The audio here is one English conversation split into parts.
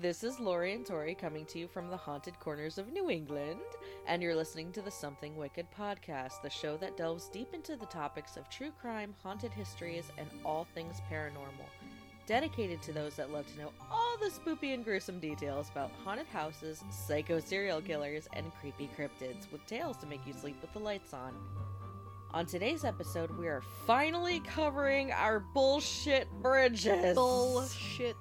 This is Lori and Tori coming to you from the haunted corners of New England, and you're listening to the Something Wicked podcast, the show that delves deep into the topics of true crime, haunted histories, and all things paranormal. Dedicated to those that love to know all the spoopy and gruesome details about haunted houses, psycho serial killers, and creepy cryptids, with tales to make you sleep with the lights on. On today's episode, we are finally covering our bullshit bridges. Bullshit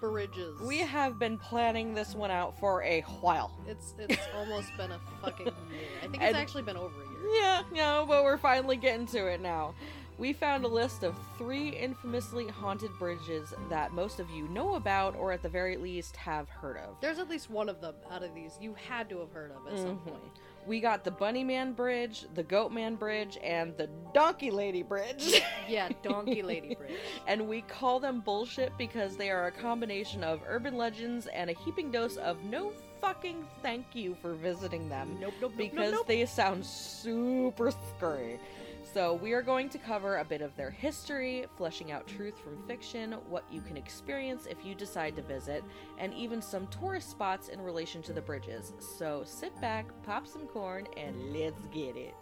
bridges. We have been planning this one out for a while. It's it's almost been a fucking year. I think it's And- actually been over a year. Yeah, yeah, but we're finally getting to it now. We found a list of three infamously haunted bridges that most of you know about, or at the very least have heard of. There's at least one of them out of these you had to have heard of at some Mhm. point. We got the Bunny Man Bridge, the Goat Man Bridge, and the Donkey Lady Bridge. Yeah, Donkey Lady Bridge. and we call them bullshit because they are a combination of urban legends and a heaping dose of no fucking thank you for visiting them. Nope, nope, nope, because nope, nope. they sound super scary. So, we are going to cover a bit of their history, fleshing out truth from fiction, what you can experience if you decide to visit, and even some tourist spots in relation to the bridges. So, sit back, pop some corn, and let's get it.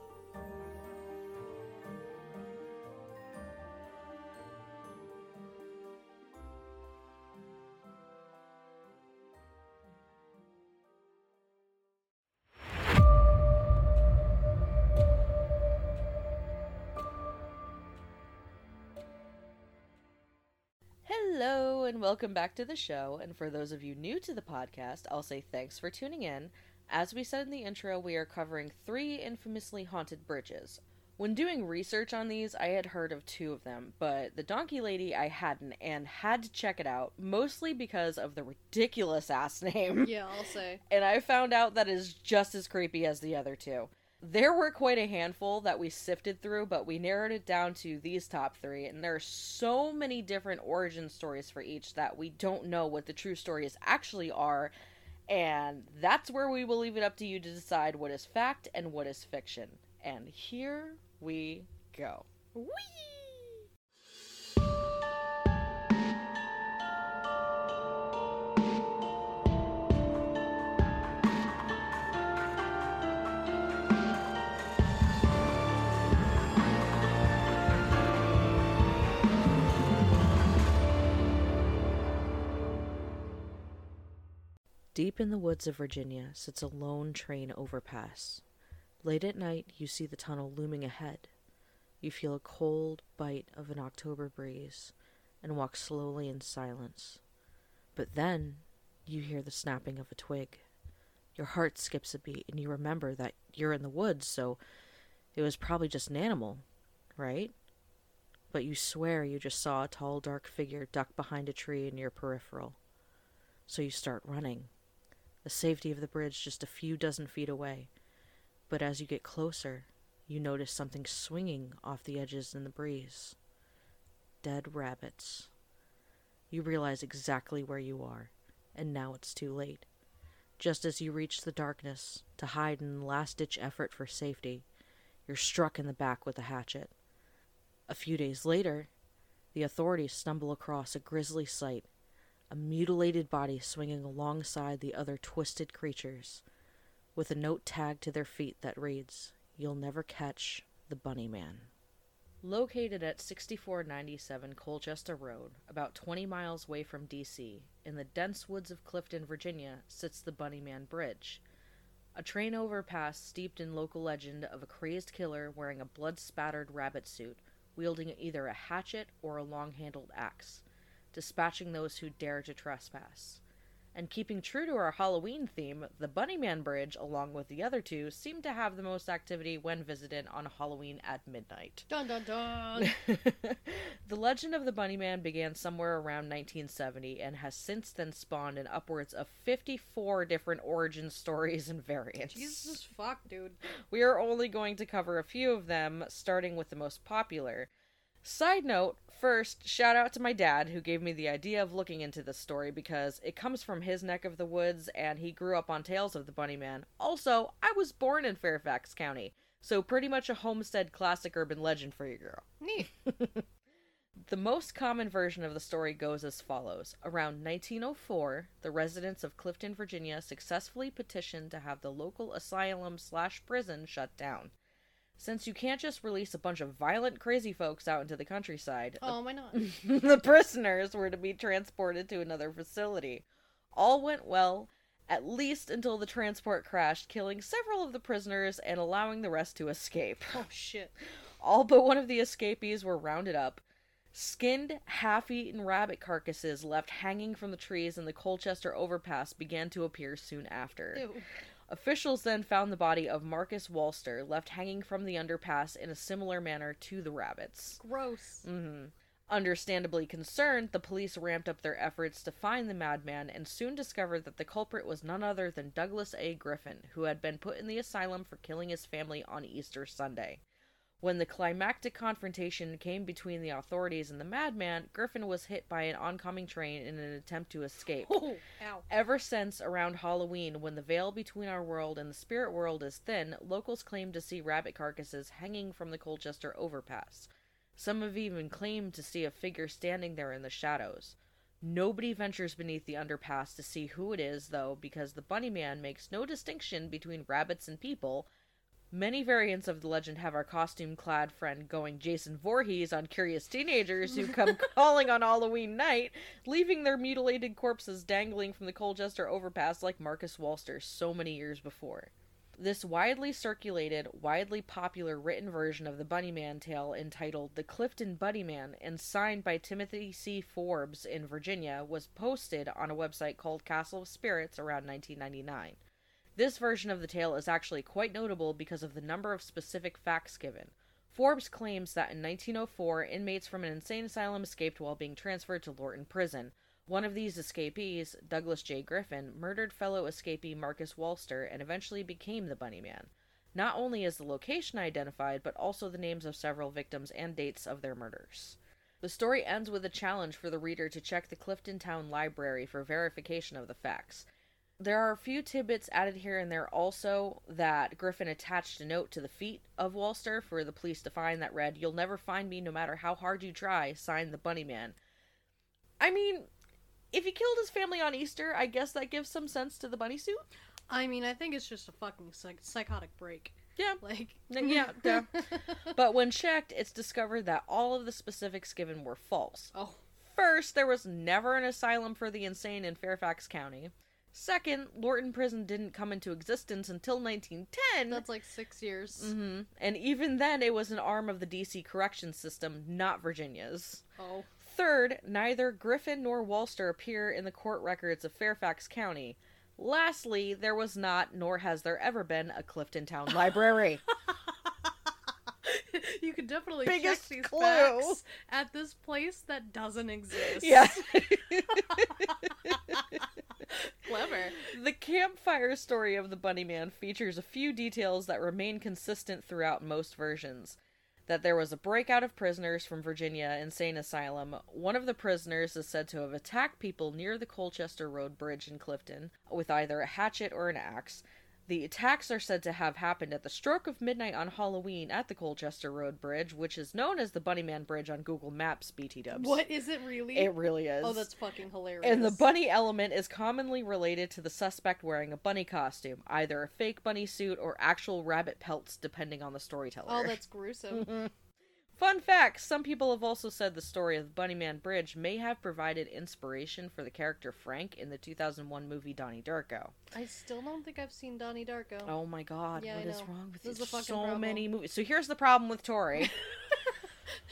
Hello, and welcome back to the show. And for those of you new to the podcast, I'll say thanks for tuning in. As we said in the intro, we are covering three infamously haunted bridges. When doing research on these, I had heard of two of them, but the Donkey Lady I hadn't and had to check it out, mostly because of the ridiculous ass name. Yeah, I'll say. and I found out that is just as creepy as the other two. There were quite a handful that we sifted through, but we narrowed it down to these top three, and there are so many different origin stories for each that we don't know what the true stories actually are, and that's where we will leave it up to you to decide what is fact and what is fiction. And here we go. Whee! Deep in the woods of Virginia sits a lone train overpass. Late at night, you see the tunnel looming ahead. You feel a cold bite of an October breeze and walk slowly in silence. But then you hear the snapping of a twig. Your heart skips a beat and you remember that you're in the woods, so it was probably just an animal, right? But you swear you just saw a tall, dark figure duck behind a tree in your peripheral. So you start running the safety of the bridge just a few dozen feet away. But as you get closer, you notice something swinging off the edges in the breeze. Dead rabbits. You realize exactly where you are, and now it's too late. Just as you reach the darkness to hide in a last ditch effort for safety, you're struck in the back with a hatchet. A few days later, the authorities stumble across a grisly sight a mutilated body swinging alongside the other twisted creatures, with a note tagged to their feet that reads, You'll never catch the Bunny Man. Located at 6497 Colchester Road, about 20 miles away from D.C., in the dense woods of Clifton, Virginia, sits the Bunny Man Bridge. A train overpass steeped in local legend of a crazed killer wearing a blood spattered rabbit suit, wielding either a hatchet or a long handled axe dispatching those who dare to trespass. And keeping true to our Halloween theme, the Bunnyman Bridge, along with the other two, seem to have the most activity when visited on Halloween at midnight. Dun dun dun. the legend of the Bunnyman began somewhere around 1970 and has since then spawned in upwards of 54 different origin stories and variants. Jesus fuck, dude. We are only going to cover a few of them, starting with the most popular. Side note, first, shout out to my dad who gave me the idea of looking into this story because it comes from his neck of the woods and he grew up on tales of the Bunny Man. Also, I was born in Fairfax County, so pretty much a homestead classic urban legend for you girl. Neat. The most common version of the story goes as follows. Around 1904, the residents of Clifton, Virginia successfully petitioned to have the local asylum slash prison shut down. Since you can't just release a bunch of violent, crazy folks out into the countryside, Oh, why not? the, the prisoners were to be transported to another facility. All went well, at least until the transport crashed, killing several of the prisoners and allowing the rest to escape. oh shit. All but one of the escapees were rounded up. Skinned, half eaten rabbit carcasses left hanging from the trees in the Colchester overpass began to appear soon after. Ew. Officials then found the body of Marcus Walster left hanging from the underpass in a similar manner to the rabbits. Gross. Mm-hmm. Understandably concerned, the police ramped up their efforts to find the madman and soon discovered that the culprit was none other than Douglas A. Griffin, who had been put in the asylum for killing his family on Easter Sunday. When the climactic confrontation came between the authorities and the madman, Griffin was hit by an oncoming train in an attempt to escape. Oh. Ever since around Halloween, when the veil between our world and the spirit world is thin, locals claim to see rabbit carcasses hanging from the Colchester overpass. Some have even claimed to see a figure standing there in the shadows. Nobody ventures beneath the underpass to see who it is, though, because the Bunny Man makes no distinction between rabbits and people. Many variants of the legend have our costume clad friend going Jason Voorhees on curious teenagers who come calling on Halloween night, leaving their mutilated corpses dangling from the Colchester overpass like Marcus Walster so many years before. This widely circulated, widely popular written version of the Bunnyman tale entitled The Clifton Bunnyman and signed by Timothy C. Forbes in Virginia was posted on a website called Castle of Spirits around 1999. This version of the tale is actually quite notable because of the number of specific facts given. Forbes claims that in 1904, inmates from an insane asylum escaped while being transferred to Lorton Prison. One of these escapees, Douglas J. Griffin, murdered fellow escapee Marcus Walster and eventually became the Bunny Man. Not only is the location identified, but also the names of several victims and dates of their murders. The story ends with a challenge for the reader to check the Clifton Town Library for verification of the facts. There are a few tidbits added here and there also that Griffin attached a note to the feet of Walster for the police to find that read, You'll never find me no matter how hard you try, signed the Bunny Man. I mean, if he killed his family on Easter, I guess that gives some sense to the bunny suit. I mean, I think it's just a fucking psych- psychotic break. Yeah. Like, Yeah, yeah. But when checked, it's discovered that all of the specifics given were false. oh, First, there was never an asylum for the insane in Fairfax County. Second, Lorton Prison didn't come into existence until 1910. that's like six years. hmm And even then, it was an arm of the DC correction system, not Virginia's. Oh, Third, neither Griffin nor Walster appear in the court records of Fairfax County. Lastly, there was not, nor has there ever been, a Clifton Town library. you could definitely Biggest check these clue. facts at this place that doesn't exist. yeah. clever. The campfire story of the Bunny Man features a few details that remain consistent throughout most versions. That there was a breakout of prisoners from Virginia Insane Asylum. One of the prisoners is said to have attacked people near the Colchester Road Bridge in Clifton with either a hatchet or an axe. The attacks are said to have happened at the stroke of midnight on Halloween at the Colchester Road Bridge, which is known as the Bunnyman Bridge on Google Maps, BT dubs. What is it really? It really is. oh, that's fucking hilarious. And the bunny element is commonly related to the suspect wearing a bunny costume, either a fake bunny suit or actual rabbit pelts, depending on the storyteller. Oh, that's gruesome. Fun fact some people have also said the story of the Bunnyman Bridge may have provided inspiration for the character Frank in the 2001 movie Donnie Darko. I still don't think I've seen Donnie Darko. Oh my god, Yeah, what is wrong with This you? is so problem. many movies. So here's the problem with Tori.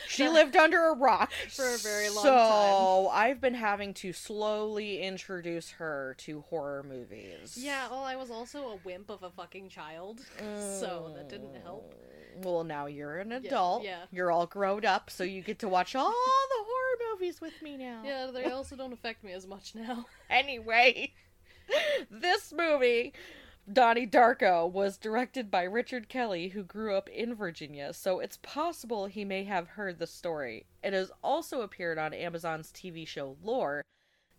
She lived under a rock For a very long time. so I've been having to slowly introduce her to horror movies. Yeah, well, I was also a wimp of a fucking child, so that didn't help. Mm. Well, now you're an adult. yeah. You're all grown up, so you get to watch all the horror movies with me now. Yeah, they also don't affect me as much now. Anyway, this movie, Donnie Darko, was directed by Richard Kelly, who grew up in Virginia, so it's possible he may have heard the story. It has also appeared on Amazon's TV show Lore.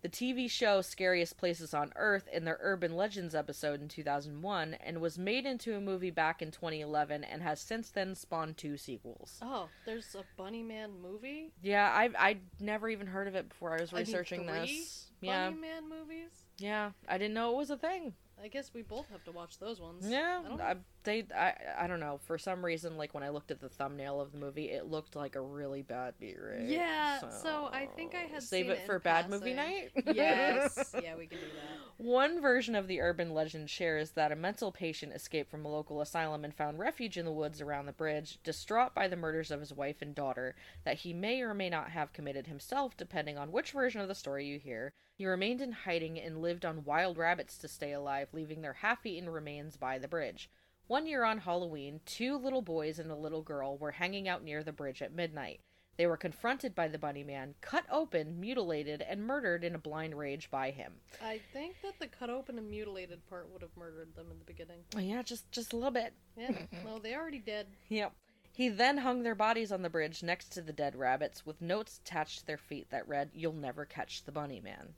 the TV show Scariest Places on Earth in their Urban Legends episode in 2001 and was made into a movie back in 2011 and has since then spawned two sequels. Oh, there's a Bunny Man movie? Yeah, I I never even heard of it before I was I mean, researching this. Yeah. Bunny Man movies? Yeah, I didn't know it was a thing. I guess we both have to watch those ones. Yeah, I I, they I I don't know. For some reason, like when I looked at the thumbnail of the movie, it looked like a really bad B-rate. Yeah, so I think I had save seen it it for bad movie night. yes. Yeah, we can do that. One version of the urban legend shares that a mental patient escaped from a local asylum and found refuge in the woods around the bridge, distraught by the murders of his wife and daughter, that he may or may not have committed himself, depending on which version of the story you hear. He remained in hiding and lived on wild rabbits to stay alive, leaving their half eaten remains by the bridge. One year on Halloween, two little boys and a little girl were hanging out near the bridge at midnight. They were confronted by the bunny man, cut open, mutilated, and murdered in a blind rage by him. I think that the cut open and mutilated part would have murdered them in the beginning. Oh, yeah, just just a little bit. Yeah. well, they already did. Yep. He then hung their bodies on the bridge next to the dead rabbits with notes attached to their feet that read, You'll never catch the bunny man.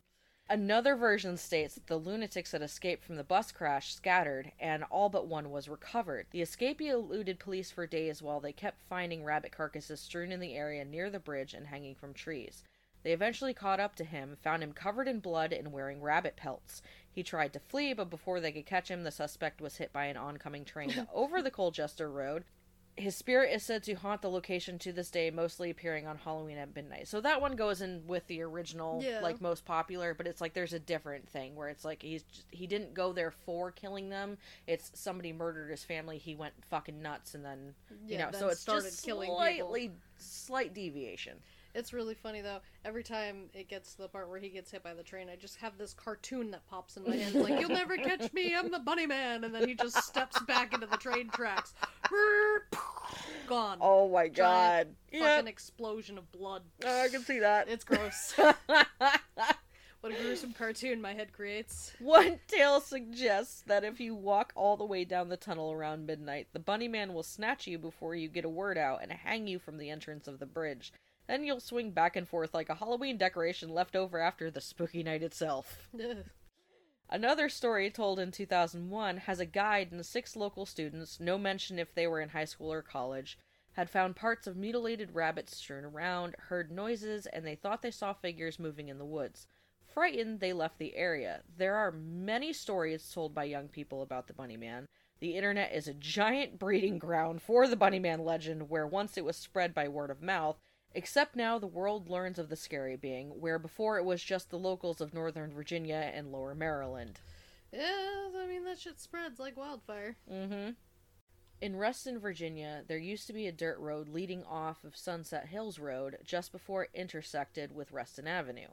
Another version states that the lunatics that escaped from the bus crash scattered, and all but one was recovered. The escapee eluded police for days while they kept finding rabbit carcasses strewn in the area near the bridge and hanging from trees. They eventually caught up to him, found him covered in blood and wearing rabbit pelts. He tried to flee, but before they could catch him, the suspect was hit by an oncoming train over the Colchester Road. His spirit is said to haunt the location to this day, mostly appearing on Halloween at midnight. So that one goes in with the original, Yeah. like most popular, but it's like there's a different thing where it's like he's just, he didn't go there for killing them. It's somebody murdered his family. He went fucking nuts, and then you know, so it's just killing people. slightly slight deviation. It's really funny though. Every time it gets to the part where he gets hit by the train, I just have this cartoon that pops in my head. It's like, "You'll never catch me. I'm the bunny man," and then he just steps back into the train tracks. Gone. Oh my god! Giant Fucking explosion of blood. Oh, I can see that. It's gross. what a gruesome cartoon my head creates. One tale suggests that if you walk all the way down the tunnel around midnight, the bunny man will snatch you before you get a word out and hang you from the entrance of the bridge. Then you'll swing back and forth like a Halloween decoration left over after the spooky night itself. Another story told in 2001 has a guide and six local students, no mention if they were in high school or college, had found parts of mutilated rabbits strewn around, heard noises, and they thought they saw figures moving in the woods. Frightened, they left the area. There are many stories told by young people about the Bunny Man. The internet is a giant breeding ground for the Bunny Man legend, where once it was spread by word of mouth, Except now the world learns of the scary being, where before it was just the locals of Northern Virginia and Lower Maryland. Yeah, I mean that shit spreads like wildfire. Mm-hmm. In Reston, Virginia, there used to be a dirt road leading off of Sunset Hills Road just before it intersected with Reston Avenue.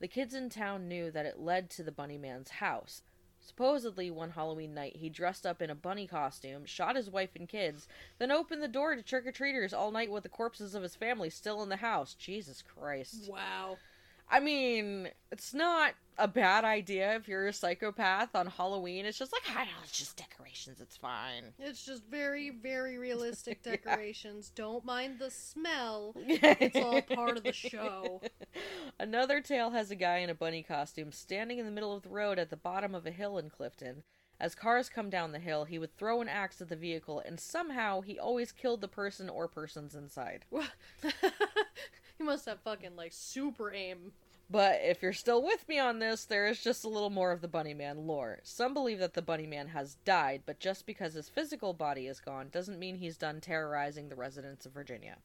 The kids in town knew that it led to the Bunny Man's house. Supposedly, one Halloween night, he dressed up in a bunny costume, shot his wife and kids, then opened the door to trick or treaters all night with the corpses of his family still in the house. Jesus Christ. Wow. I mean, it's not a bad idea if you're a psychopath on Halloween. It's just like, I know, it's just decorations, it's fine. It's just very, very realistic Yeah. decorations. Don't mind the smell. It's all part of the show. Another tale has a guy in a bunny costume standing in the middle of the road at the bottom of a hill in Clifton. As cars come down the hill, he would throw an axe at the vehicle, and somehow he always killed the person or persons inside. he must have fucking like super aim. But if you're still with me on this, there is just a little more of the Bunny Man lore. Some believe that the Bunny Man has died, but just because his physical body is gone doesn't mean he's done terrorizing the residents of Virginia.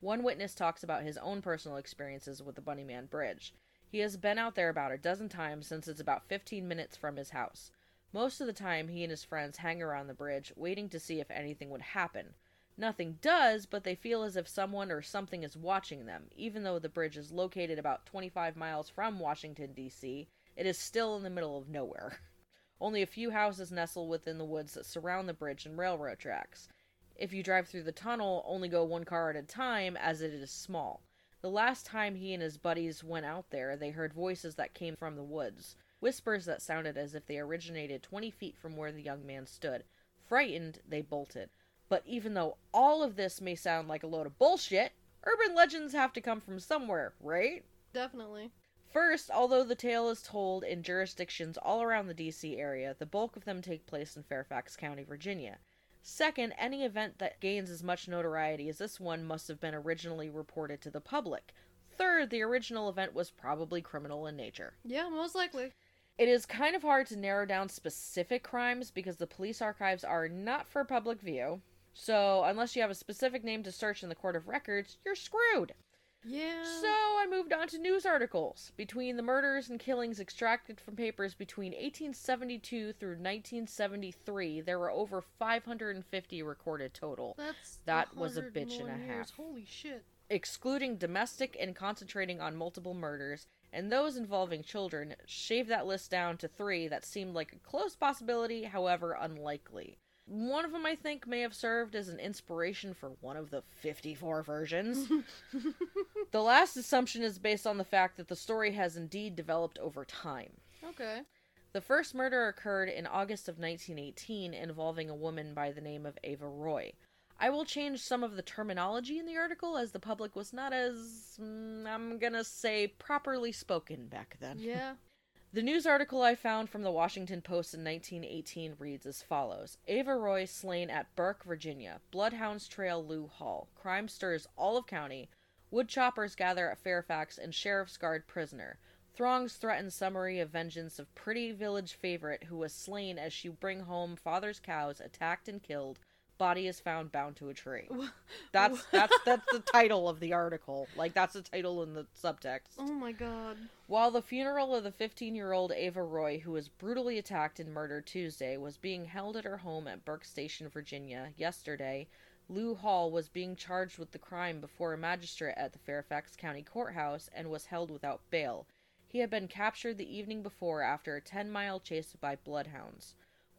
One witness talks about his own personal experiences with the Bunny Man Bridge. He has been out there about a dozen times since it's about 15 minutes from his house. Most of the time, he and his friends hang around the bridge, waiting to see if anything would happen. Nothing does, but they feel as if someone or something is watching them. Even though the bridge is located about 25 miles from Washington, D.C., it is still in the middle of nowhere. Only a few houses nestle within the woods that surround the bridge and railroad tracks. If you drive through the tunnel, only go one car at a time, as it is small. The last time he and his buddies went out there, they heard voices that came from the woods, whispers that sounded as if they originated 20 feet from where the young man stood. Frightened, they bolted. But even though all of this may sound like a load of bullshit, urban legends have to come from somewhere, right? Definitely. First, although the tale is told in jurisdictions all around the DC area, the bulk of them take place in Fairfax County, Virginia. Second, any event that gains as much notoriety as this one must have been originally reported to the public. Third, the original event was probably criminal in nature. Yeah, most likely. It is kind of hard to narrow down specific crimes because the police archives are not for public view. So, unless you have a specific name to search in the Court of Records, you're screwed. Yeah. So I moved on to news articles. Between the murders and killings extracted from papers between 1872 through 1973, there were over 550 recorded total, That's that was a bitch and a 101 years. half. Holy shit. excluding domestic and concentrating on multiple murders, and those involving children. Shave that list down to three that seemed like a close possibility, however unlikely. One of them, I think, may have served as an inspiration for one of the 54 versions. the last assumption is based on the fact that the story has indeed developed over time. Okay. The first murder occurred in August of 1918 involving a woman by the name of Ava Roy. I will change some of the terminology in the article as the public was not as, mm, I'm gonna say, properly spoken back then. Yeah. The news article I found from the Washington Post in 1918 reads as follows Ava Roy slain at Burke, Virginia. Bloodhounds trail Lou Hall. Crime stirs all of county. Woodchoppers gather at Fairfax and sheriff's guard prisoner. Throngs threaten summary of vengeance of pretty village favorite who was slain as she bring home father's cows attacked and killed. Body is found bound to a tree. That's that's that's the title of the article. Like that's the title in the subtext. Oh my god. While the funeral of the 15 year old Ava Roy, who was brutally attacked and murdered Tuesday, was being held at her home at Burke Station, Virginia, yesterday, Lou Hall was being charged with the crime before a magistrate at the Fairfax County Courthouse and was held without bail. He had been captured the evening before after a 10 mile chase by bloodhounds.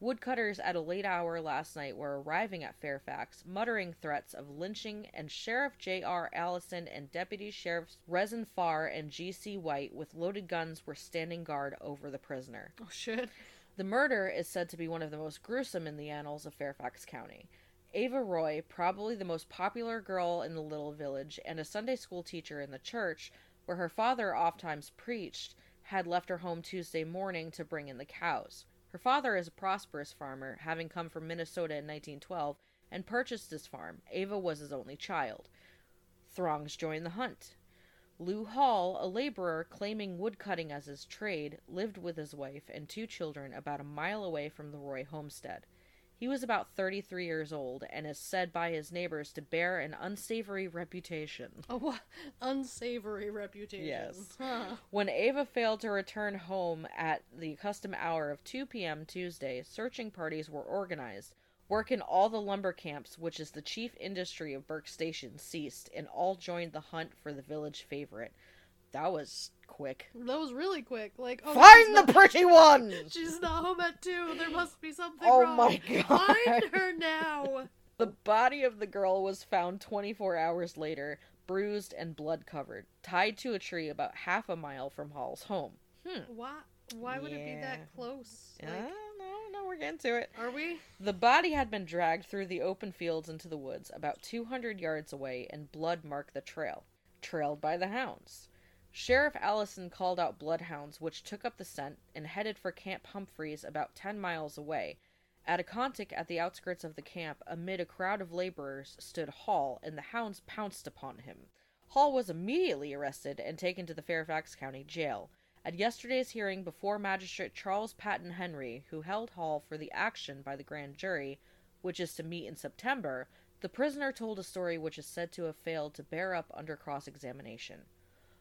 Woodcutters at a late hour last night were arriving at Fairfax, muttering threats of lynching, and Sheriff J.R. Allison and Deputy Sheriffs Rezin Farr and G.C. White with loaded guns were standing guard over the prisoner. Oh shit. The murder is said to be one of the most gruesome in the annals of Fairfax County. Ava Roy, probably the most popular girl in the little village and a Sunday school teacher in the church, where her father oftentimes preached, had left her home Tuesday morning to bring in the cows. Her father is a prosperous farmer, having come from Minnesota in 1912 and purchased his farm. Ava was his only child. Throngs joined the hunt. Lou Hall, a laborer claiming woodcutting as his trade, lived with his wife and two children about a mile away from the Roy homestead. He was about 33 years old and is said by his neighbors to bear an unsavory reputation. A what? Unsavory reputation. Yes. Huh. When Ava failed to return home at the accustomed hour of 2 p.m. Tuesday, searching parties were organized. Work in all the lumber camps, which is the chief industry of Burke Station, ceased, and all joined the hunt for the village favorite. That was quick. That was really quick. Like, oh, Find not- the pretty one! She's not home at two. There must be something Oh wrong. my god. Find her now. The body of the girl was found 24 hours later, bruised and blood covered, tied to a tree about half a mile from Hall's home. Hmm. Why? Why would it be that close? Uh, Like, no, no, we're getting to it. are we? The body had been dragged through the open fields into the woods about 200 yards away, and blood marked the trail, trailed by the hounds. Sheriff Allison called out bloodhounds, which took up the scent and headed for Camp Humphreys about 10 miles away. At a contic at the outskirts of the camp, amid a crowd of laborers, stood Hall, and the hounds pounced upon him. Hall was immediately arrested and taken to the Fairfax County Jail. At yesterday's hearing before Magistrate Charles Patton Henry, who held Hall for the action by the grand jury, which is to meet in September, the prisoner told a story which is said to have failed to bear up under cross examination.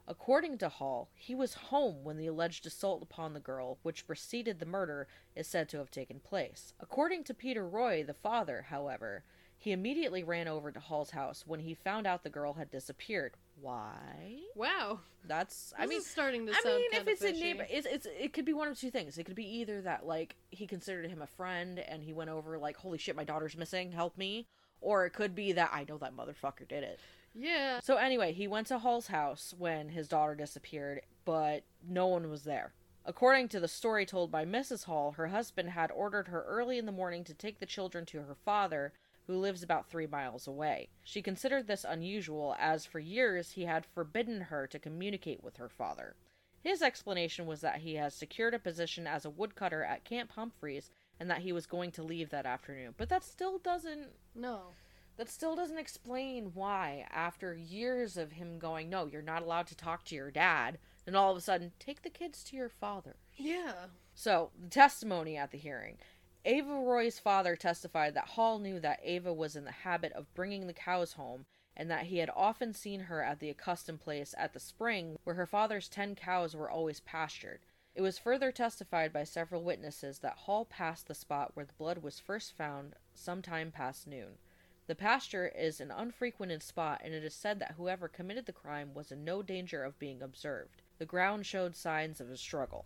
According to Hall, he was home when the alleged assault upon the girl, which preceded the murder, is said to have taken place. According to Peter Roy, the father, however, he immediately ran over to Hall's house when he found out the girl had disappeared. Why? Wow. That's This I mean starting to I mean, if it's a neighbor, it's, it's it could be one of two things. It could be either that like he considered him a friend and he went over like, "Holy shit, my daughter's missing, help me," or it could be that I know that motherfucker did it. Yeah. So anyway, he went to Hall's house when his daughter disappeared, but no one was there. According to the story told by Mrs. Hall, her husband had ordered her early in the morning to take the children to her father, who lives about three miles away. She considered this unusual, as for years he had forbidden her to communicate with her father. His explanation was that he has secured a position as a woodcutter at Camp Humphreys and that he was going to leave that afternoon. But that still doesn't No. That still doesn't explain why after years of him going, "No, you're not allowed to talk to your dad." And all of a sudden, take the kids to your father. Yeah. So, the testimony at the hearing. Ava Roy's father testified that Hall knew that Ava was in the habit of bringing the cows home and that he had often seen her at the accustomed place at the spring where her father's ten cows were always pastured. It was further testified by several witnesses that Hall passed the spot where the blood was first found some time past noon. The pasture is an unfrequented spot, and it is said that whoever committed the crime was in no danger of being observed. The ground showed signs of a struggle.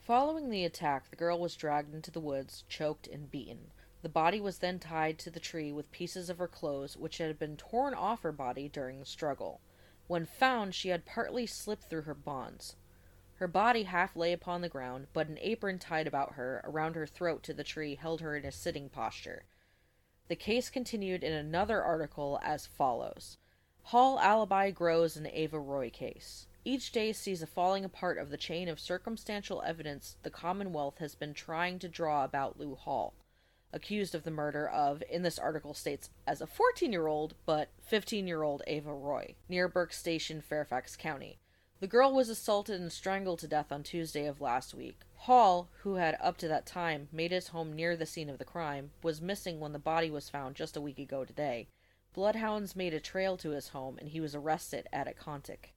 Following the attack, the girl was dragged into the woods, choked, and beaten. The body was then tied to the tree with pieces of her clothes, which had been torn off her body during the struggle. When found, she had partly slipped through her bonds. Her body half lay upon the ground, but an apron tied about her, around her throat to the tree, held her in a sitting posture. The case continued in another article as follows Hall alibi grows in Ava Roy case. Each day sees a falling apart of the chain of circumstantial evidence the Commonwealth has been trying to draw about Lou Hall, accused of the murder of, in this article states, as a 14 year old, but 15 year old Ava Roy, near Burke Station, Fairfax County. The girl was assaulted and strangled to death on Tuesday of last week. Hall, who had up to that time made his home near the scene of the crime, was missing when the body was found just a week ago today. Bloodhounds made a trail to his home and he was arrested at Acontic.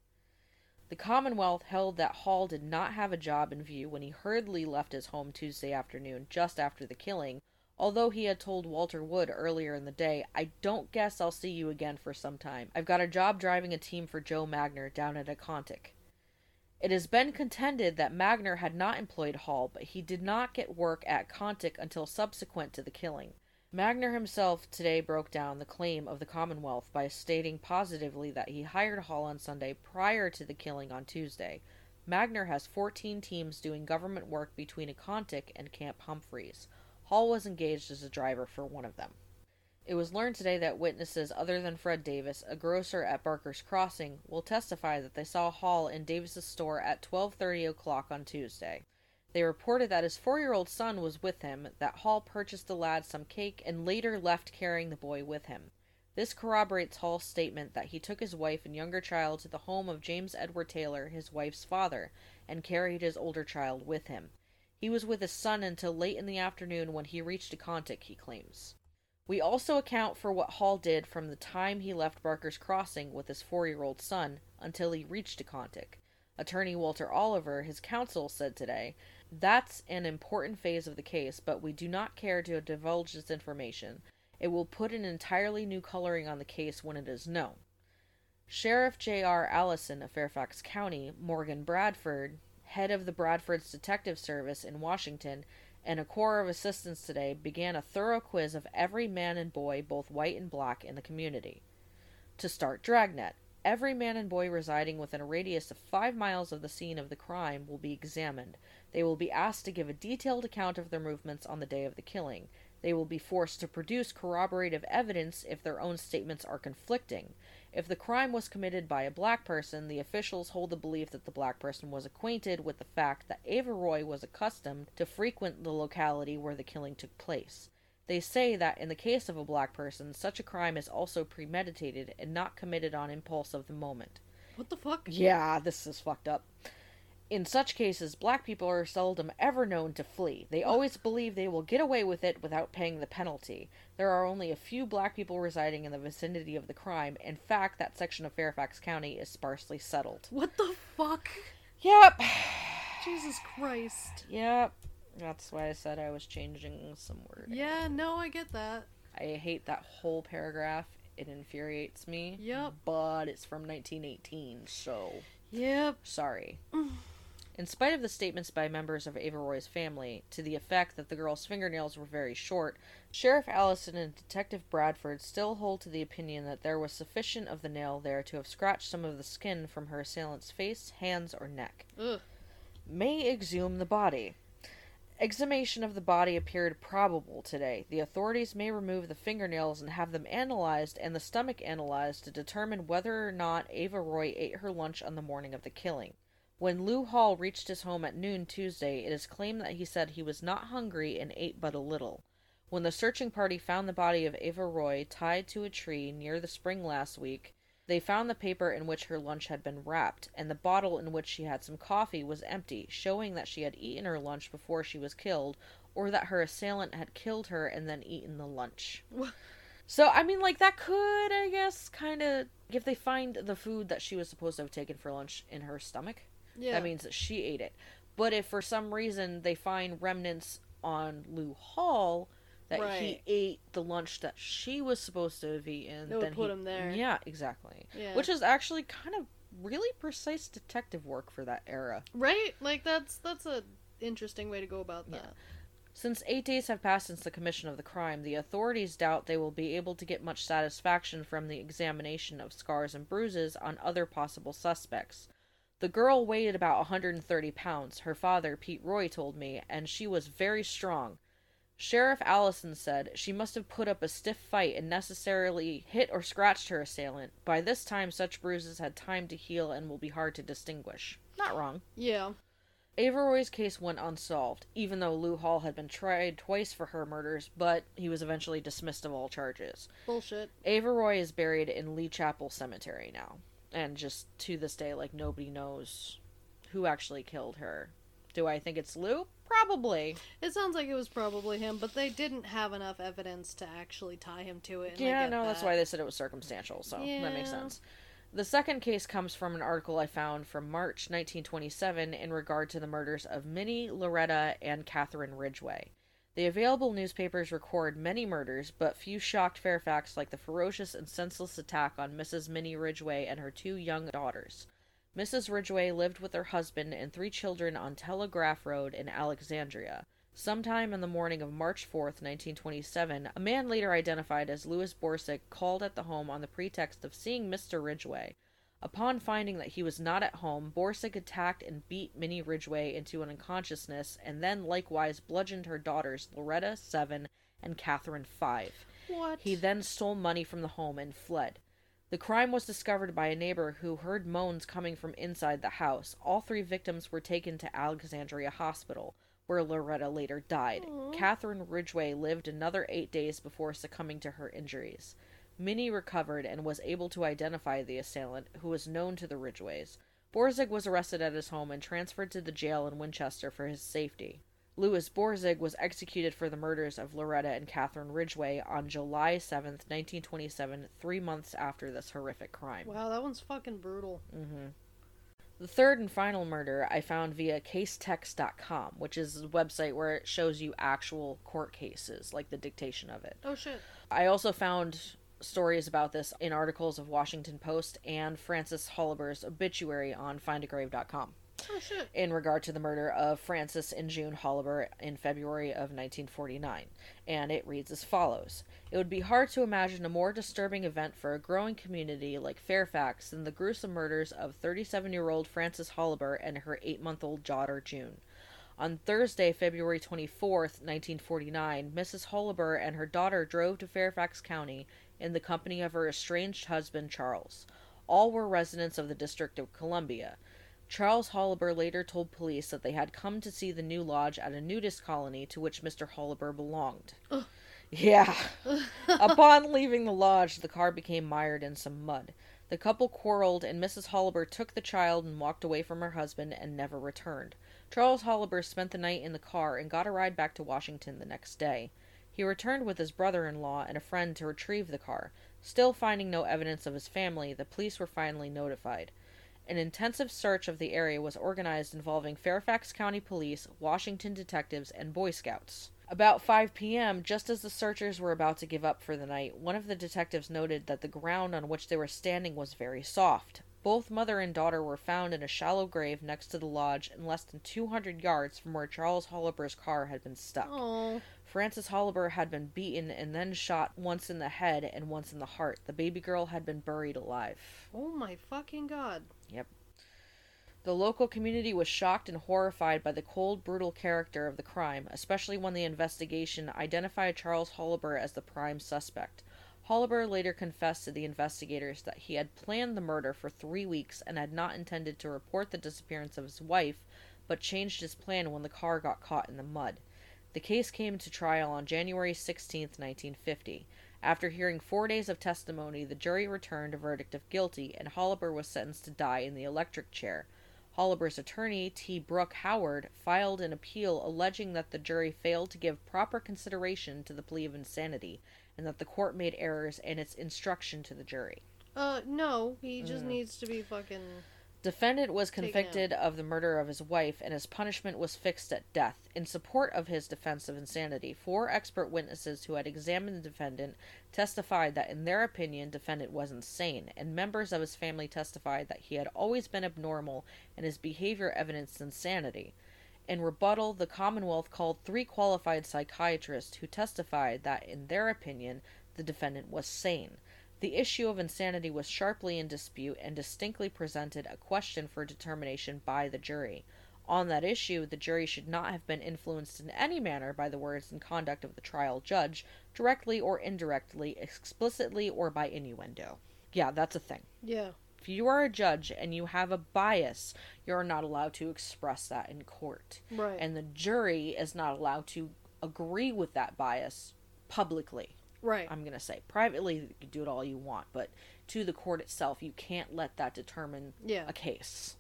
The Commonwealth held that Hall did not have a job in view when he hurriedly left his home Tuesday afternoon just after the killing, although he had told Walter Wood earlier in the day, I don't guess I'll see you again for some time. I've got a job driving a team for Joe Magner down at Acontic. It has been contended that Magner had not employed Hall, but he did not get work at Contic until subsequent to the killing. Magner himself today broke down the claim of the Commonwealth by stating positively that he hired Hall on Sunday prior to the killing on Tuesday. Magner has 14 teams doing government work between Acontic and Camp Humphreys. Hall was engaged as a driver for one of them. It was learned today that witnesses other than Fred Davis, a grocer at Barker's Crossing, will testify that they saw Hall in Davis's store at 12:30 o'clock on Tuesday. They reported that his 4-year-old son was with him, that Hall purchased the lad some cake and later left carrying the boy with him. This corroborates Hall's statement that he took his wife and younger child to the home of James Edward Taylor, his wife's father, and carried his older child with him. He was with his son until late in the afternoon when he reached Acontic, he claims. We also account for what Hall did from the time he left Barker's Crossing with his four year old son until he reached Acontic. Attorney Walter Oliver, his counsel, said today, That's an important phase of the case, but we do not care to divulge this information. It will put an entirely new coloring on the case when it is known. Sheriff J.R. Allison of Fairfax County, Morgan Bradford, head of the Bradford's Detective Service in Washington, and a corps of assistants today began a thorough quiz of every man and boy, both white and black, in the community. To start Dragnet, every man and boy residing within a radius of five miles of the scene of the crime will be examined. They will be asked to give a detailed account of their movements on the day of the killing. They will be forced to produce corroborative evidence if their own statements are conflicting. If the crime was committed by a black person, the officials hold the belief that the black person was acquainted with the fact that Ava Roy was accustomed to frequent the locality where the killing took place. They say that in the case of a black person, such a crime is also premeditated and not committed on impulse of the moment. What the fuck? Yeah, this is fucked up. In such cases, black people are seldom ever known to flee. They always believe they will get away with it without paying the penalty. There are only a few black people residing in the vicinity of the crime. In fact, that section of Fairfax County is sparsely settled. What the fuck? Yep. Jesus Christ. Yep. That's why I said I was changing some word. Yeah, no, I get that. I hate that whole paragraph. It infuriates me. Yep. But it's from 1918, so Yep. sorry. In spite of the statements by members of Ava Roy's family to the effect that the girl's fingernails were very short, Sheriff Allison and Detective Bradford still hold to the opinion that there was sufficient of the nail there to have scratched some of the skin from her assailant's face, hands, or neck. Ugh. May exhume the body. Exhumation of the body appeared probable today. The authorities may remove the fingernails and have them analyzed and the stomach analyzed to determine whether or not Ava Roy ate her lunch on the morning of the killing. When Lou Hall reached his home at noon Tuesday, it is claimed that he said he was not hungry and ate but a little. When the searching party found the body of Ava Roy tied to a tree near the spring last week, they found the paper in which her lunch had been wrapped, and the bottle in which she had some coffee was empty, showing that she had eaten her lunch before she was killed, or that her assailant had killed her and then eaten the lunch. so, I mean, like, that could, I guess, kind of. If they find the food that she was supposed to have taken for lunch in her stomach, Yeah. that means that she ate it. But if for some reason they find remnants on Lou Hall that he ate the lunch that she was supposed to have eaten, would then put he- him there. Yeah, exactly. Yeah. Which is actually kind of really precise detective work for that era. right? Like that's that's a interesting way to go about that. Since eight days have passed since the commission of the crime, the authorities doubt they will be able to get much satisfaction from the examination of scars and bruises on other possible suspects. The girl weighed about 130 pounds, her father, Pete Roy, told me, and she was very strong. Sheriff Allison said she must have put up a stiff fight and necessarily hit or scratched her assailant. By this time, such bruises had time to heal and will be hard to distinguish. Not wrong. Yeah. Ava Roy's case went unsolved, even though Lou Hall had been tried twice for her murders, but he was eventually dismissed of all charges. Bullshit. Ava Roy is buried in Lee Chapel Cemetery now, and just to this day, like, nobody knows who actually killed her. Do I think it's Lou? Probably. It sounds like it was probably him, but they didn't have enough evidence to actually tie him to it. Yeah, no, that's why they said it was circumstantial, so that makes sense. The second case comes from an article I found from March 1927 in regard to the murders of Minnie, Loretta, and Catherine Ridgway. The available newspapers record many murders, but few shocked Fairfax like the ferocious and senseless attack on Mrs. Minnie Ridgway and her two young daughters. Mrs. Ridgway lived with her husband and three children on Telegraph Road in Alexandria. Sometime in the morning of March 4th, 1927, a man later identified as Louis Borsick called at the home on the pretext of seeing Mr. Ridgway. Upon finding that he was not at home, Borsick attacked and beat Minnie Ridgway into an unconsciousness and then likewise bludgeoned her daughters, Loretta, 7, and Catherine, 5. What? He then stole money from the home and fled. The crime was discovered by a neighbor who heard moans coming from inside the house. All three victims were taken to Alexandria Hospital, where Loretta later died. Aw. Catherine Ridgway lived another eight days before succumbing to her injuries. Minnie recovered and was able to identify the assailant, who was known to the Ridgways. Borzig was arrested at his home and transferred to the jail in Winchester for his safety. Louis Borzig was executed for the murders of Loretta and Catherine Ridgway on July 7th, 1927, three months after this horrific crime. Wow, that one's fucking brutal. Mm-hmm. The third and final murder I found via casetext.com, which is a website where it shows you actual court cases, like the dictation of it. Oh shit. I also found stories about this in articles of Washington Post and Francis Holliber's obituary on findagrave.com Oh shit. in regard to the murder of Francis and June Holliber in February of 1949, and it reads as follows It would be hard to imagine a more disturbing event for a growing community like Fairfax than the gruesome murders of 37 year old Francis Holliber and her eight month old daughter June. On Thursday, February 24th, 1949, Mrs. Holliber and her daughter drove to Fairfax County in the company of her estranged husband Charles. All were residents of the District of Columbia. Charles Holliber later told police that they had come to see the new lodge at a nudist colony to which Mr. Holliber belonged. Ugh. Yeah. Upon leaving the lodge, the car became mired in some mud. The couple quarreled, and Mrs. Holliber took the child and walked away from her husband and never returned. Charles Holliber spent the night in the car and got a ride back to Washington the next day. He returned with his brother in law and a friend to retrieve the car. Still finding no evidence of his family, the police were finally notified. An intensive search of the area was organized involving Fairfax County Police, Washington detectives, and Boy Scouts. About 5 p.m., just as the searchers were about to give up for the night, one of the detectives noted that the ground on which they were standing was very soft. Both mother and daughter were found in a shallow grave next to the lodge and less than 200 yards from where Charles Holliber's car had been stuck. Oh. Francis Holliber had been beaten and then shot once in the head and once in the heart. The baby girl had been buried alive. Oh my fucking god. Yep. The local community was shocked and horrified by the cold, brutal character of the crime, especially when the investigation identified Charles Holliber as the prime suspect. Holliber later confessed to the investigators that he had planned the murder for three weeks and had not intended to report the disappearance of his wife, but changed his plan when the car got caught in the mud. The case came to trial on January 16, 1950. After hearing four days of testimony, the jury returned a verdict of guilty, and Holliber was sentenced to die in the electric chair. Holliber's attorney, T. Brooke Howard, filed an appeal alleging that the jury failed to give proper consideration to the plea of insanity and that the court made errors in its instruction to the jury. Uh, no, he just Mm. needs to be fucking. Defendant was convicted of the murder of his wife, and his punishment was fixed at death. In support of his defense of insanity, four expert witnesses who had examined the defendant testified that, in their opinion, defendant was insane, and members of his family testified that he had always been abnormal and his behavior evidenced insanity. In rebuttal, the Commonwealth called three qualified psychiatrists who testified that, in their opinion, the defendant was sane. The issue of insanity was sharply in dispute and distinctly presented a question for determination by the jury. On that issue, the jury should not have been influenced in any manner by the words and conduct of the trial judge, directly or indirectly, explicitly or by innuendo. Yeah, that's a thing. Yeah. If you are a judge and you have a bias, you're not allowed to express that in court. Right. And the jury is not allowed to agree with that bias publicly. Right. I'm going to say privately, you can do it all you want, but to the court itself, you can't let that determine yeah. a case.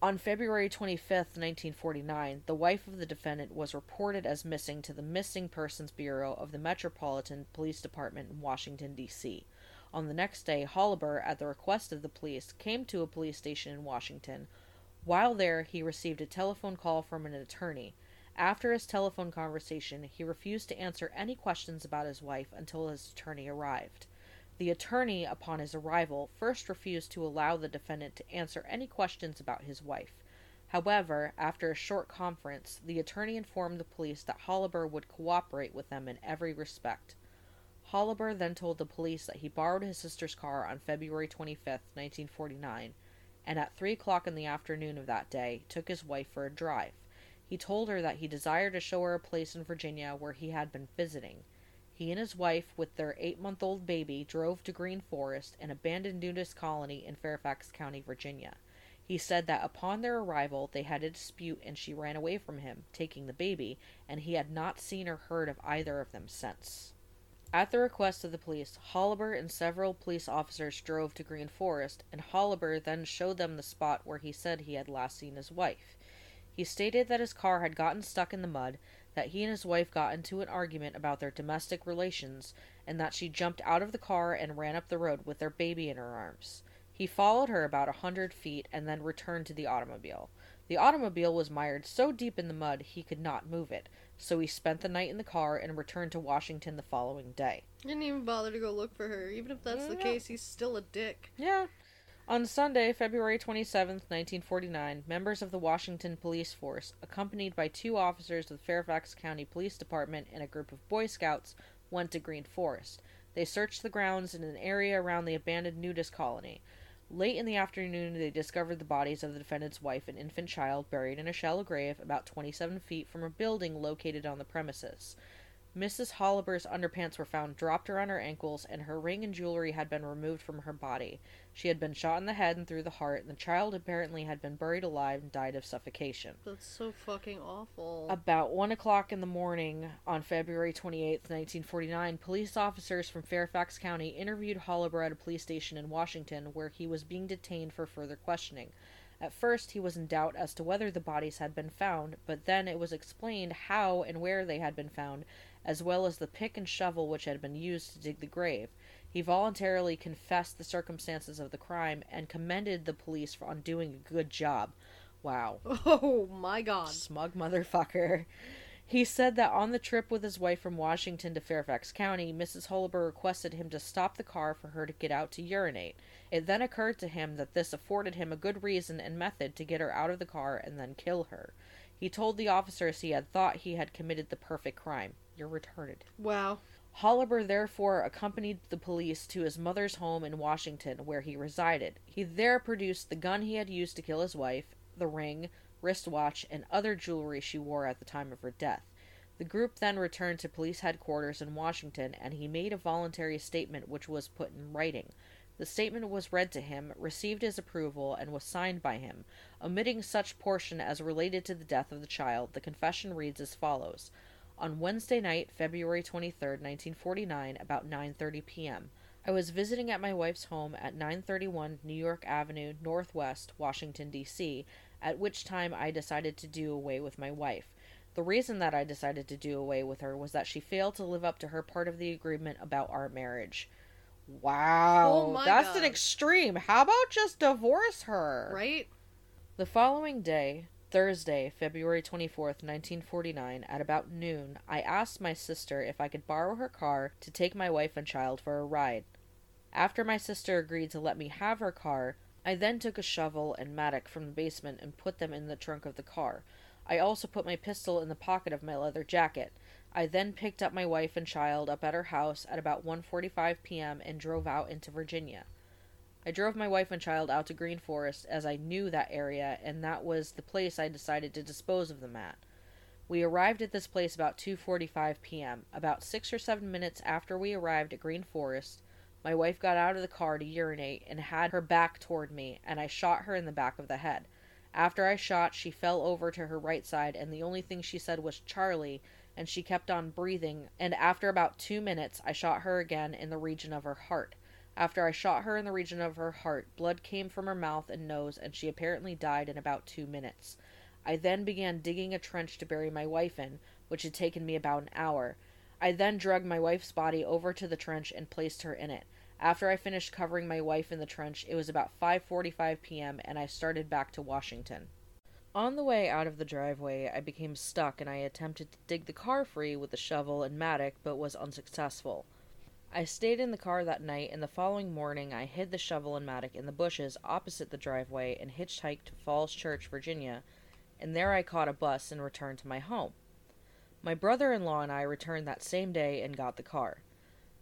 On February 25th, 1949, the wife of the defendant was reported as missing to the Missing Persons Bureau of the Metropolitan Police Department in Washington, D.C. On the next day, Holliber, at the request of the police, came to a police station in Washington. While there, he received a telephone call from an attorney. After his telephone conversation, he refused to answer any questions about his wife until his attorney arrived. The attorney, upon his arrival, first refused to allow the defendant to answer any questions about his wife. However, after a short conference, the attorney informed the police that Holliber would cooperate with them in every respect. Holliber then told the police that he borrowed his sister's car on February 25, 1949, and at 3 o'clock in the afternoon of that day took his wife for a drive. He told her that he desired to show her a place in Virginia where he had been visiting. He and his wife, with their eight month old baby, drove to Green Forest, an abandoned nudist colony in Fairfax County, Virginia. He said that upon their arrival they had a dispute and she ran away from him, taking the baby, and he had not seen or heard of either of them since. At the request of the police, Holliber and several police officers drove to Green Forest, and Holliber then showed them the spot where he said he had last seen his wife. He stated that his car had gotten stuck in the mud, that he and his wife got into an argument about their domestic relations, and that she jumped out of the car and ran up the road with their baby in her arms. He followed her about a hundred feet and then returned to the automobile. The automobile was mired so deep in the mud he could not move it, so he spent the night in the car and returned to Washington the following day. Didn't even bother to go look for her. Even if that's the Yeah. case, he's still a dick. Yeah. On Sunday, February 27, 1949, members of the Washington Police Force, accompanied by two officers of the Fairfax County Police Department and a group of Boy Scouts, went to Green Forest. They searched the grounds in an area around the abandoned nudist colony. Late in the afternoon, they discovered the bodies of the defendant's wife and infant child buried in a shallow grave about 27 feet from a building located on the premises. Mrs. Holliber's underpants were found dropped around her ankles, and her ring and jewelry had been removed from her body. She had been shot in the head and through the heart, and the child apparently had been buried alive and died of suffocation. That's so fucking awful. About one o'clock in the morning on February 28th, 1949, police officers from Fairfax County interviewed Holliber at a police station in Washington where he was being detained for further questioning. At first, he was in doubt as to whether the bodies had been found, but then it was explained how and where they had been found, as well as the pick and shovel which had been used to dig the grave. He voluntarily confessed the circumstances of the crime and commended the police for on doing a good job. Wow. oh my god. Smug motherfucker. He said that on the trip with his wife from Washington to Fairfax County, Mrs. Holliber requested him to stop the car for her to get out to urinate. It then occurred to him that this afforded him a good reason and method to get her out of the car and then kill her. He told the officers he had thought he had committed the perfect crime. You're retarded. Wow. Holliber therefore accompanied the police to his mother's home in Washington, where he resided. He there produced the gun he had used to kill his wife, the ring, wristwatch, and other jewelry she wore at the time of her death. The group then returned to police headquarters in Washington and he made a voluntary statement which was put in writing. The statement was read to him, received his approval, and was signed by him. Omitting such portion as related to the death of the child, the confession reads as follows. On Wednesday night, February 23, 1949, about 9:30 p.m., I was visiting at my wife's home at 931 New York Avenue, Northwest, Washington, D.C., at which time I decided to do away with my wife. The reason that I decided to do away with her was that she failed to live up to her part of the agreement about our marriage. Wow, Oh that's God. an extreme. How about just divorce her? Right? The following day, Thursday, February 24th, 1949, at about noon, I asked my sister if I could borrow her car to take my wife and child for a ride. After my sister agreed to let me have her car, I then took a shovel and mattock from the basement and put them in the trunk of the car. I also put my pistol in the pocket of my leather jacket. I then picked up my wife and child up at her house at about 1:45 p.m. and drove out into Virginia. I drove my wife and child out to Green Forest as I knew that area and that was the place I decided to dispose of them at. We arrived at this place about 2:45 p.m. About 6 or 7 minutes after we arrived at Green Forest, my wife got out of the car to urinate and had her back toward me and I shot her in the back of the head. After I shot, she fell over to her right side and the only thing she said was Charlie and she kept on breathing and after about 2 minutes I shot her again in the region of her heart. After I shot her in the region of her heart, blood came from her mouth and nose, and she apparently died in about two minutes. I then began digging a trench to bury my wife in, which had taken me about an hour. I then dragged my wife's body over to the trench and placed her in it. After I finished covering my wife in the trench, it was about 5:45 p.m. and I started back to Washington. On the way out of the driveway, I became stuck and I attempted to dig the car free with the shovel and mattock but was unsuccessful. I stayed in the car that night, and the following morning I hid the shovel and mattock in the bushes opposite the driveway and hitchhiked to Falls Church, Virginia, and there I caught a bus and returned to my home. My brother in law and I returned that same day and got the car.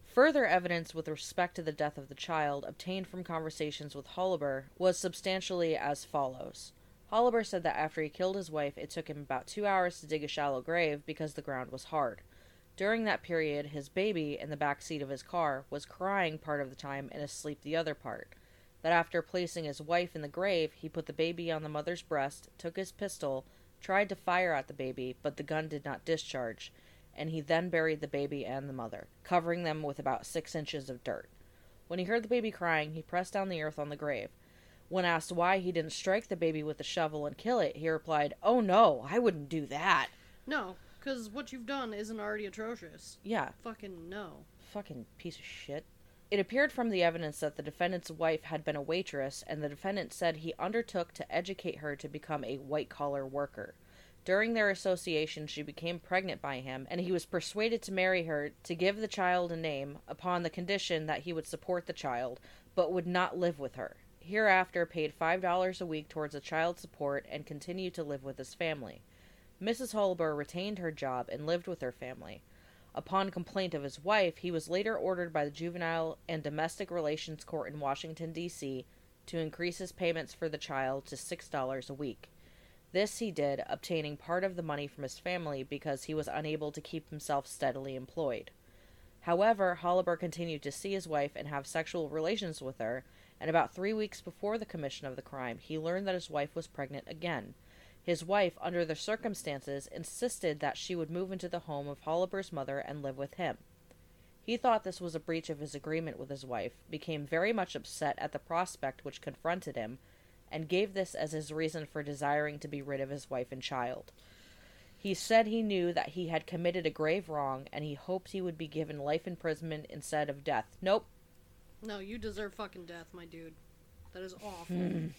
Further evidence with respect to the death of the child obtained from conversations with Holliber was substantially as follows. Holliber said that after he killed his wife, it took him about two hours to dig a shallow grave because the ground was hard. During that period, his baby, in the back seat of his car, was crying part of the time and asleep the other part. That after placing his wife in the grave, he put the baby on the mother's breast, took his pistol, tried to fire at the baby, but the gun did not discharge, and he then buried the baby and the mother, covering them with about six inches of dirt. When he heard the baby crying, he pressed down the earth on the grave. When asked why he didn't strike the baby with the shovel and kill it, he replied, Oh no, I wouldn't do that. No, because what you've done isn't already atrocious. Yeah, Fucking no. fucking piece of shit. It appeared from the evidence that the defendant's wife had been a waitress, and the defendant said he undertook to educate her to become a white collar worker. During their association, she became pregnant by him, and he was persuaded to marry her to give the child a name upon the condition that he would support the child, but would not live with her. Hereafter, paid five dollars a week towards the child support and continued to live with his family. Mrs. Holliber retained her job and lived with her family. Upon complaint of his wife, he was later ordered by the Juvenile and Domestic Relations Court in Washington, D.C., to increase his payments for the child to $6 a week. This he did, obtaining part of the money from his family because he was unable to keep himself steadily employed. However, Holliber continued to see his wife and have sexual relations with her, and about three weeks before the commission of the crime, he learned that his wife was pregnant again. His wife, under the circumstances, insisted that she would move into the home of Holliber's mother and live with him. He thought this was a breach of his agreement with his wife, became very much upset at the prospect which confronted him, and gave this as his reason for desiring to be rid of his wife and child. He said he knew that he had committed a grave wrong, and he hoped he would be given life imprisonment instead of death. Nope. No, you deserve fucking death, my dude. That is awful.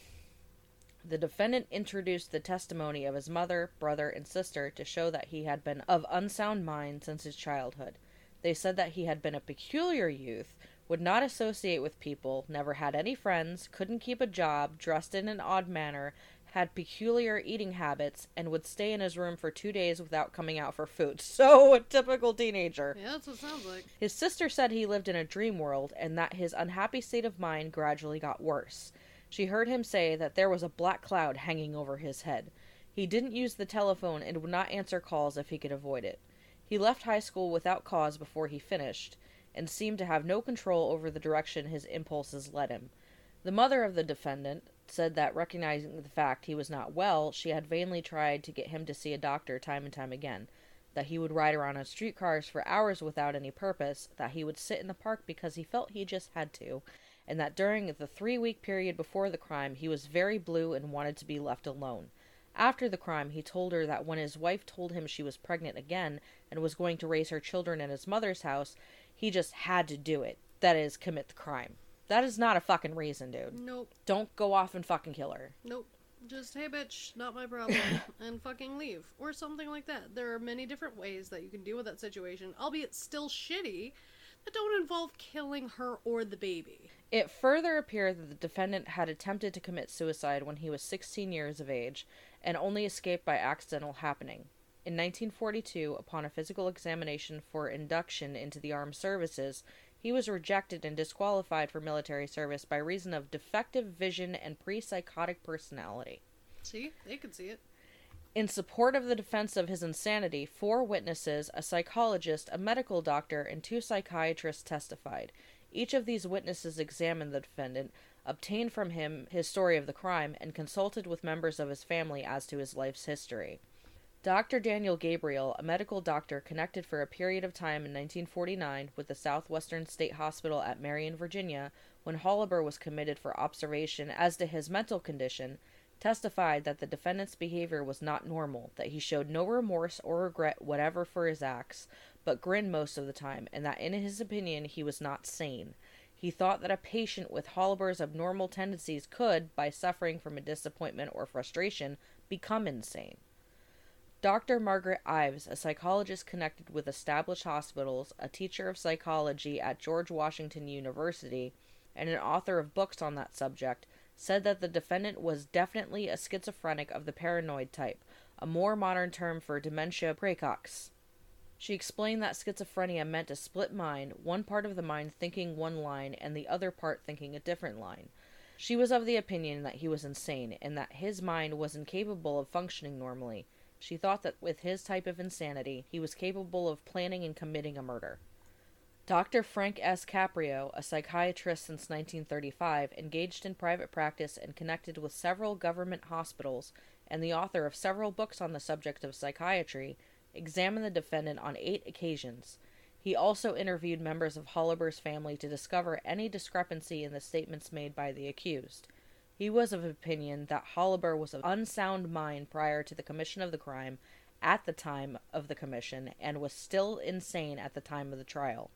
The defendant introduced the testimony of his mother, brother, and sister to show that he had been of unsound mind since his childhood. They said that he had been a peculiar youth, would not associate with people, never had any friends, couldn't keep a job, dressed in an odd manner, had peculiar eating habits, and would stay in his room for two days without coming out for food. So, a typical teenager. Yeah, that's what it sounds like. His sister said he lived in a dream world and that his unhappy state of mind gradually got worse. She heard him say that there was a black cloud hanging over his head. He didn't use the telephone and would not answer calls if he could avoid it. He left high school without cause before he finished, and seemed to have no control over the direction his impulses led him. The mother of the defendant said that, recognizing the fact he was not well, she had vainly tried to get him to see a doctor time and time again, that he would ride around on streetcars for hours without any purpose, that he would sit in the park because he felt he just had to, and that during the three week period before the crime he was very blue and wanted to be left alone. After the crime, he told her that when his wife told him she was pregnant again and was going to raise her children in his mother's house, he just had to do it. That is, commit the crime. That is not a fucking reason, dude. Nope. Don't go off and fucking kill her. Nope. Just, hey bitch, not my problem, and fucking leave. Or something like that. There are many different ways that you can deal with that situation, albeit still shitty, that don't involve killing her or the baby. It further appeared that the defendant had attempted to commit suicide when he was 16 years of age and only escaped by accidental happening. In 1942, upon a physical examination for induction into the armed services, he was rejected and disqualified for military service by reason of defective vision and pre psychotic personality. See? They could see it. In support of the defense of his insanity, four witnesses, a psychologist, a medical doctor, and two psychiatrists testified. Each of these witnesses examined the defendant, obtained from him his story of the crime, and consulted with members of his family as to his life's history. Dr. Daniel Gabriel, a medical doctor connected for a period of time in 1949 with the Southwestern State Hospital at Marion, Virginia, when Holliber was committed for observation as to his mental condition, testified that the defendant's behavior was not normal, that he showed no remorse or regret whatever for his acts, but grinned most of the time, and that in his opinion he was not sane. He thought that a patient with Holliber's abnormal tendencies could, by suffering from a disappointment or frustration, become insane. Dr. Margaret Ives, a psychologist connected with established hospitals, a teacher of psychology at George Washington University, and an author of books on that subject, said that the defendant was definitely a schizophrenic of the paranoid type, a more modern term for dementia praecox. She explained that schizophrenia meant a split mind, one part of the mind thinking one line and the other part thinking a different line. She was of the opinion that he was insane and that his mind was incapable of functioning normally. She thought that with his type of insanity, he was capable of planning and committing a murder. Dr. Frank S. Caprio, a psychiatrist since 1935, engaged in private practice and connected with several government hospitals, and the author of several books on the subject of psychiatry, examined the defendant on eight occasions. He also interviewed members of Holliber's family to discover any discrepancy in the statements made by the accused. He was of opinion that Holliber was of unsound mind prior to the commission of the crime, at the time of the commission, and was still insane at the time of the trial.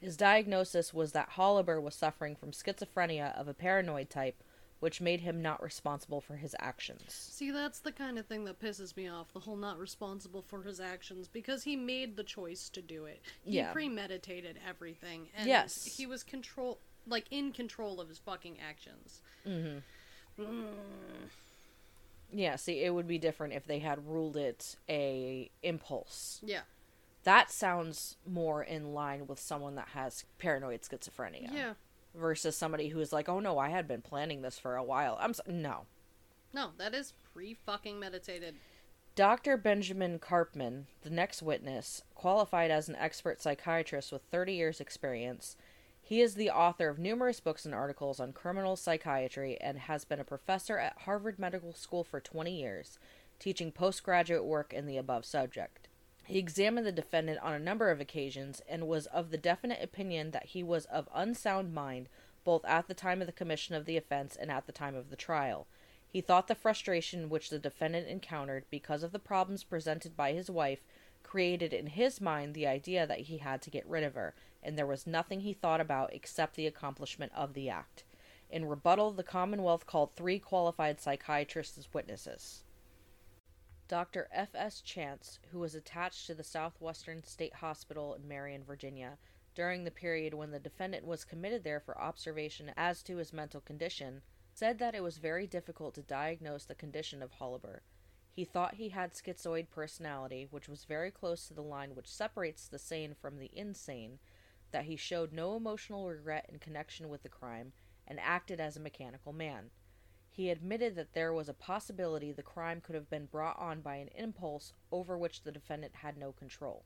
His diagnosis was that Holliber was suffering from schizophrenia of a paranoid type, which made him not responsible for his actions. See, that's the kind of thing that pisses me off, the whole not responsible for his actions, because he made the choice to do it. He Yeah. premeditated everything. And Yes. He was control like in control of his fucking actions. Mm-hmm. Mm. Yeah, see, it would be different if they had ruled it a impulse. Yeah. That sounds more in line with someone that has paranoid schizophrenia. Yeah. Versus somebody who's like, oh no, I had been planning this for a while. I'm so- no. No, that is pre fucking meditated. Dr. Benjamin Karpman, the next witness, qualified as an expert psychiatrist with 30 years' experience. He is the author of numerous books and articles on criminal psychiatry and has been a professor at Harvard Medical School for 20 years, teaching postgraduate work in the above subject. He examined the defendant on a number of occasions and was of the definite opinion that he was of unsound mind both at the time of the commission of the offense and at the time of the trial. He thought the frustration which the defendant encountered because of the problems presented by his wife created in his mind the idea that he had to get rid of her, and there was nothing he thought about except the accomplishment of the act. In rebuttal, the Commonwealth called three qualified psychiatrists as witnesses. Dr. F. S. Chance, who was attached to the Southwestern State Hospital in Marion, Virginia, during the period when the defendant was committed there for observation as to his mental condition, said that it was very difficult to diagnose the condition of Holliber. He thought he had schizoid personality, which was very close to the line which separates the sane from the insane, that he showed no emotional regret in connection with the crime, and acted as a mechanical man. He admitted that there was a possibility the crime could have been brought on by an impulse over which the defendant had no control.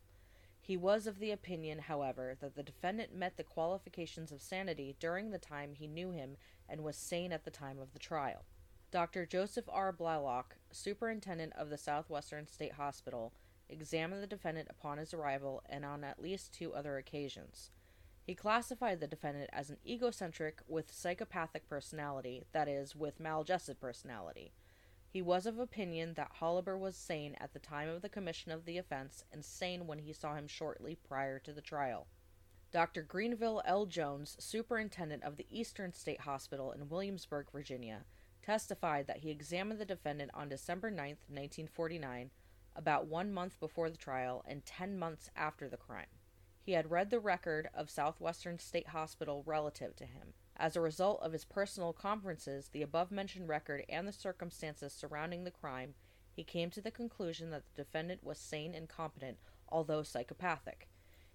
He was of the opinion, however, that the defendant met the qualifications of sanity during the time he knew him and was sane at the time of the trial. Dr. Joseph R. Blaylock, superintendent of the Southwestern State Hospital, examined the defendant upon his arrival and on at least two other occasions. He classified the defendant as an egocentric with psychopathic personality, that is, with maladjusted personality. He was of opinion that Holliber was sane at the time of the commission of the offense and sane when he saw him shortly prior to the trial. Dr. Granville L. Jones, superintendent of the Eastern State Hospital in Williamsburg, Virginia, testified that he examined the defendant on December 9, 1949, about one month before the trial and ten months after the crime. He had read the record of Southwestern State Hospital relative to him. As a result of his personal conferences, the above mentioned record, and the circumstances surrounding the crime, he came to the conclusion that the defendant was sane and competent, although psychopathic.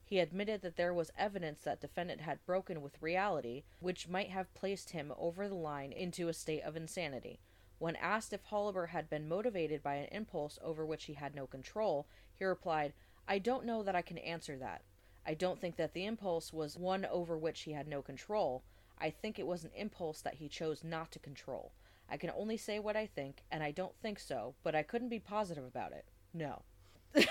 He admitted that there was evidence that defendant had broken with reality, which might have placed him over the line into a state of insanity. When asked if Holliber had been motivated by an impulse over which he had no control, he replied, I don't know that I can answer that. I don't think that the impulse was one over which he had no control. I think it was an impulse that he chose not to control. I can only say what I think, and I don't think so, but I couldn't be positive about it. No. that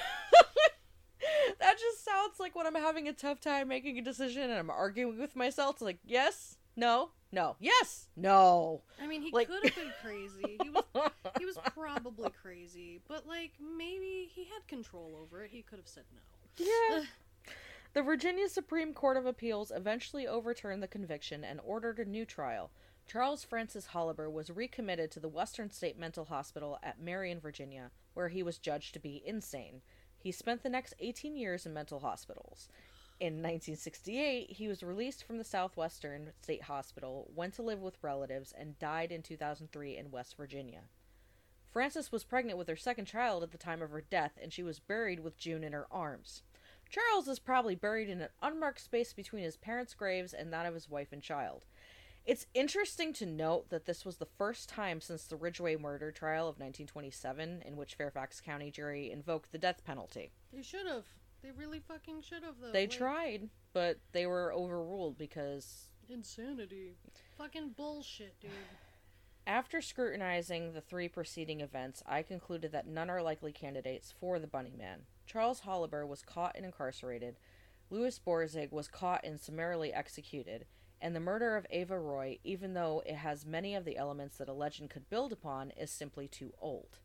just sounds like when I'm having a tough time making a decision and I'm arguing with myself. It's like, yes, no, no, yes, no. I mean, he Like- could have been crazy. He was he was probably crazy, but like maybe he had control over it. He could have said no. Yeah. The Virginia Supreme Court of Appeals eventually overturned the conviction and ordered a new trial. Charles Francis Holliber was recommitted to the Western State Mental Hospital at Marion, Virginia, where he was judged to be insane. He spent the next 18 years in mental hospitals. In 1968, he was released from the Southwestern State Hospital, went to live with relatives, and died in 2003 in West Virginia. Frances was pregnant with her second child at the time of her death, and she was buried with June in her arms. Charles is probably buried in an unmarked space between his parents' graves and that of his wife and child. It's interesting to note that this was the first time since the Ridgeway murder trial of 1927 in which Fairfax County jury invoked the death penalty. They should have. They really fucking should have though. They Like, tried, but they were overruled because Insanity. Fucking bullshit, dude. After scrutinizing the three preceding events, I concluded that none are likely candidates for the Bunny Man. Charles Holliber was caught and incarcerated, Louis Borzig was caught and summarily executed, and the murder of Ava Roy, even though it has many of the elements that a legend could build upon, is simply too old.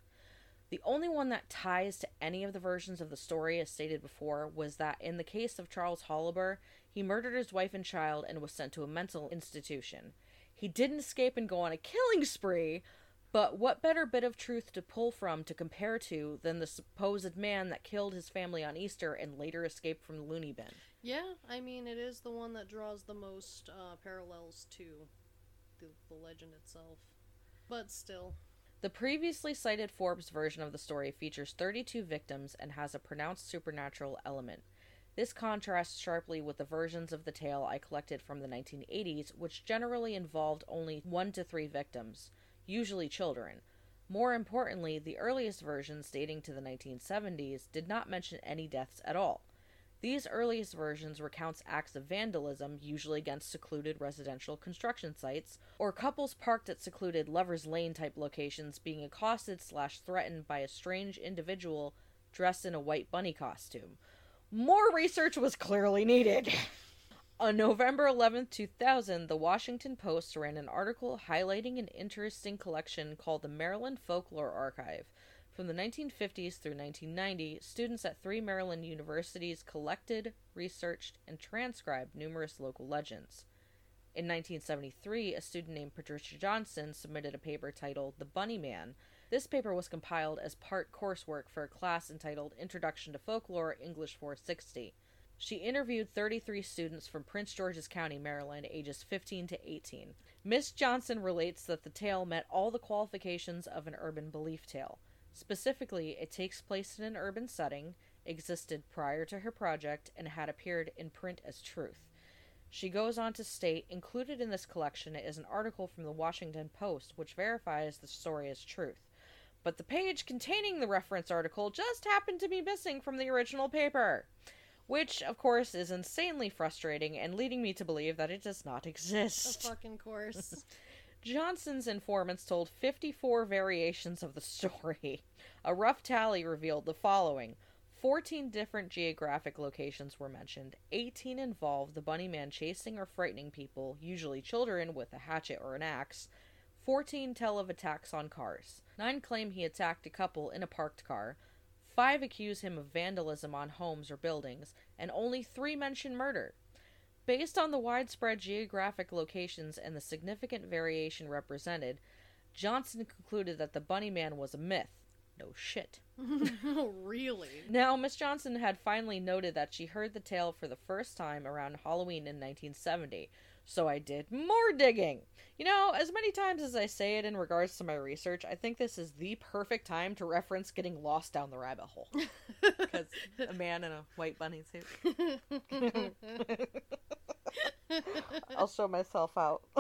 The only one that ties to any of the versions of the story, as stated before, was that in the case of Charles Holliber, he murdered his wife and child and was sent to a mental institution. He didn't escape and go on a killing spree, but what better bit of truth to pull from to compare to than the supposed man that killed his family on Easter and later escaped from the loony bin? Yeah, I mean it is the one that draws the most uh, parallels to the, the legend itself. But still, The previously cited Forbes version of the story features 32 victims and has a pronounced supernatural element. This contrasts sharply with the versions of the tale I collected from the 1980s, which generally involved only one to three victims, usually children. More importantly, the earliest versions, dating to the 1970s, did not mention any deaths at all. These earliest versions recounts acts of vandalism, usually against secluded residential construction sites, or couples parked at secluded lovers lane type locations being accosted slash threatened by a strange individual dressed in a white bunny costume. More research was clearly needed. On November 11, 2000, the Washington Post ran an article highlighting an interesting collection called the Maryland Folklore Archive. From the 1950s through 1990, students at three Maryland universities collected, researched, and transcribed numerous local legends. In 1973, a student named Patricia Johnson submitted a paper titled The Bunny Man. This paper was compiled as part coursework for a class entitled Introduction to Folklore, English 460. She interviewed 33 students from Prince George's County, Maryland, ages 15 to 18. Miss Johnson relates that the tale met all the qualifications of an urban belief tale. Specifically, it takes place in an urban setting, existed prior to her project, and had appeared in print as truth. She goes on to state included in this collection is an article from the Washington Post which verifies the story as truth. But the page containing the reference article just happened to be missing from the original paper. Which, of course, is insanely frustrating and leading me to believe that it does not Of exist. fucking course. Johnson's informants told 54 variations of the story. A rough tally revealed the following 14 different geographic locations were mentioned. 18 involved the bunny man chasing or frightening people, usually children, with a hatchet or an axe. 14 tell of attacks on cars. 9 claim he attacked a couple in a parked car. 5 accuse him of vandalism on homes or buildings, and only 3 mention murder. Based on the widespread geographic locations and the significant variation represented, Johnson concluded that the Bunny Man was a myth. No shit. really? Now, Miss Johnson had finally noted that she heard the tale for the first time around Halloween in 1970, so I did more digging. You know, as many times as I say it in regards to my research, I think this is the perfect time to reference getting lost down the rabbit hole. Because a man in a white bunny suit. I'll show myself out.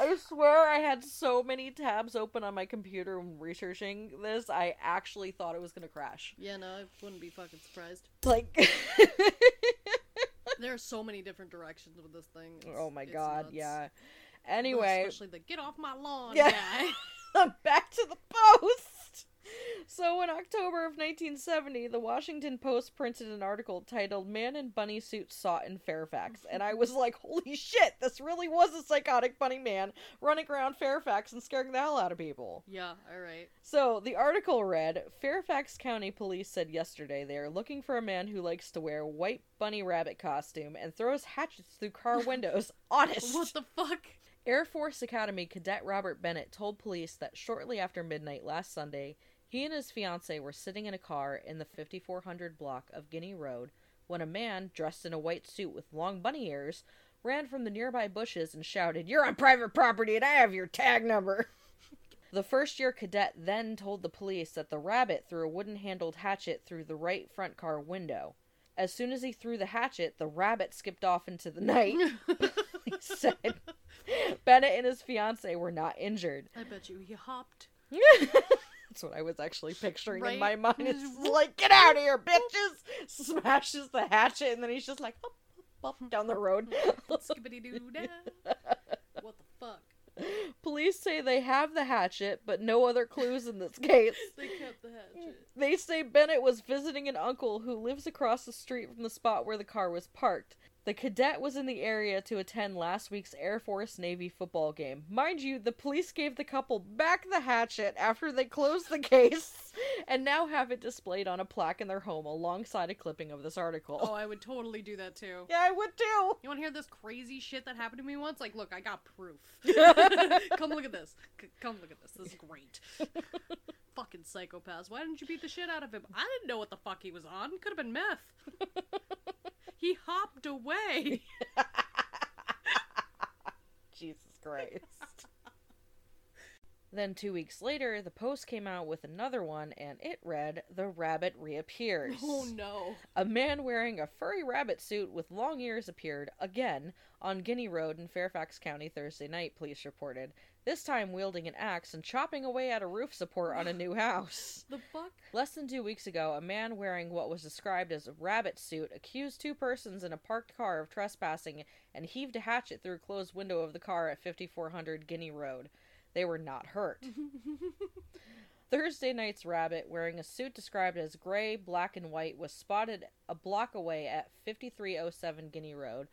I swear I had so many tabs open on my computer when researching this, I actually thought it was gonna crash. yeah, no, I wouldn't be fucking surprised. Like, There are so many different directions with this thing. It's- oh my god, nuts. yeah. Anyway, especially the get off my lawn Yeah. guy. back to the Post. So, in October of 1970, the Washington Post printed an article titled Man in Bunny Suit Sought in Fairfax. And I was like, holy shit, this really was a psychotic bunny man running around Fairfax and scaring the hell out of people. yeah, all right. So, the article read Fairfax County Police said yesterday they are looking for a man who likes to wear white bunny rabbit costume and throws hatchets through car windows. Honest. What the fuck? Air Force Academy cadet Robert Bennett told police that shortly after midnight last Sunday, he and his fiancee were sitting in a car in the 5400 block of Guinea Road when a man dressed in a white suit with long bunny ears ran from the nearby bushes and shouted, You're on private property and I have your tag number. The first year cadet then told the police that the rabbit threw a wooden handled hatchet through the right front car window. As soon as he threw the hatchet, the rabbit skipped off into the night. he said Bennett and his fiance were not injured. I bet you he hopped. That's what I was actually picturing in my mind. It's like, get out of here, bitches! Smashes the hatchet, and then he's just like, down the road. Skibbity doo dah. What the fuck? Police say they have the hatchet, but no other clues in this case. They kept the hatchet. They say Bennett was visiting an uncle who lives across the street from the spot where the car was parked. The cadet was in the area to attend last week's Air Force Navy football game. Mind you, the police gave the couple back the hatchet after they closed the case and now have it displayed on a plaque in their home alongside a clipping of this article. Oh, I would totally do that too. Yeah, I would too. You want to hear this crazy shit that happened to me once? Like, look, I got proof. come look at this. C- come look at this. This is great. Fucking psychopaths. Why didn't you beat the shit out of him? I didn't know what the fuck he was on. Could have been meth. He hopped away. Jesus Christ. then, two weeks later, the Post came out with another one, and it read The Rabbit Reappears. Oh no. A man wearing a furry rabbit suit with long ears appeared again on Guinea Road in Fairfax County Thursday night, police reported, this time wielding an axe and chopping away at a roof support on a new house. The fuck? Less than two weeks ago, a man wearing what was described as a rabbit suit accused two persons in a parked car of trespassing and heaved a hatchet through a closed window of the car at 5400 Guinea Road. They were not hurt. Thursday night's rabbit, wearing a suit described as gray, black, and white, was spotted a block away at 5307 Guinea Road.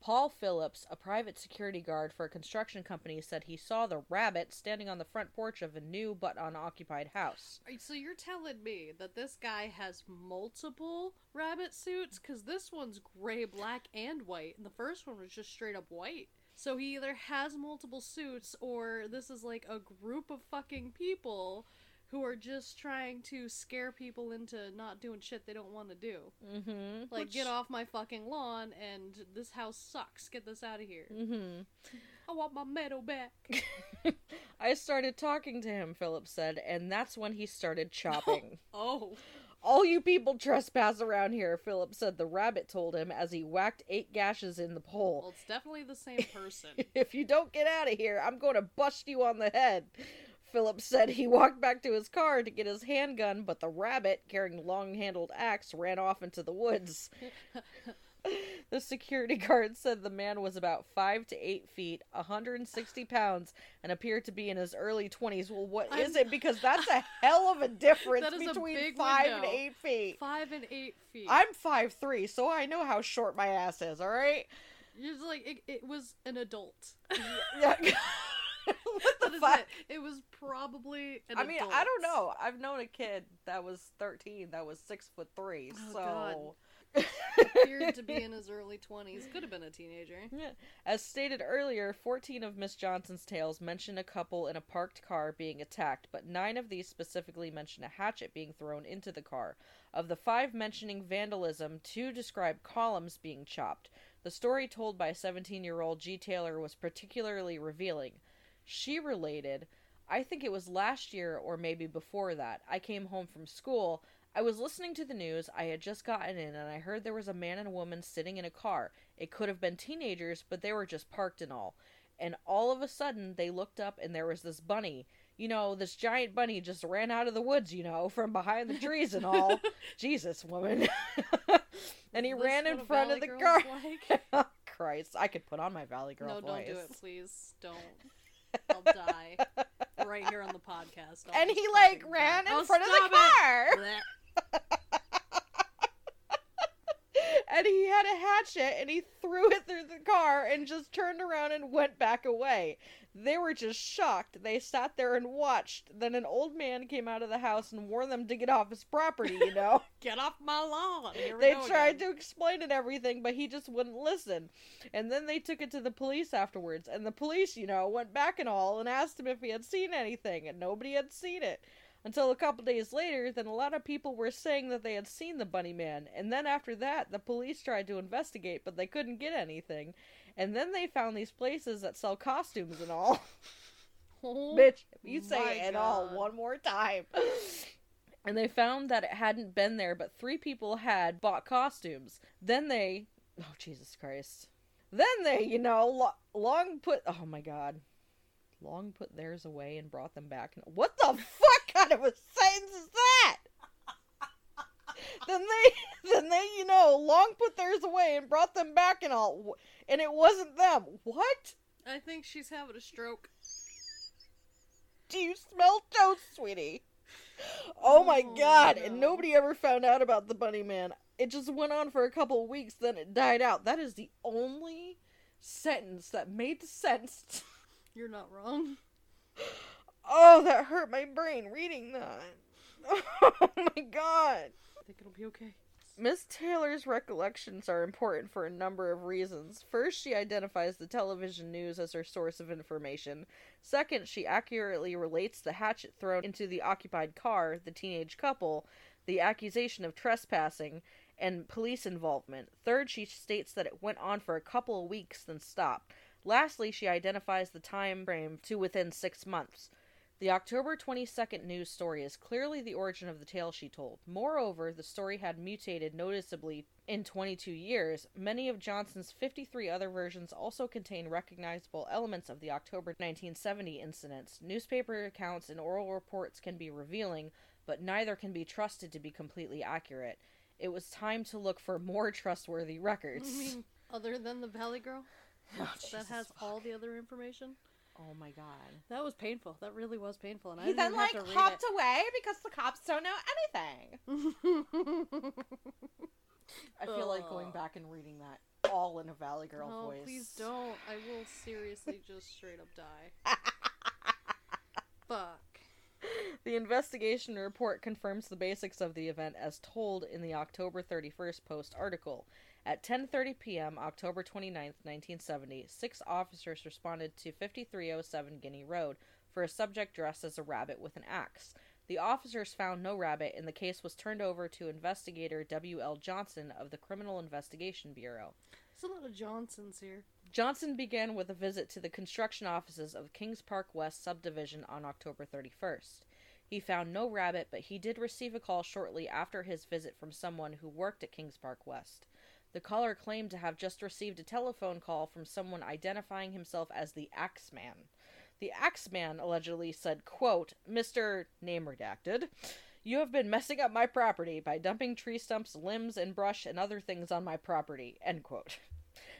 Paul Phillips, a private security guard for a construction company, said he saw the rabbit standing on the front porch of a new but unoccupied house. So you're telling me that this guy has multiple rabbit suits? Because this one's gray, black, and white, and the first one was just straight up white. So he either has multiple suits, or this is like a group of fucking people who are just trying to scare people into not doing shit they don't want to do. Mm-hmm. Like, get off my fucking lawn, and this house sucks. Get this out of here. Mm-hmm. I want my meadow back. I started talking to him, Philip said, and that's when he started chopping. Oh. All you people trespass around here, Philip said the rabbit told him as he whacked eight gashes in the pole. Well, it's definitely the same person. if you don't get out of here, I'm going to bust you on the head. Phillips said he walked back to his car to get his handgun, but the rabbit, carrying a long handled axe, ran off into the woods. the security guard said the man was about 5 to 8 feet, 160 pounds, and appeared to be in his early 20s. Well, what is I'm- it? Because that's a hell of a difference That is a between big 5 and 8 feet. Five and eight feet. I'm five three, so I know how short my ass is, alright? You're just like it, it was an adult. Yeah. what the fuck? it. It was probably an I mean, adult. I don't know. I've known a kid that was 13 that was six foot three. Oh, so, God. Appeared to be in his early twenties. Could have been a teenager. Yeah. As stated earlier, 14 of Miss Johnson's tales mention a couple in a parked car being attacked, but nine of these specifically mention a hatchet being thrown into the car. Of the five mentioning vandalism, two describe columns being chopped. The story told by 17 year old G. Taylor was particularly revealing. She related, I think it was last year or maybe before that. I came home from school. I was listening to the news. I had just gotten in and I heard there was a man and a woman sitting in a car. It could have been teenagers, but they were just parked and all. And all of a sudden, they looked up and there was this bunny. You know, this giant bunny just ran out of the woods, you know, from behind the trees and all. Jesus, woman. and he this ran in front of the car. Like? Christ, I could put on my Valley Girl no, voice. don't do it, please. Don't. I'll die right here on the podcast. I'll And he like ran die. in Oh, front of the oh, car. and he had a hatchet and he threw it through the car and just turned around and went back away. They were just shocked. They sat there and watched. Then an old man came out of the house and warned them to get off his property, you know. Get off my lawn. They tried again. to explain it everything, but he just wouldn't listen. And then they took it to the police afterwards, and the police, you know, went back and all and asked him if he had seen anything, and nobody had seen it. Until a couple days later, then a lot of people were saying that they had seen the bunny man, and then after that, the police tried to investigate, but they couldn't get anything. And then they found these places that sell costumes and all. Oh, Bitch, you say it all one more time. And they found that it hadn't been there, but three people had bought costumes. Then they, oh Jesus Christ! Then they, you know, lo- long put, oh my God, long put theirs away and brought them back. What the fuck kind of a sentence is that? then they, then they, you know, long put theirs away and brought them back and all, and it wasn't them. What? I think she's having a stroke. Do you smell toast, sweetie? Oh my Oh, god, and nobody ever found out about the bunny man. It just went on for a couple of weeks, then it died out. That is the only sentence that made sense. You're not wrong. Oh, that hurt my brain reading that. Oh my god. I think it'll be okay. Miss Taylor's recollections are important for a number of reasons. First, she identifies the television news as her source of information. Second, she accurately relates the hatchet thrown into the occupied car, the teenage couple, the accusation of trespassing, and police involvement. Third, she states that it went on for a couple of weeks, then stopped. Lastly, she identifies the time frame to within six months. The October 22nd news story is clearly the origin of the tale she told. Moreover, the story had mutated noticeably in 22 years. Many of Johnson's 53 other versions also contain recognizable elements of the October 1970 incidents. Newspaper accounts and oral reports can be revealing, but neither can be trusted to be completely accurate. It was time to look for more trustworthy records. Other than the Valley Girl, Oh, that has fuck. all the other information. Oh my god. That was painful. That really was painful, and I He didn't then like hopped away because the cops don't know anything. I feel like going back and reading that all in a Valley Girl voice. please don't. I will seriously just straight up die. Fuck. The investigation report confirms the basics of the event as told in the October 31st Post article. At 10:30 p.m. October 29th, 1970, six officers responded to 5307 Guinea Road for a subject dressed as a rabbit with an axe. The officers found no rabbit and the case was turned over to investigator W.L. Johnson of the Criminal Investigation Bureau. There's a lot of Johnsons here. Johnson began with a visit to the construction offices of Kings Park West subdivision on October 31st. He found no rabbit, but he did receive a call shortly after his visit from someone who worked at Kings Park West. The caller claimed to have just received a telephone call from someone identifying himself as the Axeman. The Axeman allegedly said, quote, Mr. Name Redacted, you have been messing up my property by dumping tree stumps, limbs, and brush and other things on my property, end quote.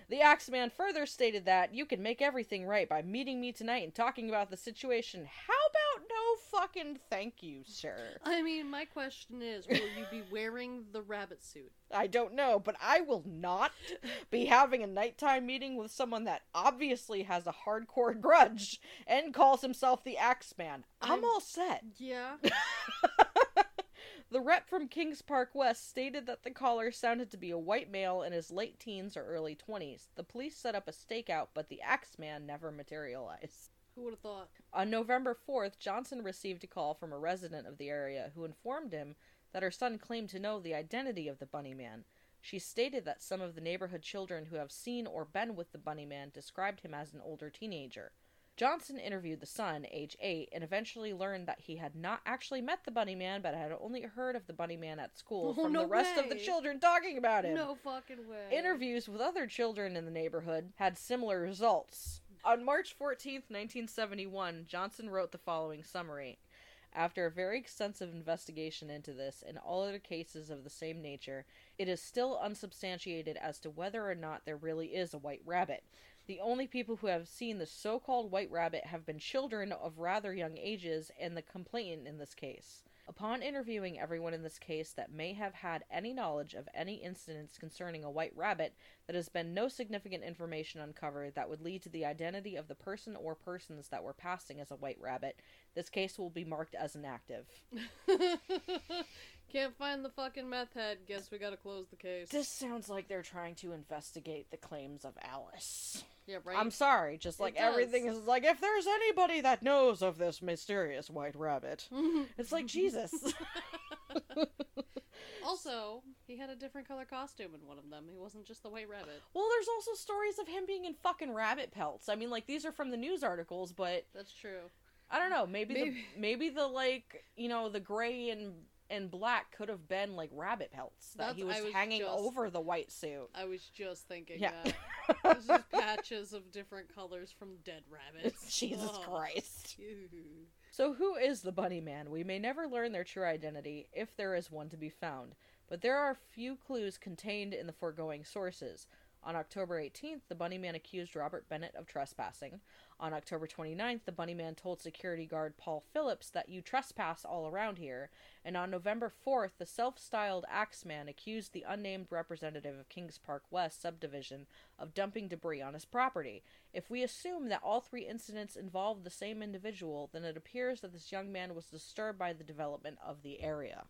The Axeman further stated that you can make everything right by meeting me tonight and talking about the situation. How no fucking thank you, sir? I mean, my question is, will you be wearing the rabbit suit? I don't know, but I will not be having a nighttime meeting with someone that obviously has a hardcore grudge and calls himself the Axeman. I'm I'm- all set. Yeah. The rep from Kings Park West stated that the caller sounded to be a white male in his late teens or early 20s. The police set up a stakeout, but the Axeman never materialized. Who would have thought? On November 4th, Johnson received a call from a resident of the area who informed him that her son claimed to know the identity of the Bunny Man. She stated that some of the neighborhood children who have seen or been with the Bunny Man described him as an older teenager. Johnson interviewed the son, age 8, and eventually learned that he had not actually met the Bunny Man, but had only heard of the Bunny Man at school Oh, from no the rest of the children talking about him. No fucking way. Interviews with other children in the neighborhood had similar results. On March 14th, 1971, Johnson wrote the following summary. After a very extensive investigation into this and all other cases of the same nature, it is still unsubstantiated as to whether or not there really is a white rabbit. The only people who have seen the so called white rabbit have been children of rather young ages and the complainant in this case. Upon interviewing everyone in this case that may have had any knowledge of any incidents concerning a white rabbit, there has been no significant information uncovered that would lead to the identity of the person or persons that were passing as a white rabbit. This case will be marked as inactive. Can't find the fucking meth head. Guess we gotta close the case. This sounds like they're trying to investigate the claims of Alice. Yeah, right. I'm sorry, just like everything is like if there's anybody that knows of this mysterious white rabbit. It's like Jesus. also, he had a different color costume in one of them. He wasn't just the white rabbit. well, there's also stories of him being in fucking rabbit pelts. I mean, like these are from the news articles, but That's true. I don't know. Maybe, Maybe. the maybe the like you know the gray and and black could have been like rabbit pelts that he was, was hanging just- over the white suit. I was just thinking Yeah. that. It's just patches of different colors from dead rabbits. Jesus Ugh. Christ. Ew. So who is the Bunny Man? We may never learn their true identity if there is one to be found, but there are few clues contained in the foregoing sources. On October 18th, the Bunny Man accused Robert Bennett of trespassing. On October 29th, the Bunny Man told security guard Paul Phillips that you trespass all around here. And on November 4th, the self styled Axeman accused the unnamed representative of Kings Park West subdivision of dumping debris on his property. If we assume that all three incidents involved the same individual, then it appears that this young man was disturbed by the development of the area.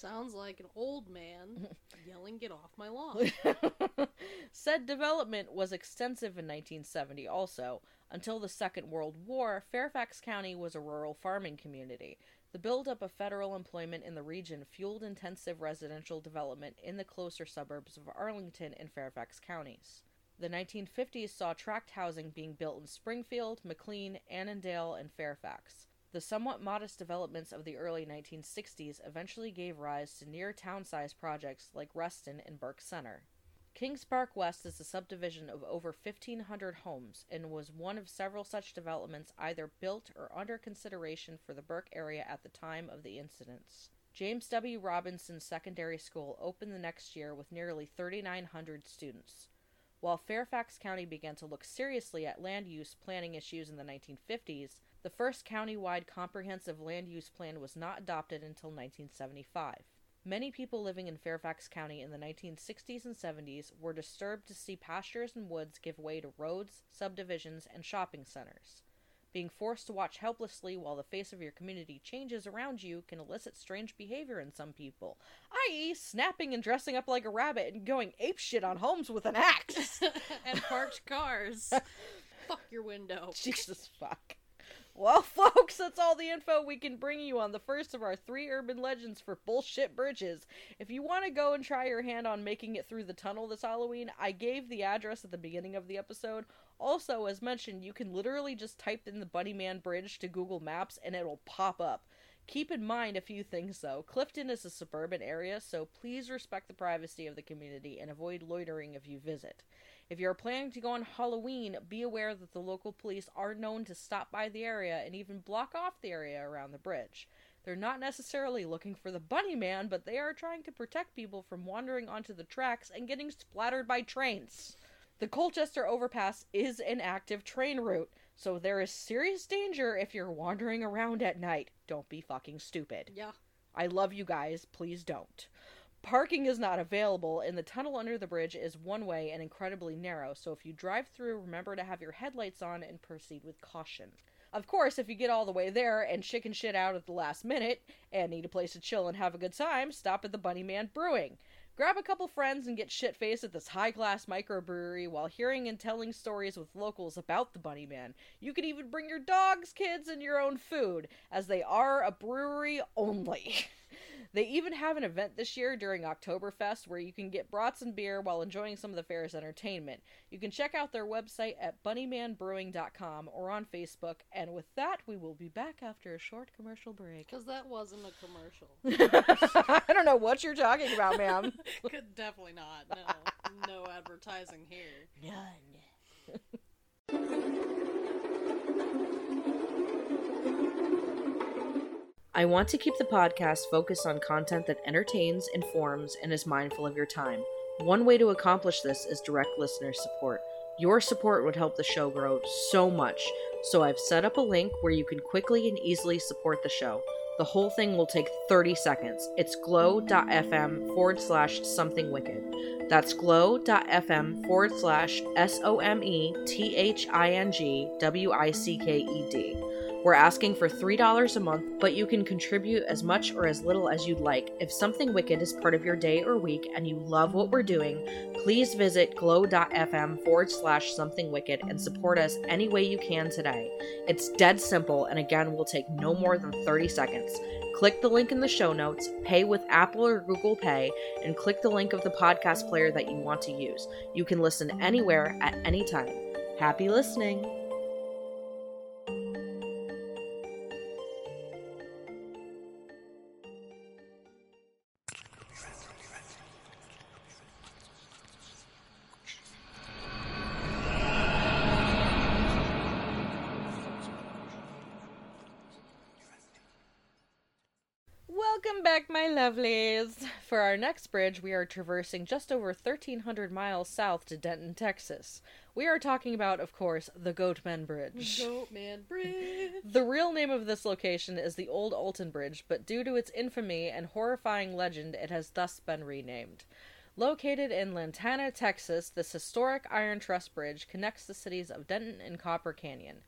Sounds like an old man yelling, "Get off my lawn!" Said development was extensive in 1970 also. Until the Second World War, Fairfax County was a rural farming community. The buildup of federal employment in the region fueled intensive residential development in the closer suburbs of Arlington and Fairfax counties. The 1950s saw tract housing being built in Springfield, McLean, Annandale, and Fairfax. The somewhat modest developments of the early 1960s eventually gave rise to near town sized projects like Reston and Burke Center. Kings Park West is a subdivision of over 1,500 homes and was one of several such developments either built or under consideration for the Burke area at the time of the incidents. James W. Robinson Secondary School opened the next year with nearly 3,900 students. While Fairfax County began to look seriously at land use planning issues in the 1950s, the first county-wide comprehensive land use plan was not adopted until 1975. Many people living in Fairfax County in the 1960s and 70s were disturbed to see pastures and woods give way to roads, subdivisions, and shopping centers. Being forced to watch helplessly while the face of your community changes around you can elicit strange behavior in some people, i.e., snapping and dressing up like a rabbit and going apeshit on homes with an axe. and parked cars. Fuck your window. Jesus fuck. Well, folks, that's all the info we can bring you on the first of our three urban legends for bullshit bridges. If you want to go and try your hand on making it through the tunnel this Halloween, I gave the address at the beginning of the episode. Also, as mentioned, you can literally just type in the Bunny Man Bridge to Google Maps and it'll pop up. Keep in mind a few things though. Clifton is a suburban area, so please respect the privacy of the community and avoid loitering if you visit. If you are planning to go on Halloween, be aware that the local police are known to stop by the area and even block off the area around the bridge. They're not necessarily looking for the bunny man, but they are trying to protect people from wandering onto the tracks and getting splattered by trains. The Colchester overpass is an active train route, so there is serious danger if you're wandering around at night. Don't be fucking stupid. Yeah. I love you guys, please don't. Parking is not available, and the tunnel under the bridge is one way and incredibly narrow, so if you drive through, remember to have your headlights on and proceed with caution. Of course, if you get all the way there and chicken shit out at the last minute and need a place to chill and have a good time, stop at the Bunny Man Brewing. Grab a couple friends and get shit faced at this high class microbrewery while hearing and telling stories with locals about the Bunny Man. You can even bring your dogs, kids, and your own food, as they are a brewery only. They even have an event this year during Oktoberfest where you can get brats and beer while enjoying some of the fair's entertainment. You can check out their website at bunnymanbrewing.com or on Facebook. And with that, we will be back after a short commercial break. Because that wasn't a commercial. I don't know what you're talking about, ma'am. Could definitely not. No, no advertising here. None. I want to keep the podcast focused on content that entertains, informs, and is mindful of your time. One way to accomplish this is direct listener support. Your support would help the show grow so much, so I've set up a link where you can quickly and easily support the show. The whole thing will take 30 seconds. It's glow.fm forward slash something wicked. That's glow.fm forward slash S O M E T H I N G W I C K E D. We're asking for $3 a month, but you can contribute as much or as little as you'd like. If something wicked is part of your day or week and you love what we're doing, please visit glow.fm forward slash something wicked and support us any way you can today. It's dead simple and again will take no more than 30 seconds. Click the link in the show notes, pay with Apple or Google Pay, and click the link of the podcast player that you want to use. You can listen anywhere at any time. Happy listening! Back, my lovelies. For our next bridge, we are traversing just over 1,300 miles south to Denton, Texas. We are talking about, of course, the Goatman Bridge. Goatman Bridge. The real name of this location is the Old Alton Bridge, but due to its infamy and horrifying legend, it has thus been renamed. Located in Lantana, Texas, this historic iron truss bridge connects the cities of Denton and Copper Canyon.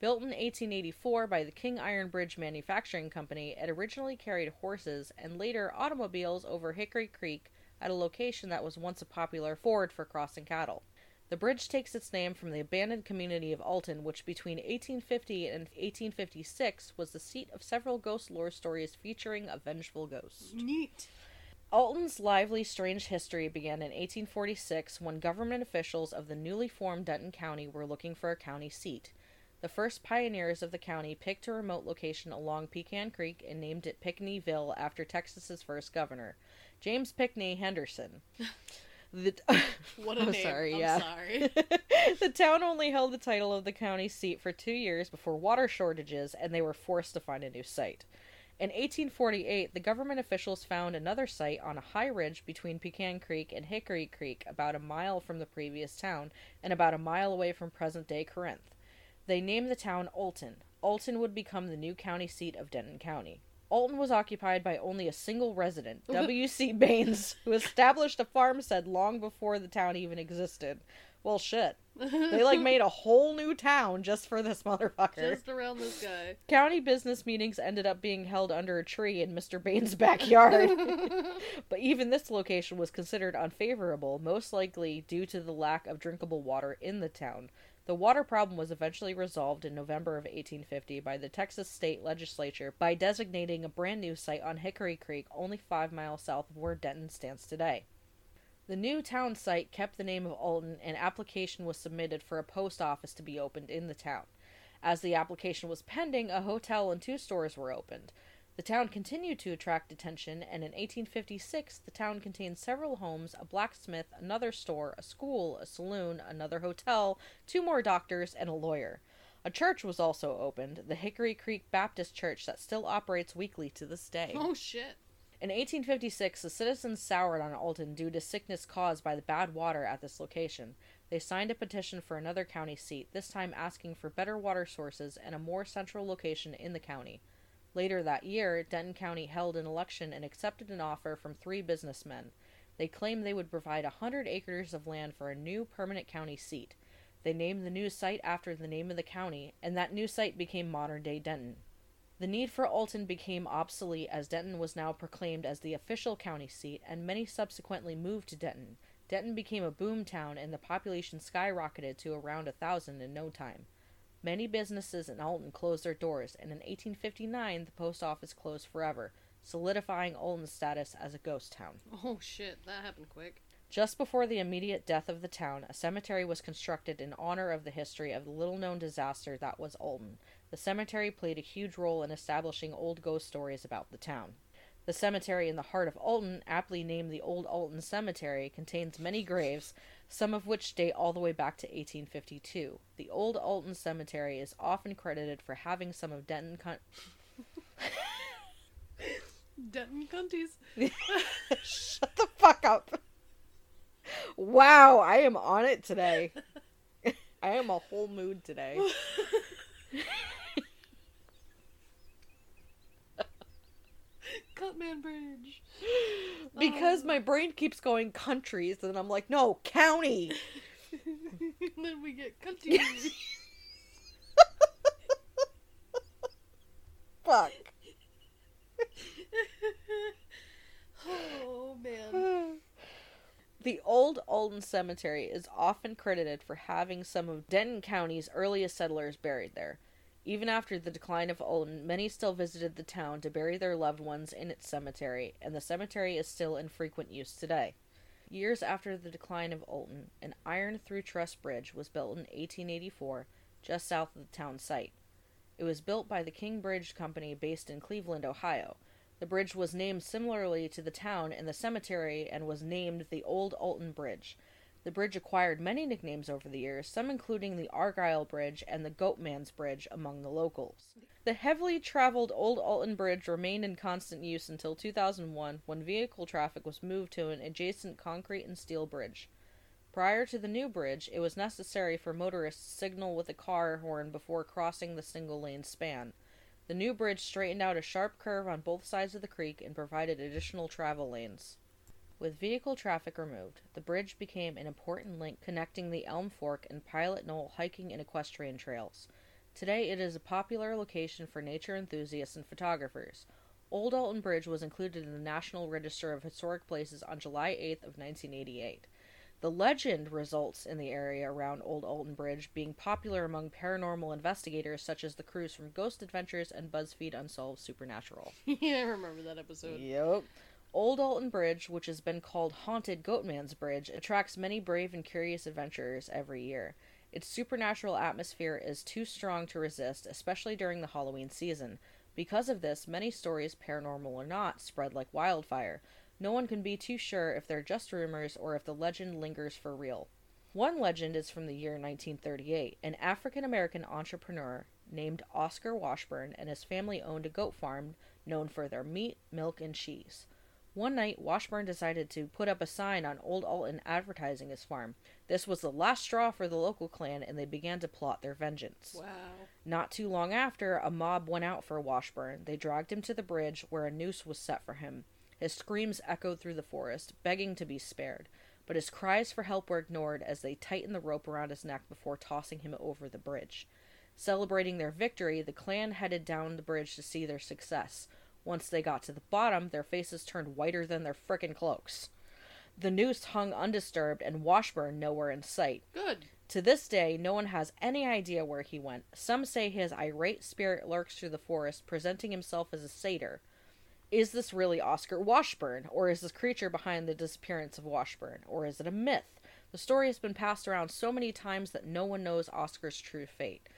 Built in 1884 by the King Iron Bridge Manufacturing Company, it originally carried horses and later automobiles over Hickory Creek at a location that was once a popular ford for crossing cattle. The bridge takes its name from the abandoned community of Alton, which between 1850 and 1856 was the seat of several ghost lore stories featuring a vengeful ghost. Neat. Alton's lively, strange history began in 1846 when government officials of the newly formed Denton County were looking for a county seat. The first pioneers of the county picked a remote location along Pecan Creek and named it Pinckneyville after Texas's first governor, James Pinckney Henderson. The What a Oh, name. sorry, I'm yeah. sorry. the town only held the title of the county seat for two years before water shortages, and they were forced to find a new site. In 1848, the government officials found another site on a high ridge between Pecan Creek and Hickory Creek, about a mile from the previous town and about a mile away from present day Corinth. They named the town Alton. Alton would become the new county seat of Denton County. Alton was occupied by only a single resident, W.C. Baines, who established a farmstead long before the town even existed. Well, shit. They like made a whole new town just for this motherfucker. Just around this guy. County business meetings ended up being held under a tree in Mr. Baines' backyard. but even this location was considered unfavorable, most likely due to the lack of drinkable water in the town. The water problem was eventually resolved in November of 1850 by the Texas state legislature by designating a brand new site on Hickory Creek, only five miles south of where Denton stands today. The new town site kept the name of Alton, and application was submitted for a post office to be opened in the town. As the application was pending, a hotel and two stores were opened. The town continued to attract attention, and in 1856 the town contained several homes, a blacksmith, another store, a school, a saloon, another hotel, two more doctors, and a lawyer. A church was also opened, the Hickory Creek Baptist Church, that still operates weekly to this day. Oh shit. In 1856, the citizens soured on Alton due to sickness caused by the bad water at this location. They signed a petition for another county seat, this time asking for better water sources and a more central location in the county. Later that year, Denton County held an election and accepted an offer from three businessmen. They claimed they would provide hundred acres of land for a new permanent county seat. They named the new site after the name of the county, and that new site became modern day Denton. The need for Alton became obsolete as Denton was now proclaimed as the official county seat, and many subsequently moved to Denton. Denton became a boom town, and the population skyrocketed to around a thousand in no time. Many businesses in Alton closed their doors, and in 1859 the post office closed forever, solidifying Alton's status as a ghost town. Oh shit, that happened quick. Just before the immediate death of the town, a cemetery was constructed in honor of the history of the little known disaster that was Alton. The cemetery played a huge role in establishing old ghost stories about the town. The cemetery in the heart of Alton, aptly named the Old Alton Cemetery, contains many graves, some of which date all the way back to 1852. The Old Alton Cemetery is often credited for having some of Denton Con- Denton Cunties. Shut the fuck up. Wow, I am on it today. I am a whole mood today. Cutman Bridge. Because Oh. my brain keeps going countries, and I'm like, no, county. then we get Cunties. Fuck. oh man. The old Alton Cemetery is often credited for having some of Denton County's earliest settlers buried there. Even after the decline of Alton, many still visited the town to bury their loved ones in its cemetery, and the cemetery is still in frequent use today. Years after the decline of Alton, an iron through truss bridge was built in 1884 just south of the town site. It was built by the King Bridge Company based in Cleveland, Ohio. The bridge was named similarly to the town and the cemetery and was named the Old Alton Bridge. The bridge acquired many nicknames over the years, some including the Argyle Bridge and the Goatman's Bridge among the locals. The heavily traveled Old Alton Bridge remained in constant use until 2001 when vehicle traffic was moved to an adjacent concrete and steel bridge. Prior to the new bridge, it was necessary for motorists to signal with a car horn before crossing the single lane span. The new bridge straightened out a sharp curve on both sides of the creek and provided additional travel lanes. With vehicle traffic removed, the bridge became an important link connecting the Elm Fork and Pilot Knoll hiking and equestrian trails. Today it is a popular location for nature enthusiasts and photographers. Old Alton Bridge was included in the National Register of Historic Places on July 8th of 1988. The legend results in the area around Old Alton Bridge being popular among paranormal investigators such as the crews from Ghost Adventures and BuzzFeed Unsolved Supernatural. yeah, I remember that episode. Yep. Old Alton Bridge, which has been called Haunted Goatman's Bridge, attracts many brave and curious adventurers every year. Its supernatural atmosphere is too strong to resist, especially during the Halloween season. Because of this, many stories, paranormal or not, spread like wildfire. No one can be too sure if they're just rumors or if the legend lingers for real. One legend is from the year 1938. An African American entrepreneur named Oscar Washburn and his family owned a goat farm known for their meat, milk, and cheese. One night, Washburn decided to put up a sign on Old Alton advertising his farm. This was the last straw for the local Klan, and they began to plot their vengeance. Wow. Not too long after, a mob went out for Washburn. They dragged him to the bridge, where a noose was set for him. His screams echoed through the forest, begging to be spared, but his cries for help were ignored as they tightened the rope around his neck before tossing him over the bridge. Celebrating their victory, the Klan headed down the bridge to see their success. Once they got to the bottom, their faces turned whiter than their frickin' cloaks. The noose hung undisturbed and Washburn nowhere in sight. Good. To this day, no one has any idea where he went. Some say his irate spirit lurks through the forest, presenting himself as a satyr. Is this really Oscar Washburn, or is this creature behind the disappearance of Washburn, or is it a myth? The story has been passed around so many times that no one knows Oscar's true fate.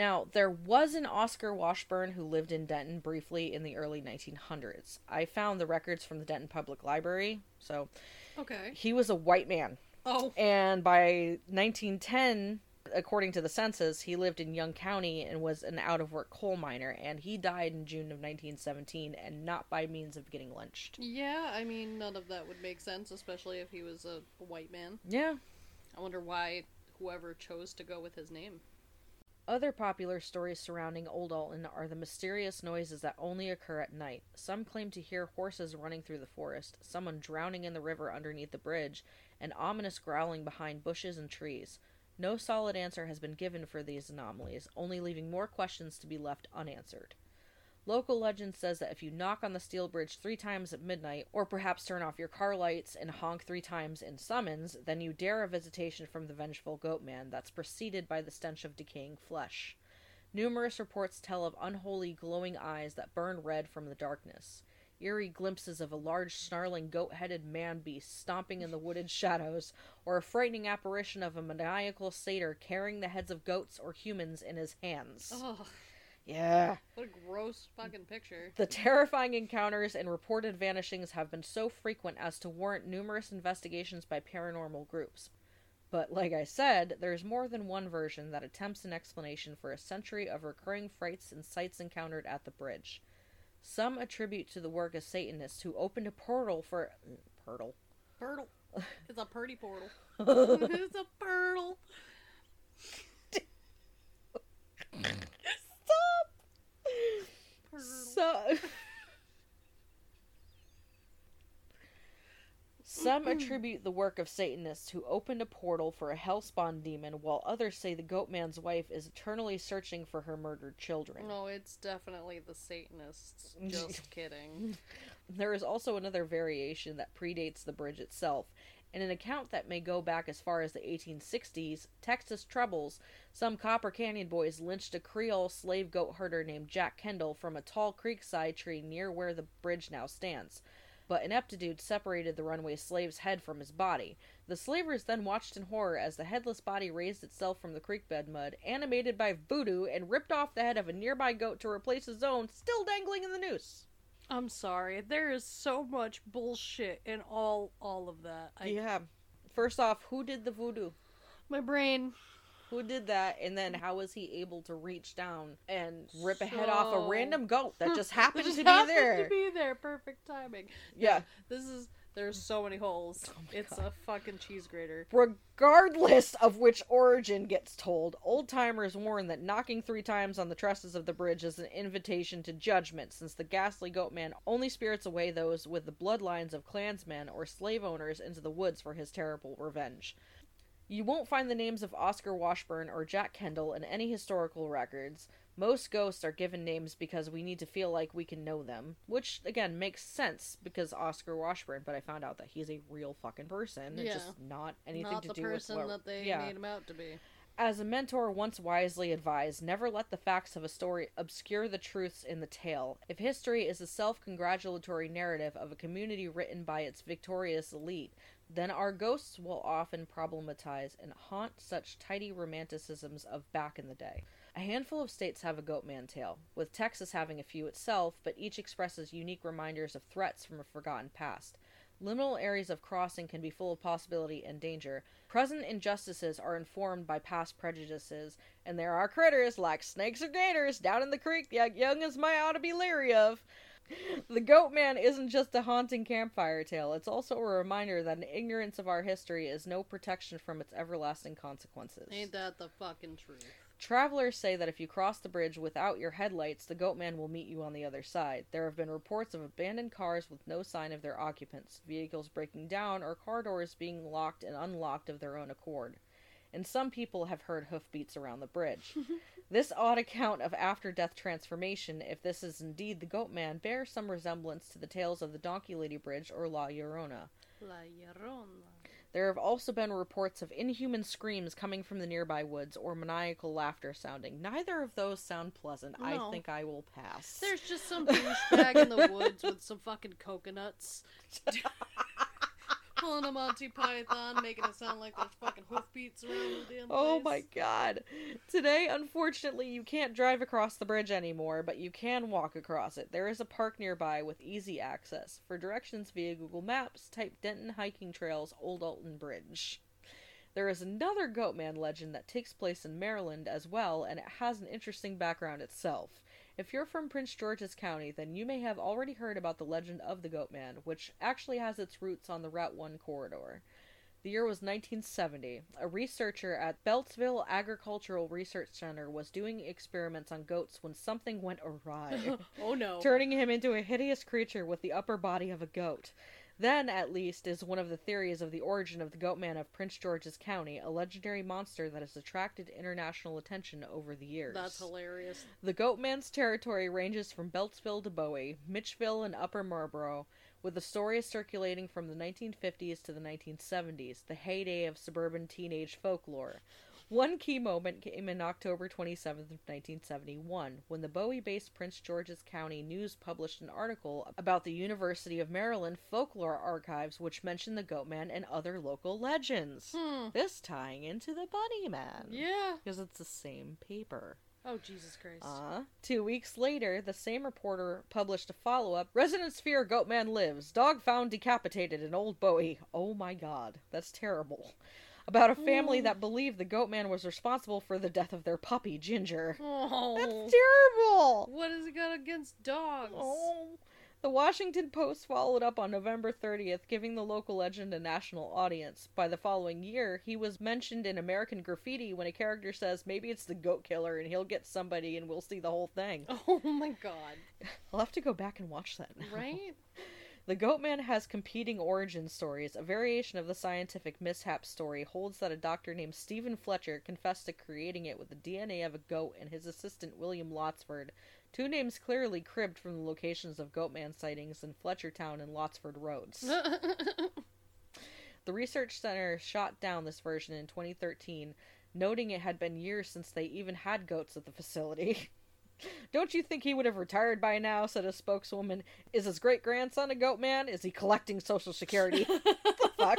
Now, there was an Oscar Washburn who lived in Denton briefly in the early 1900s. I found the records from the Denton Public Library, so Okay. he was a white man. Oh. And by 1910, according to the census, he lived in Young County and was an out of work coal miner, and he died in June of 1917, and not by means of getting lynched. Yeah, I mean, none of that would make sense, especially if he was a white man. Yeah. I wonder why whoever chose to go with his name. Other popular stories surrounding Old Alton are the mysterious noises that only occur at night. Some claim to hear horses running through the forest, someone drowning in the river underneath the bridge, and ominous growling behind bushes and trees. No solid answer has been given for these anomalies, only leaving more questions to be left unanswered. Local legend says that if you knock on the steel bridge three times at midnight, or perhaps turn off your car lights and honk three times in summons, then you dare a visitation from the vengeful goatman that's preceded by the stench of decaying flesh. Numerous reports tell of unholy glowing eyes that burn red from the darkness. Eerie glimpses of a large snarling goat headed man beast stomping in the wooded shadows, or a frightening apparition of a maniacal satyr carrying the heads of goats or humans in his hands. Oh, Yeah. what a gross fucking picture. The terrifying encounters and reported vanishings have been so frequent as to warrant numerous investigations by paranormal groups. But, like I said, there's more than one version that attempts an explanation for a century of recurring frights and sights encountered at the bridge. Some attribute to the work of Satanists who opened a portal for. Portal. Portal. It's a purdy portal. it's a portal. Stop! Portal. So. Some mm. attribute the work of Satanists who opened a portal for a hellspawn demon, while others say the Goatman's wife is eternally searching for her murdered children. No, it's definitely the Satanists. Just kidding. There is also another variation that predates the bridge itself. In an account that may go back as far as the 1860s, Texas Troubles, some Copper Canyon boys lynched a Creole slave goat herder named Jack Kendall from a tall creekside tree near where the bridge now stands. But ineptitude separated the runaway slave's head from his body. The slavers then watched in horror as the headless body raised itself from the creek bed mud, animated by voodoo, and ripped off the head of a nearby goat to replace his own, still dangling in the noose. I'm sorry. There is so much bullshit in all all of that. I, yeah. First off, who did the voodoo? My brain. Who did that? And then how was he able to reach down and rip a head off a random goat that just happened Just to be happened there? To be there. Perfect timing. Yeah. This is. There's so many holes. Oh it's God. a fucking cheese grater. Regardless of which origin gets told, old timers warn that knocking three times on the trusses of the bridge is an invitation to judgment, since the ghastly goat man only spirits away those with the bloodlines of Klansmen or slave owners into the woods for his terrible revenge. You won't find the names of Oscar Washburn or Jack Kendall in any historical records. Most ghosts are given names because we need to feel like we can know them, which again makes sense because Oscar Washburn. But I found out that he's a real fucking person. It's Yeah. just not anything Not to do with what, that they yeah. made him out to be. As a mentor once wisely advised, never let the facts of a story obscure the truths in the tale. If history is a self congratulatory narrative of a community written by its victorious elite, then our ghosts will often problematize and haunt such tidy romanticisms of back in the day. A handful of states have a goatman tale, with Texas having a few itself, but each expresses unique reminders of threats from a forgotten past. Liminal areas of crossing can be full of possibility and danger. Present injustices are informed by past prejudices, and there are critters like snakes or gators down in the creek young as my ought to be leery of. The Goat Man isn't just a haunting campfire tale, it's also a reminder that an ignorance of our history is no protection from its everlasting consequences. Ain't that the fucking truth? Travelers say that if you cross the bridge without your headlights, the Goatman will meet you on the other side. There have been reports of abandoned cars with no sign of their occupants, vehicles breaking down, or car doors being locked and unlocked of their own accord. And some people have heard hoofbeats around the bridge. this odd account of after death transformation, if this is indeed the goat man, bears some resemblance to the tales of the Donkey Lady Bridge or La Llorona. La Llorona. There have also been reports of inhuman screams coming from the nearby woods or maniacal laughter sounding. Neither of those sound pleasant. I think I will pass. There's just some douchebag in the woods with some fucking coconuts. Pulling a Monty Python, making it sound like there's fucking hoofbeats around the damn oh place. Oh my god. Today, unfortunately, you can't drive across the bridge anymore, but you can walk across it. There is a park nearby with easy access. For directions via Google Maps, type Denton Hiking Trails Old Alton Bridge. There is another Goatman legend that takes place in Maryland as well, and it has an interesting background itself. If you're from Prince George's County, then you may have already heard about the legend of the Goatman, which actually has its roots on the Route 1 corridor. The year was 1970. A researcher at Beltsville Agricultural Research Center was doing experiments on goats when something went awry, oh no. turning him into a hideous creature with the upper body of a goat. Then, at least, is one of the theories of the origin of the Goatman of Prince George's County, a legendary monster that has attracted international attention over the years. That's hilarious. The Goatman's territory ranges from Beltsville to Bowie, Mitchellville, and Upper Marlboro, with the stories circulating from the 1950s to the 1970s, the heyday of suburban teenage folklore. One key moment came in October 27th of 1971, when the Bowie-based Prince George's County News published an article about the University of Maryland folklore archives which mentioned the Goatman and other local legends. Hmm. This tying into the Bunny Man. Yeah. Because it's the same paper. Oh Jesus Christ. Uh, two weeks later, the same reporter published a follow up Residents fear Goatman lives. Dog found decapitated in Old Bowie. Oh my god, that's terrible. About a family Mm. that believed the Goatman was responsible for the death of their puppy, Ginger. oh. That's terrible! What has it got against dogs? Oh. The Washington Post followed up on November 30th, giving the local legend a national audience. By the following year, he was mentioned in American Graffiti when a character says, maybe it's the goat killer and he'll get somebody and we'll see the whole thing. Oh my god. I'll have to go back and watch that now. Right? The Goatman has competing origin stories. A variation of the scientific mishap story holds that a doctor named Stephen Fletcher confessed to creating it with the DNA of a goat and his assistant William Lottsford, two names clearly cribbed from the locations of Goatman sightings in Fletchertown and Lottsford Roads. The research center shot down this version in 2013, noting it had been years since they even had goats at the facility. Don't you think he would have retired by now? said a spokeswoman. Is his great grandson a goat man? Is he collecting Social Security? the fuck?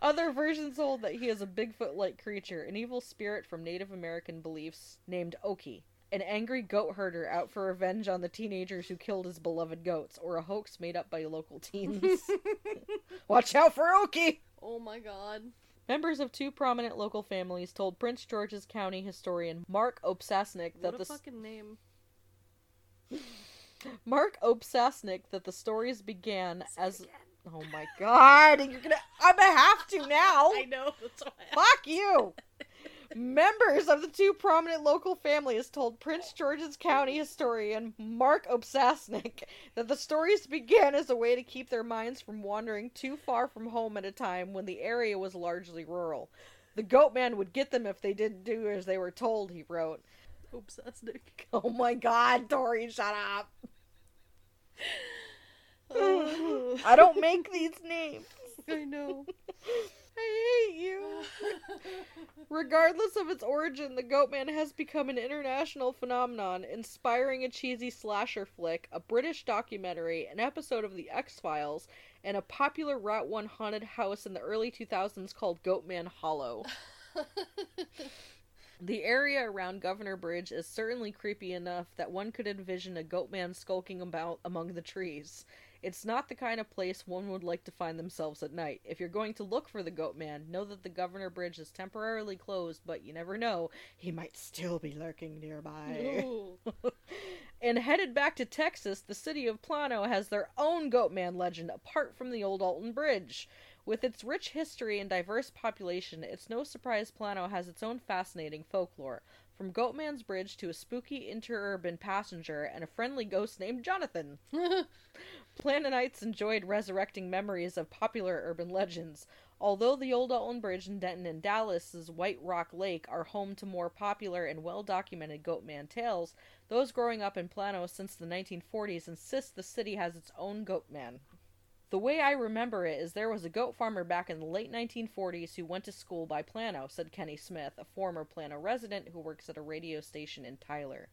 Other versions hold that he is a Bigfoot like creature, an evil spirit from Native American beliefs named Oki, an angry goat herder out for revenge on the teenagers who killed his beloved goats, or a hoax made up by local teens. Watch out for Oki! oh my god. Members of two prominent local families told Prince George's County historian Mark Opsasnik that What a the fucking name. Mark Opsasnik that the stories began as Oh my god, you're gonna I'm gonna have to now. I know. That's why. Fuck you. Members of the two prominent local families told Prince George's County historian Mark Opsasnik that the stories began as a way to keep their minds from wandering too far from home at a time when the area was largely rural. The goat man would get them if they didn't do as they were told, he wrote. Nick. Oh my god, Tori, shut up. I don't make these names. I know. I hate you. Regardless of its origin, the Goatman has become an international phenomenon, inspiring a cheesy slasher flick, a British documentary, an episode of The X Files, and a popular Route 1 haunted house in the early 2000s called Goatman Hollow. The area around Governor Bridge is certainly creepy enough that one could envision a goatman skulking about among the trees. It's not the kind of place one would like to find themselves at night. If you're going to look for the goatman, know that the Governor Bridge is temporarily closed, but you never know. He might still be lurking nearby. And headed back to Texas, the city of Plano has their own goatman legend apart from the old Alton Bridge. With its rich history and diverse population, it's no surprise Plano has its own fascinating folklore. From Goatman's Bridge to a spooky interurban passenger and a friendly ghost named Jonathan. Planonites enjoyed resurrecting memories of popular urban legends. Although the old Alton Bridge in Denton and Dallas's White Rock Lake are home to more popular and well documented Goatman tales, those growing up in Plano since the 1940s insist the city has its own Goatman. The way I remember it is there was a goat farmer back in the late 1940s who went to school by Plano, said Kenny Smith, a former Plano resident who works at a radio station in Tyler.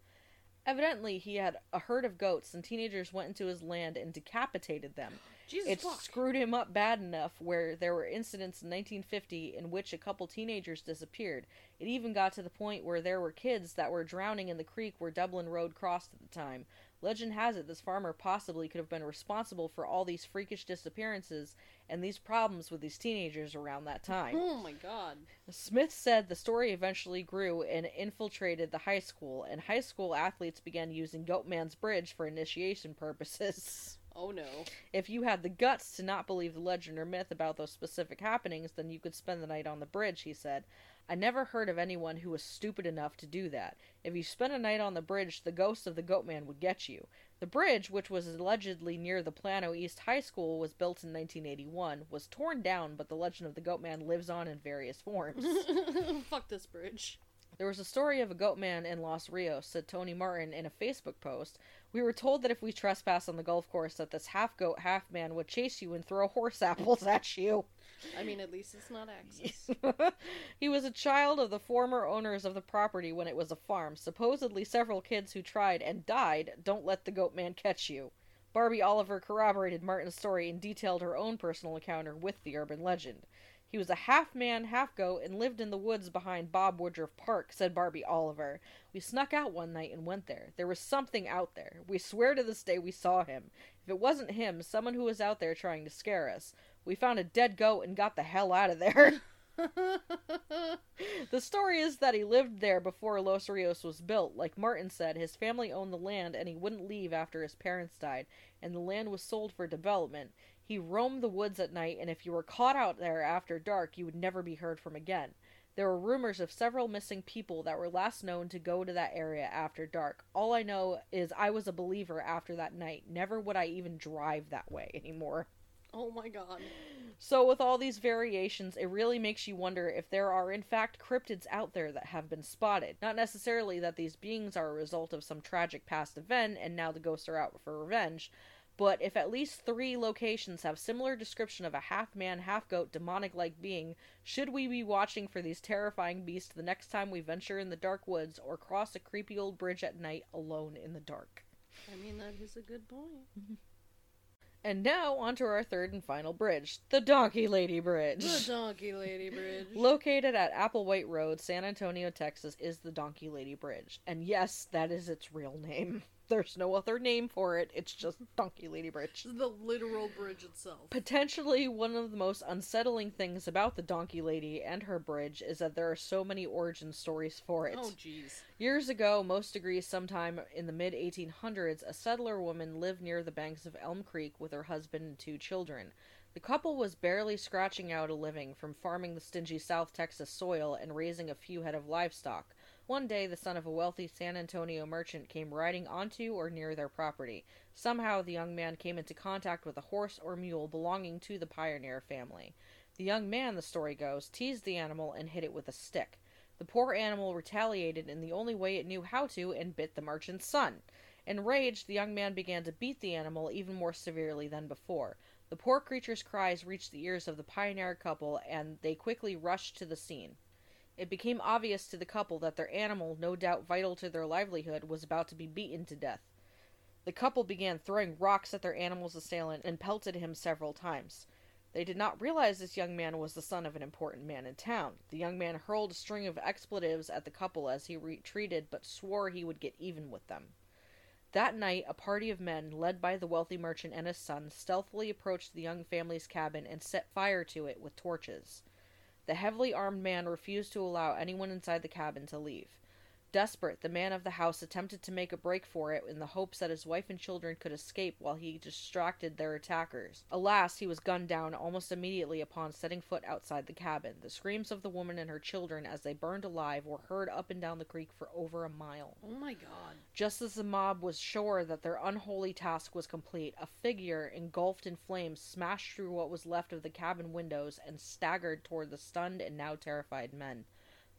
Evidently, he had a herd of goats, and teenagers went into his land and decapitated them. Jesus it fuck. screwed him up bad enough where there were incidents in 1950 in which a couple teenagers disappeared. It even got to the point where there were kids that were drowning in the creek where Dublin Road crossed at the time. Legend has it this farmer possibly could have been responsible for all these freakish disappearances and these problems with these teenagers around that time. Oh my god. Smith said the story eventually grew and infiltrated the high school, and high school athletes began using Goatman's Bridge for initiation purposes. Oh no. If you had the guts to not believe the legend or myth about those specific happenings, then you could spend the night on the bridge, he said. I never heard of anyone who was stupid enough to do that. If you spent a night on the bridge, the ghost of the Goatman would get you. The bridge, which was allegedly near the Plano East High School, was built in 1981, was torn down, but the legend of the Goatman lives on in various forms. Fuck this bridge. There was a story of a goat man in Los Rios, said Tony Martin in a Facebook post. We were told that if we trespass on the golf course that this half goat, half man would chase you and throw horse apples at you. I mean, at least it's not Axis. he was a child of the former owners of the property when it was a farm. Supposedly several kids who tried and died don't let the goat man catch you. Barbie Oliver corroborated Martin's story and detailed her own personal encounter with the urban legend. He was a half man, half goat, and lived in the woods behind Bob Woodruff Park, said Barbie Oliver. We snuck out one night and went there. There was something out there. We swear to this day we saw him. If it wasn't him, someone who was out there trying to scare us. We found a dead goat and got the hell out of there. the story is that he lived there before Los Rios was built. Like Martin said, his family owned the land and he wouldn't leave after his parents died, and the land was sold for development. He roamed the woods at night, and if you were caught out there after dark, you would never be heard from again. There were rumors of several missing people that were last known to go to that area after dark. All I know is I was a believer after that night. Never would I even drive that way anymore. Oh my god. So, with all these variations, it really makes you wonder if there are, in fact, cryptids out there that have been spotted. Not necessarily that these beings are a result of some tragic past event and now the ghosts are out for revenge, but if at least three locations have similar description of a half man, half goat, demonic like being, should we be watching for these terrifying beasts the next time we venture in the dark woods or cross a creepy old bridge at night alone in the dark? I mean, that is a good point. And now, onto our third and final bridge the Donkey Lady Bridge. The Donkey Lady Bridge. Located at Applewhite Road, San Antonio, Texas, is the Donkey Lady Bridge. And yes, that is its real name. There's no other name for it, it's just Donkey Lady Bridge. the literal bridge itself. Potentially one of the most unsettling things about the Donkey Lady and her bridge is that there are so many origin stories for it. Oh jeez. Years ago, most agree sometime in the mid 1800s, a settler woman lived near the banks of Elm Creek with her husband and two children. The couple was barely scratching out a living from farming the stingy South Texas soil and raising a few head of livestock. One day, the son of a wealthy San Antonio merchant came riding onto or near their property. Somehow, the young man came into contact with a horse or mule belonging to the pioneer family. The young man, the story goes, teased the animal and hit it with a stick. The poor animal retaliated in the only way it knew how to and bit the merchant's son. Enraged, the young man began to beat the animal even more severely than before. The poor creature's cries reached the ears of the pioneer couple, and they quickly rushed to the scene. It became obvious to the couple that their animal, no doubt vital to their livelihood, was about to be beaten to death. The couple began throwing rocks at their animal's assailant and pelted him several times. They did not realize this young man was the son of an important man in town. The young man hurled a string of expletives at the couple as he retreated, but swore he would get even with them. That night, a party of men, led by the wealthy merchant and his son, stealthily approached the young family's cabin and set fire to it with torches. The heavily armed man refused to allow anyone inside the cabin to leave. Desperate, the man of the house attempted to make a break for it in the hopes that his wife and children could escape while he distracted their attackers. Alas, he was gunned down almost immediately upon setting foot outside the cabin. The screams of the woman and her children as they burned alive were heard up and down the creek for over a mile. Oh my god. Just as the mob was sure that their unholy task was complete, a figure engulfed in flames smashed through what was left of the cabin windows and staggered toward the stunned and now terrified men.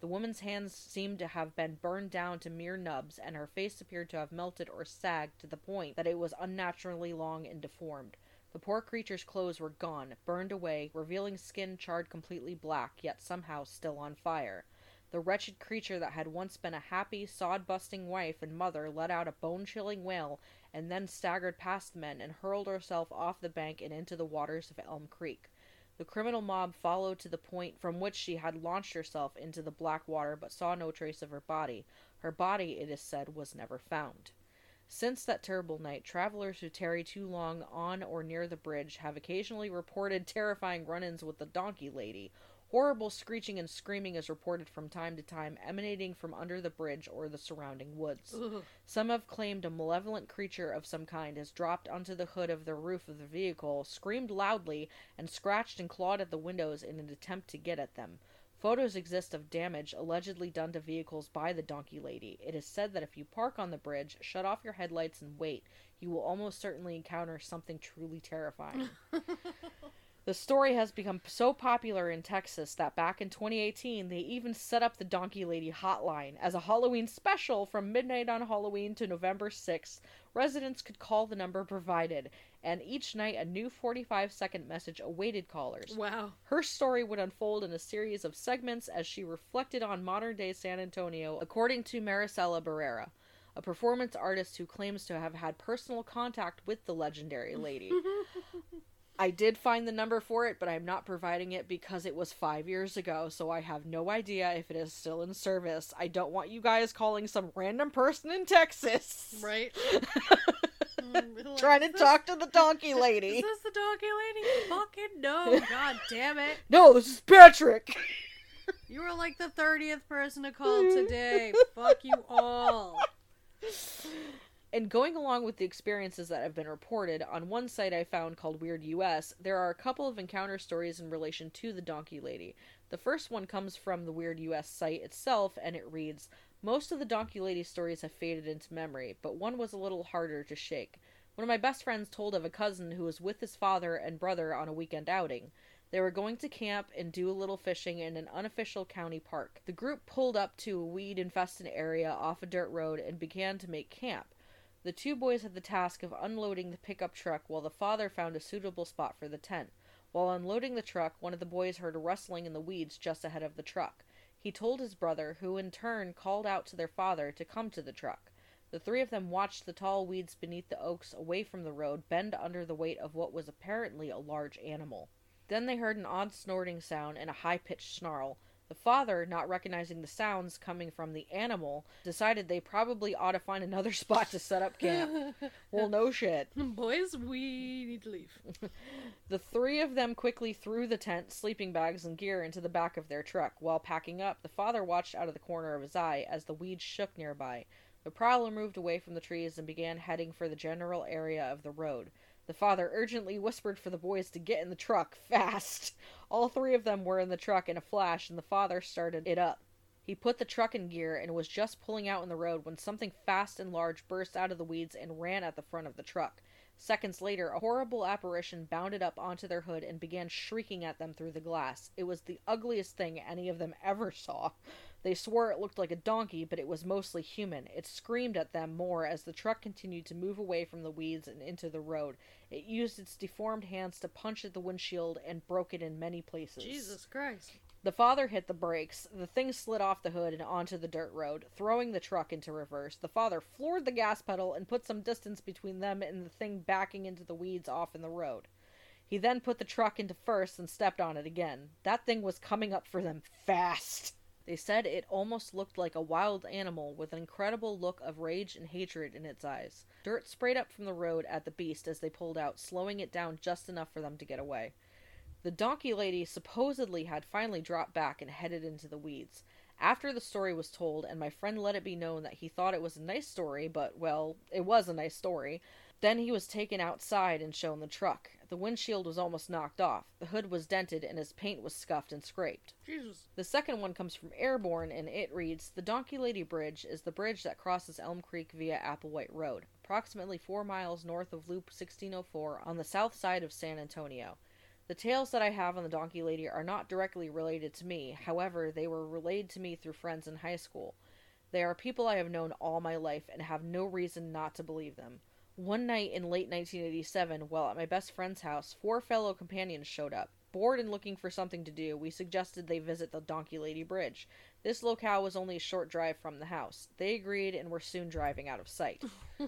The woman's hands seemed to have been burned down to mere nubs, and her face appeared to have melted or sagged to the point that it was unnaturally long and deformed. The poor creature's clothes were gone, burned away, revealing skin charred completely black, yet somehow still on fire. The wretched creature that had once been a happy, sod busting wife and mother let out a bone chilling wail and then staggered past the men and hurled herself off the bank and into the waters of Elm Creek. The criminal mob followed to the point from which she had launched herself into the black water but saw no trace of her body. Her body, it is said, was never found. Since that terrible night, travelers who tarry too long on or near the bridge have occasionally reported terrifying run ins with the donkey lady. Horrible screeching and screaming is reported from time to time, emanating from under the bridge or the surrounding woods. Ugh. Some have claimed a malevolent creature of some kind has dropped onto the hood of the roof of the vehicle, screamed loudly, and scratched and clawed at the windows in an attempt to get at them. Photos exist of damage allegedly done to vehicles by the donkey lady. It is said that if you park on the bridge, shut off your headlights, and wait, you will almost certainly encounter something truly terrifying. The story has become so popular in Texas that back in 2018 they even set up the Donkey Lady hotline as a Halloween special from midnight on Halloween to November 6th. Residents could call the number provided, and each night a new 45 second message awaited callers. Wow. Her story would unfold in a series of segments as she reflected on modern day San Antonio, according to Maricela Barrera, a performance artist who claims to have had personal contact with the legendary lady. I did find the number for it, but I'm not providing it because it was five years ago, so I have no idea if it is still in service. I don't want you guys calling some random person in Texas Right? Mm, trying to this- talk to the donkey Is lady. this the donkey lady? Fucking no. God damn it. No, this is Patrick. You were like the 30th person to call today. Fuck you all. And going along with the experiences that have been reported, on one site I found called Weird US, there are a couple of encounter stories in relation to the Donkey Lady. The first one comes from the Weird US site itself, and it reads Most of the Donkey Lady stories have faded into memory, but one was a little harder to shake. One of my best friends told of a cousin who was with his father and brother on a weekend outing. They were going to camp and do a little fishing in an unofficial county park. The group pulled up to a weed infested area off a dirt road and began to make camp. The two boys had the task of unloading the pickup truck while the father found a suitable spot for the tent. While unloading the truck, one of the boys heard a rustling in the weeds just ahead of the truck. He told his brother, who in turn called out to their father to come to the truck. The three of them watched the tall weeds beneath the oaks away from the road bend under the weight of what was apparently a large animal. Then they heard an odd snorting sound and a high pitched snarl. The father, not recognizing the sounds coming from the animal, decided they probably ought to find another spot to set up camp. well, no shit. Boys, we need to leave. The three of them quickly threw the tent, sleeping bags, and gear into the back of their truck. While packing up, the father watched out of the corner of his eye as the weeds shook nearby. The prowler moved away from the trees and began heading for the general area of the road. The father urgently whispered for the boys to get in the truck fast. All three of them were in the truck in a flash, and the father started it up. He put the truck in gear and was just pulling out in the road when something fast and large burst out of the weeds and ran at the front of the truck. Seconds later, a horrible apparition bounded up onto their hood and began shrieking at them through the glass. It was the ugliest thing any of them ever saw. They swore it looked like a donkey, but it was mostly human. It screamed at them more as the truck continued to move away from the weeds and into the road. It used its deformed hands to punch at the windshield and broke it in many places. Jesus Christ. The father hit the brakes. The thing slid off the hood and onto the dirt road, throwing the truck into reverse. The father floored the gas pedal and put some distance between them and the thing backing into the weeds off in the road. He then put the truck into first and stepped on it again. That thing was coming up for them fast. They said it almost looked like a wild animal with an incredible look of rage and hatred in its eyes. Dirt sprayed up from the road at the beast as they pulled out, slowing it down just enough for them to get away. The donkey lady supposedly had finally dropped back and headed into the weeds. After the story was told, and my friend let it be known that he thought it was a nice story, but, well, it was a nice story, then he was taken outside and shown the truck. The windshield was almost knocked off, the hood was dented, and his paint was scuffed and scraped. Jesus. The second one comes from Airborne, and it reads The Donkey Lady Bridge is the bridge that crosses Elm Creek via Applewhite Road, approximately four miles north of Loop 1604 on the south side of San Antonio. The tales that I have on the Donkey Lady are not directly related to me, however, they were relayed to me through friends in high school. They are people I have known all my life and have no reason not to believe them. One night in late 1987, while at my best friend's house, four fellow companions showed up. Bored and looking for something to do, we suggested they visit the Donkey Lady Bridge. This locale was only a short drive from the house. They agreed and were soon driving out of sight.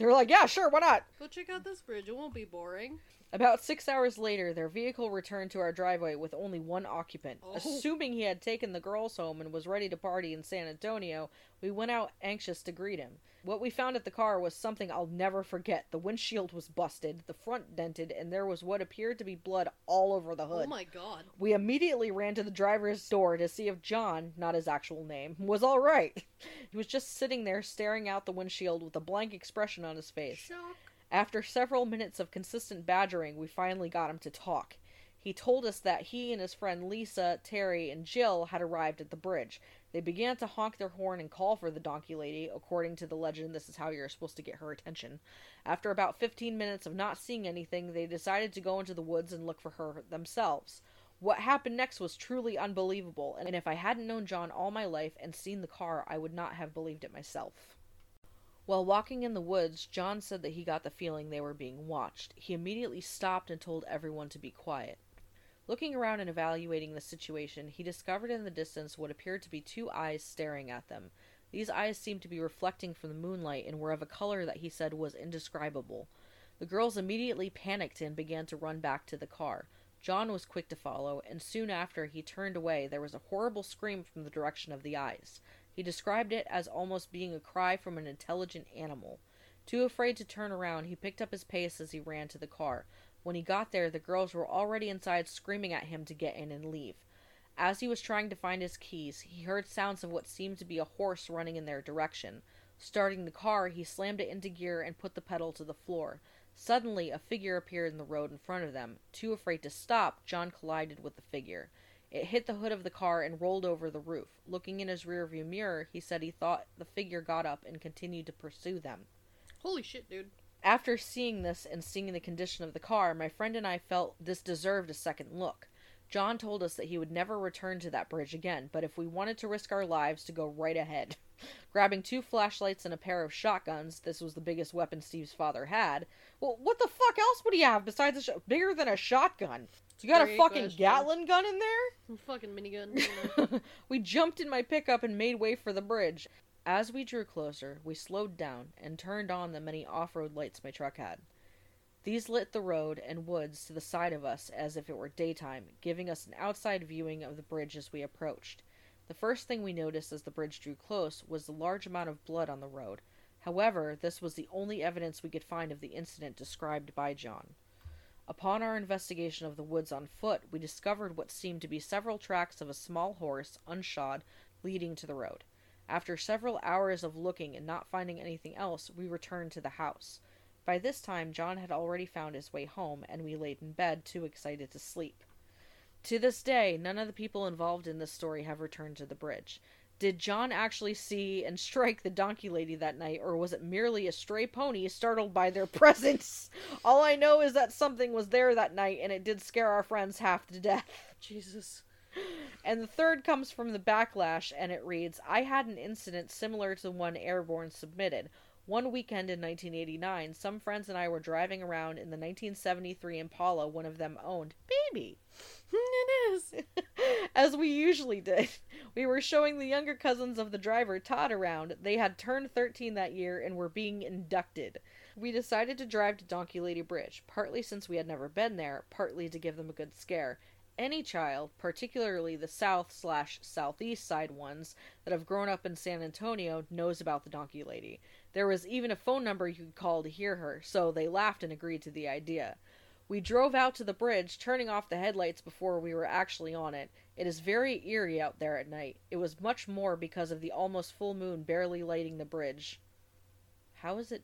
They were like, yeah, sure, why not? Go check out this bridge. It won't be boring. About six hours later, their vehicle returned to our driveway with only one occupant. Oh. Assuming he had taken the girls home and was ready to party in San Antonio, we went out anxious to greet him. What we found at the car was something I'll never forget. The windshield was busted, the front dented, and there was what appeared to be blood all over the hood. Oh my god. We immediately ran to the driver's door to see if John, not his actual name, was all right. He was just sitting there staring out the windshield with a blank expression on his face. Shock. After several minutes of consistent badgering, we finally got him to talk. He told us that he and his friend Lisa, Terry, and Jill had arrived at the bridge. They began to honk their horn and call for the donkey lady. According to the legend, this is how you're supposed to get her attention. After about 15 minutes of not seeing anything, they decided to go into the woods and look for her themselves. What happened next was truly unbelievable, and if I hadn't known John all my life and seen the car, I would not have believed it myself. While walking in the woods, John said that he got the feeling they were being watched. He immediately stopped and told everyone to be quiet. Looking around and evaluating the situation, he discovered in the distance what appeared to be two eyes staring at them. These eyes seemed to be reflecting from the moonlight and were of a color that he said was indescribable. The girls immediately panicked and began to run back to the car. John was quick to follow, and soon after he turned away, there was a horrible scream from the direction of the eyes. He described it as almost being a cry from an intelligent animal. Too afraid to turn around, he picked up his pace as he ran to the car. When he got there, the girls were already inside screaming at him to get in and leave. As he was trying to find his keys, he heard sounds of what seemed to be a horse running in their direction. Starting the car, he slammed it into gear and put the pedal to the floor. Suddenly, a figure appeared in the road in front of them. Too afraid to stop, John collided with the figure. It hit the hood of the car and rolled over the roof. Looking in his rearview mirror, he said he thought the figure got up and continued to pursue them. Holy shit, dude. After seeing this and seeing the condition of the car, my friend and I felt this deserved a second look. John told us that he would never return to that bridge again, but if we wanted to risk our lives, to go right ahead. Grabbing two flashlights and a pair of shotguns, this was the biggest weapon Steve's father had. Well, what the fuck else would he have besides a sh- bigger than a shotgun? You got a fucking question. Gatling gun in there? Fucking minigun. You know? we jumped in my pickup and made way for the bridge. As we drew closer, we slowed down and turned on the many off road lights my truck had. These lit the road and woods to the side of us as if it were daytime, giving us an outside viewing of the bridge as we approached. The first thing we noticed as the bridge drew close was the large amount of blood on the road. However, this was the only evidence we could find of the incident described by John. Upon our investigation of the woods on foot, we discovered what seemed to be several tracks of a small horse, unshod, leading to the road. After several hours of looking and not finding anything else, we returned to the house. By this time, John had already found his way home, and we laid in bed, too excited to sleep. To this day, none of the people involved in this story have returned to the bridge. Did John actually see and strike the donkey lady that night, or was it merely a stray pony startled by their presence? All I know is that something was there that night, and it did scare our friends half to death. Jesus. And the third comes from the backlash, and it reads I had an incident similar to the one Airborne submitted. One weekend in 1989, some friends and I were driving around in the 1973 Impala one of them owned. Baby! it is. As we usually did. We were showing the younger cousins of the driver, Todd, around. They had turned 13 that year and were being inducted. We decided to drive to Donkey Lady Bridge, partly since we had never been there, partly to give them a good scare. Any child, particularly the south slash southeast side ones that have grown up in San Antonio, knows about the Donkey Lady. There was even a phone number you could call to hear her, so they laughed and agreed to the idea. We drove out to the bridge, turning off the headlights before we were actually on it. It is very eerie out there at night. It was much more because of the almost full moon barely lighting the bridge. How is it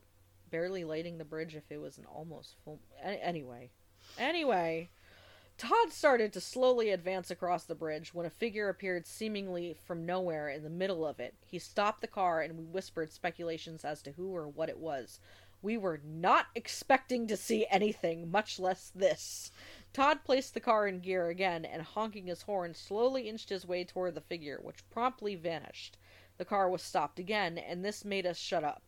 barely lighting the bridge if it was an almost full. Anyway. Anyway. Todd started to slowly advance across the bridge when a figure appeared seemingly from nowhere in the middle of it. He stopped the car and we whispered speculations as to who or what it was. We were not expecting to see anything, much less this. Todd placed the car in gear again and, honking his horn, slowly inched his way toward the figure, which promptly vanished. The car was stopped again, and this made us shut up.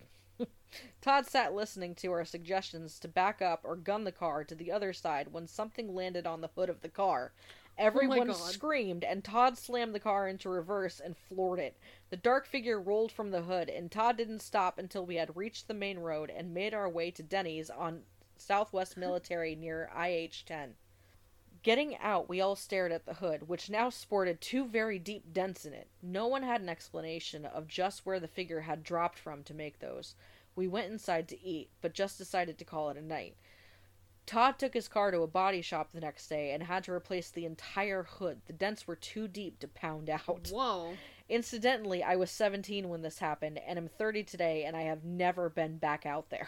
Todd sat listening to our suggestions to back up or gun the car to the other side when something landed on the hood of the car. Oh Everyone God. screamed, and Todd slammed the car into reverse and floored it. The dark figure rolled from the hood, and Todd didn't stop until we had reached the main road and made our way to Denny's on Southwest Military near IH 10. Getting out, we all stared at the hood, which now sported two very deep dents in it. No one had an explanation of just where the figure had dropped from to make those. We went inside to eat, but just decided to call it a night. Todd took his car to a body shop the next day and had to replace the entire hood. The dents were too deep to pound out. Whoa. Incidentally, I was 17 when this happened, and I'm 30 today, and I have never been back out there.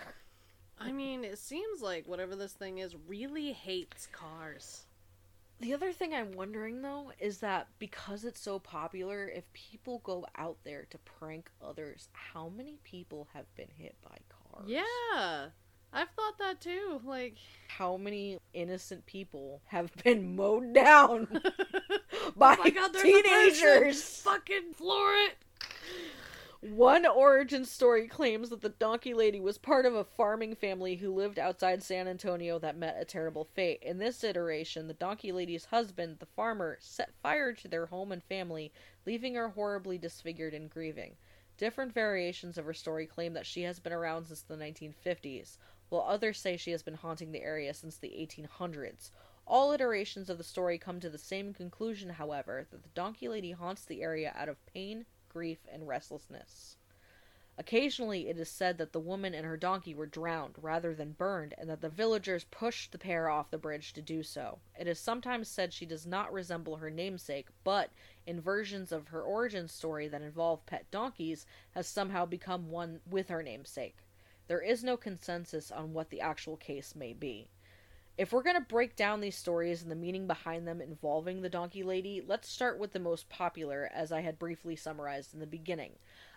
I mean, it seems like whatever this thing is really hates cars. The other thing I'm wondering though is that because it's so popular, if people go out there to prank others, how many people have been hit by cars? Yeah. I've thought that too. Like, How many innocent people have been mowed down by oh my god, there's a person! teenagers? Fucking floor it! One origin story claims that the donkey lady was part of a farming family who lived outside San Antonio that met a terrible fate. In this iteration, the donkey lady's husband, the farmer, set fire to their home and family, leaving her horribly disfigured and grieving. Different variations of her story claim that she has been around since the 1950s, while others say she has been haunting the area since the 1800s. All iterations of the story come to the same conclusion, however, that the donkey lady haunts the area out of pain, grief, and restlessness. Occasionally, it is said that the woman and her donkey were drowned rather than burned, and that the villagers pushed the pair off the bridge to do so. It is sometimes said she does not resemble her namesake, but in versions of her origin story that involve pet donkeys, has somehow become one with her namesake. There is no consensus on what the actual case may be. If we're going to break down these stories and the meaning behind them involving the Donkey Lady, let's start with the most popular, as I had briefly summarized in the beginning.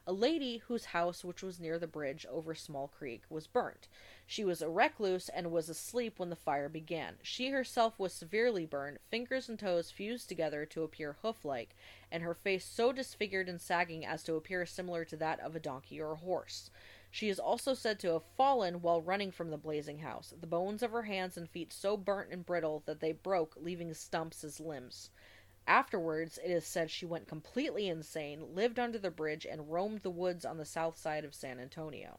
A lady whose house, which was near the bridge over Small Creek, was burnt. She was a recluse and was asleep when the fire began. She herself was severely burned, fingers and toes fused together to appear hoof like, and her face so disfigured and sagging as to appear similar to that of a donkey or a horse. She is also said to have fallen while running from the blazing house, the bones of her hands and feet so burnt and brittle that they broke, leaving stumps as limbs. Afterwards, it is said she went completely insane, lived under the bridge, and roamed the woods on the south side of San Antonio.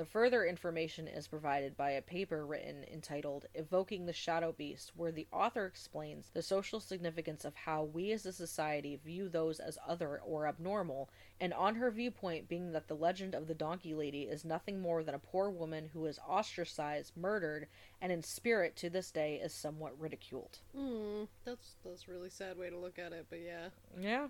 The further information is provided by a paper written entitled Evoking the Shadow Beast, where the author explains the social significance of how we as a society view those as other or abnormal, and on her viewpoint being that the legend of the Donkey Lady is nothing more than a poor woman who is ostracized, murdered, and in spirit to this day is somewhat ridiculed. Hmm. That's that's a really sad way to look at it, but yeah. Yeah.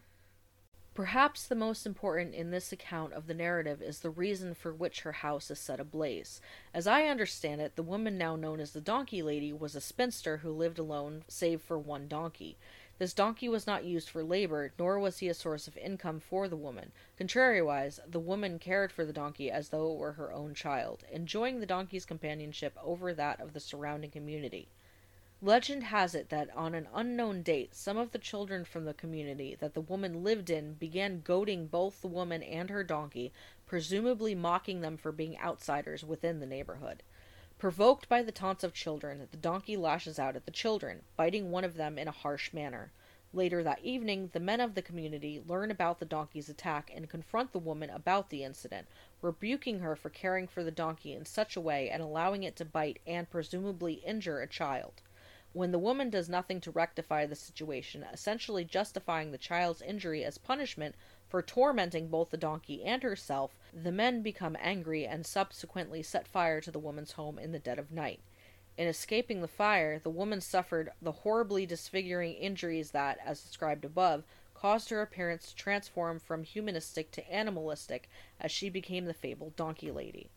Perhaps the most important in this account of the narrative is the reason for which her house is set ablaze. As I understand it, the woman now known as the Donkey Lady was a spinster who lived alone, save for one donkey. This donkey was not used for labor, nor was he a source of income for the woman. Contrariwise, the woman cared for the donkey as though it were her own child, enjoying the donkey's companionship over that of the surrounding community. Legend has it that on an unknown date, some of the children from the community that the woman lived in began goading both the woman and her donkey, presumably mocking them for being outsiders within the neighborhood. Provoked by the taunts of children, the donkey lashes out at the children, biting one of them in a harsh manner. Later that evening, the men of the community learn about the donkey's attack and confront the woman about the incident, rebuking her for caring for the donkey in such a way and allowing it to bite and presumably injure a child. When the woman does nothing to rectify the situation, essentially justifying the child's injury as punishment for tormenting both the donkey and herself, the men become angry and subsequently set fire to the woman's home in the dead of night. In escaping the fire, the woman suffered the horribly disfiguring injuries that, as described above, caused her appearance to transform from humanistic to animalistic as she became the fabled donkey lady.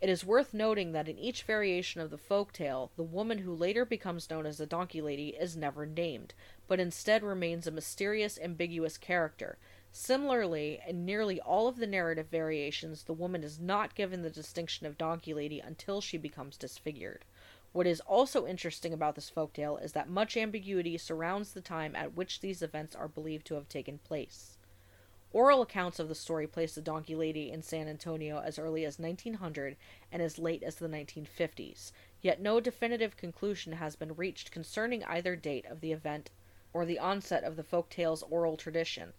It is worth noting that in each variation of the folk tale, the woman who later becomes known as the Donkey Lady is never named, but instead remains a mysterious, ambiguous character. Similarly, in nearly all of the narrative variations, the woman is not given the distinction of Donkey Lady until she becomes disfigured. What is also interesting about this folktale is that much ambiguity surrounds the time at which these events are believed to have taken place. Oral accounts of the story place the Donkey Lady in San Antonio as early as 1900 and as late as the 1950s, yet no definitive conclusion has been reached concerning either date of the event or the onset of the folk tale's oral tradition.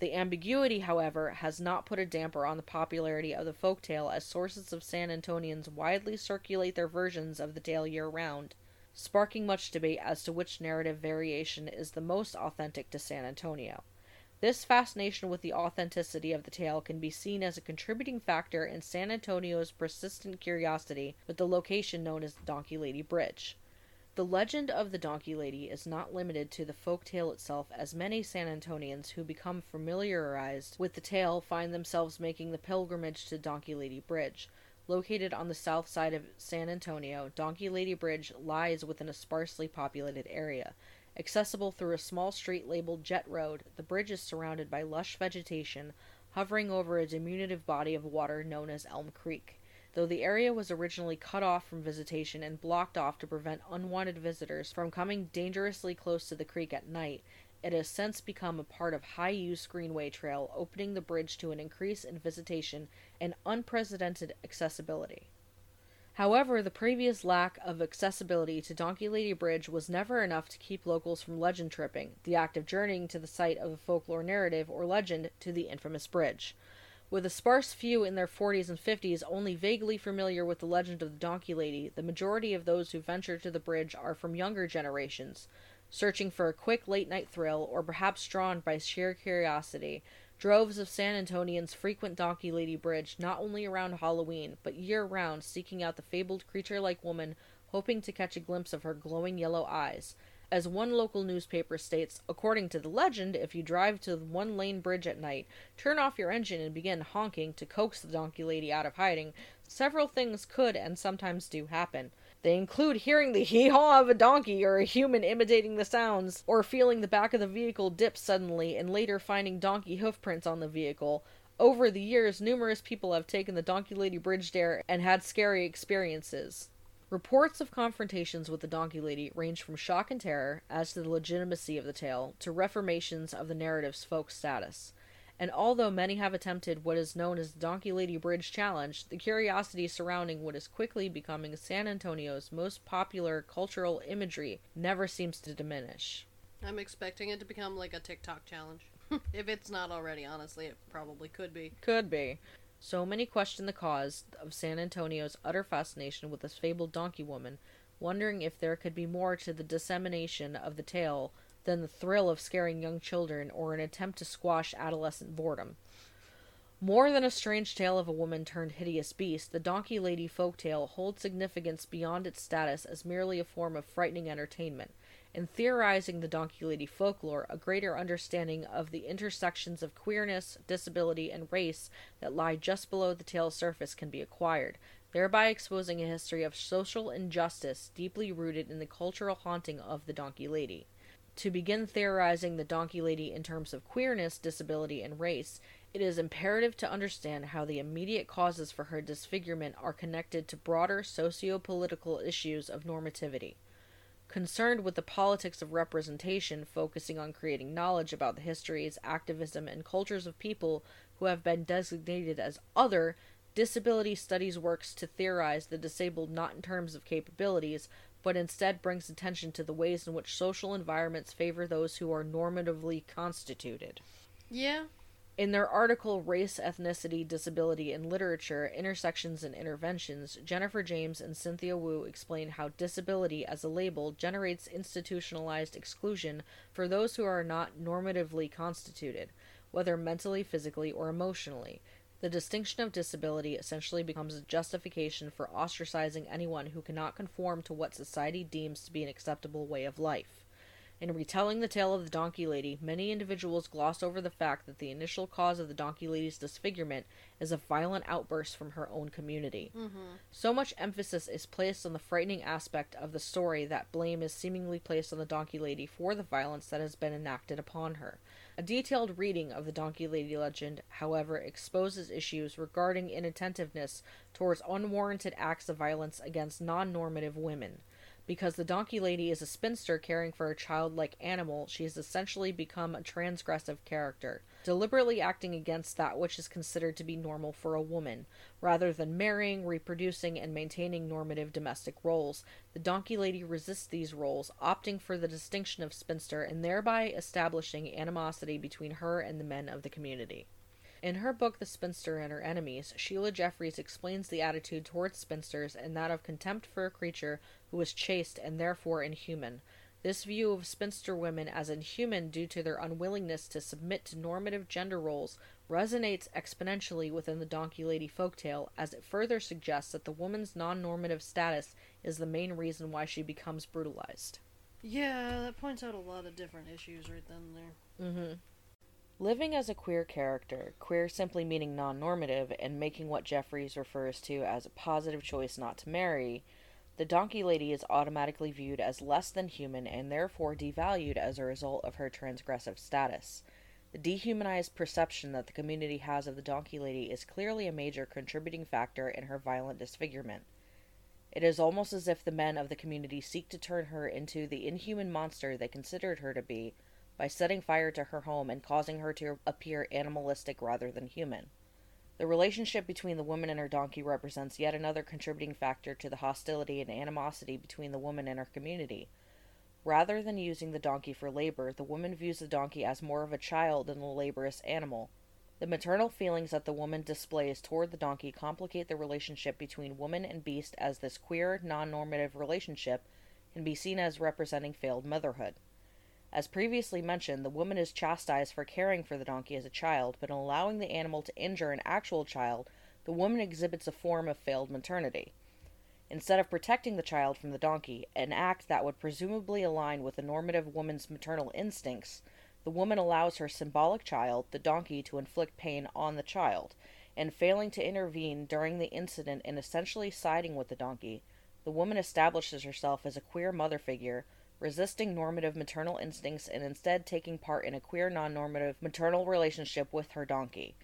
The ambiguity, however, has not put a damper on the popularity of the folk tale as sources of San Antonians widely circulate their versions of the tale year round, sparking much debate as to which narrative variation is the most authentic to San Antonio. This fascination with the authenticity of the tale can be seen as a contributing factor in San Antonio's persistent curiosity with the location known as Donkey Lady Bridge. The legend of the Donkey Lady is not limited to the folk tale itself, as many San Antonians who become familiarized with the tale find themselves making the pilgrimage to Donkey Lady Bridge. Located on the south side of San Antonio, Donkey Lady Bridge lies within a sparsely populated area. Accessible through a small street labeled Jett Road, the bridge is surrounded by lush vegetation, hovering over a diminutive body of water known as Elm Creek. Though the area was originally cut off from visitation and blocked off to prevent unwanted visitors from coming dangerously close to the creek at night, it has since become a part of high use Greenway Trail, opening the bridge to an increase in visitation and unprecedented accessibility. However, the previous lack of accessibility to Donkey Lady Bridge was never enough to keep locals from legend tripping, the act of journeying to the site of a folklore narrative or legend to the infamous bridge. With a sparse few in their 40s and 50s only vaguely familiar with the legend of the Donkey Lady, the majority of those who venture to the bridge are from younger generations, searching for a quick late night thrill or perhaps drawn by sheer curiosity Droves of San Antonians frequent Donkey Lady Bridge not only around Halloween, but year round, seeking out the fabled creature like woman, hoping to catch a glimpse of her glowing yellow eyes. As one local newspaper states, according to the legend, if you drive to the one lane bridge at night, turn off your engine and begin honking to coax the Donkey Lady out of hiding, several things could and sometimes do happen. They include hearing the hee haw of a donkey or a human imitating the sounds, or feeling the back of the vehicle dip suddenly and later finding donkey hoofprints on the vehicle. Over the years, numerous people have taken the Donkey Lady Bridge dare and had scary experiences. Reports of confrontations with the Donkey Lady range from shock and terror as to the legitimacy of the tale to reformations of the narrative's folk status and although many have attempted what is known as the Donkey Lady Bridge Challenge, the curiosity surrounding what is quickly becoming San Antonio's most popular cultural imagery never seems to diminish. I'm expecting it to become like a TikTok challenge. if it's not already, honestly, it probably could be. Could be. So many question the cause of San Antonio's utter fascination with this fabled donkey woman, wondering if there could be more to the dissemination of the tale than the thrill of scaring young children or an attempt to squash adolescent boredom. More than a strange tale of a woman turned hideous beast, the Donkey Lady folk tale holds significance beyond its status as merely a form of frightening entertainment. In theorizing the Donkey Lady folklore, a greater understanding of the intersections of queerness, disability, and race that lie just below the tale's surface can be acquired, thereby exposing a history of social injustice deeply rooted in the cultural haunting of the Donkey Lady to begin theorizing the Donkey Lady in terms of queerness, disability, and race, it is imperative to understand how the immediate causes for her disfigurement are connected to broader socio political issues of normativity. Concerned with the politics of representation, focusing on creating knowledge about the histories, activism, and cultures of people who have been designated as other, disability studies works to theorize the disabled not in terms of capabilities, but instead brings attention to the ways in which social environments favor those who are normatively constituted. Yeah. In their article Race, Ethnicity, Disability, and Literature Intersections and Interventions, Jennifer James and Cynthia Wu explain how disability as a label generates institutionalized exclusion for those who are not normatively constituted, whether mentally, physically, or emotionally, the distinction of disability essentially becomes a justification for ostracizing anyone who cannot conform to what society deems to be an acceptable way of life. In retelling the tale of the Donkey Lady, many individuals gloss over the fact that the initial cause of the Donkey Lady's disfigurement is a violent outburst from her own community. Mm-hmm. So much emphasis is placed on the frightening aspect of the story that blame is seemingly placed on the Donkey Lady for the violence that has been enacted upon her. A detailed reading of the Donkey Lady legend, however, exposes issues regarding inattentiveness towards unwarranted acts of violence against non normative women. Because the donkey lady is a spinster caring for a childlike animal, she has essentially become a transgressive character, deliberately acting against that which is considered to be normal for a woman. Rather than marrying, reproducing, and maintaining normative domestic roles, the donkey lady resists these roles, opting for the distinction of spinster and thereby establishing animosity between her and the men of the community. In her book, The Spinster and Her Enemies, Sheila Jeffreys explains the attitude towards spinsters and that of contempt for a creature who is chaste and therefore inhuman. This view of spinster women as inhuman due to their unwillingness to submit to normative gender roles resonates exponentially within the Donkey Lady folktale, as it further suggests that the woman's non normative status is the main reason why she becomes brutalized. Yeah, that points out a lot of different issues right then and there. Mm-hmm. Living as a queer character, queer simply meaning non normative, and making what Jeffreys refers to as a positive choice not to marry, the donkey lady is automatically viewed as less than human and therefore devalued as a result of her transgressive status. The dehumanized perception that the community has of the donkey lady is clearly a major contributing factor in her violent disfigurement. It is almost as if the men of the community seek to turn her into the inhuman monster they considered her to be by setting fire to her home and causing her to appear animalistic rather than human. The relationship between the woman and her donkey represents yet another contributing factor to the hostility and animosity between the woman and her community. Rather than using the donkey for labor, the woman views the donkey as more of a child than a laborious animal. The maternal feelings that the woman displays toward the donkey complicate the relationship between woman and beast as this queer, non normative relationship can be seen as representing failed motherhood. As previously mentioned, the woman is chastised for caring for the donkey as a child, but in allowing the animal to injure an actual child, the woman exhibits a form of failed maternity. Instead of protecting the child from the donkey, an act that would presumably align with the normative woman's maternal instincts, the woman allows her symbolic child, the donkey, to inflict pain on the child, and failing to intervene during the incident and essentially siding with the donkey, the woman establishes herself as a queer mother figure resisting normative maternal instincts and instead taking part in a queer non normative maternal relationship with her donkey.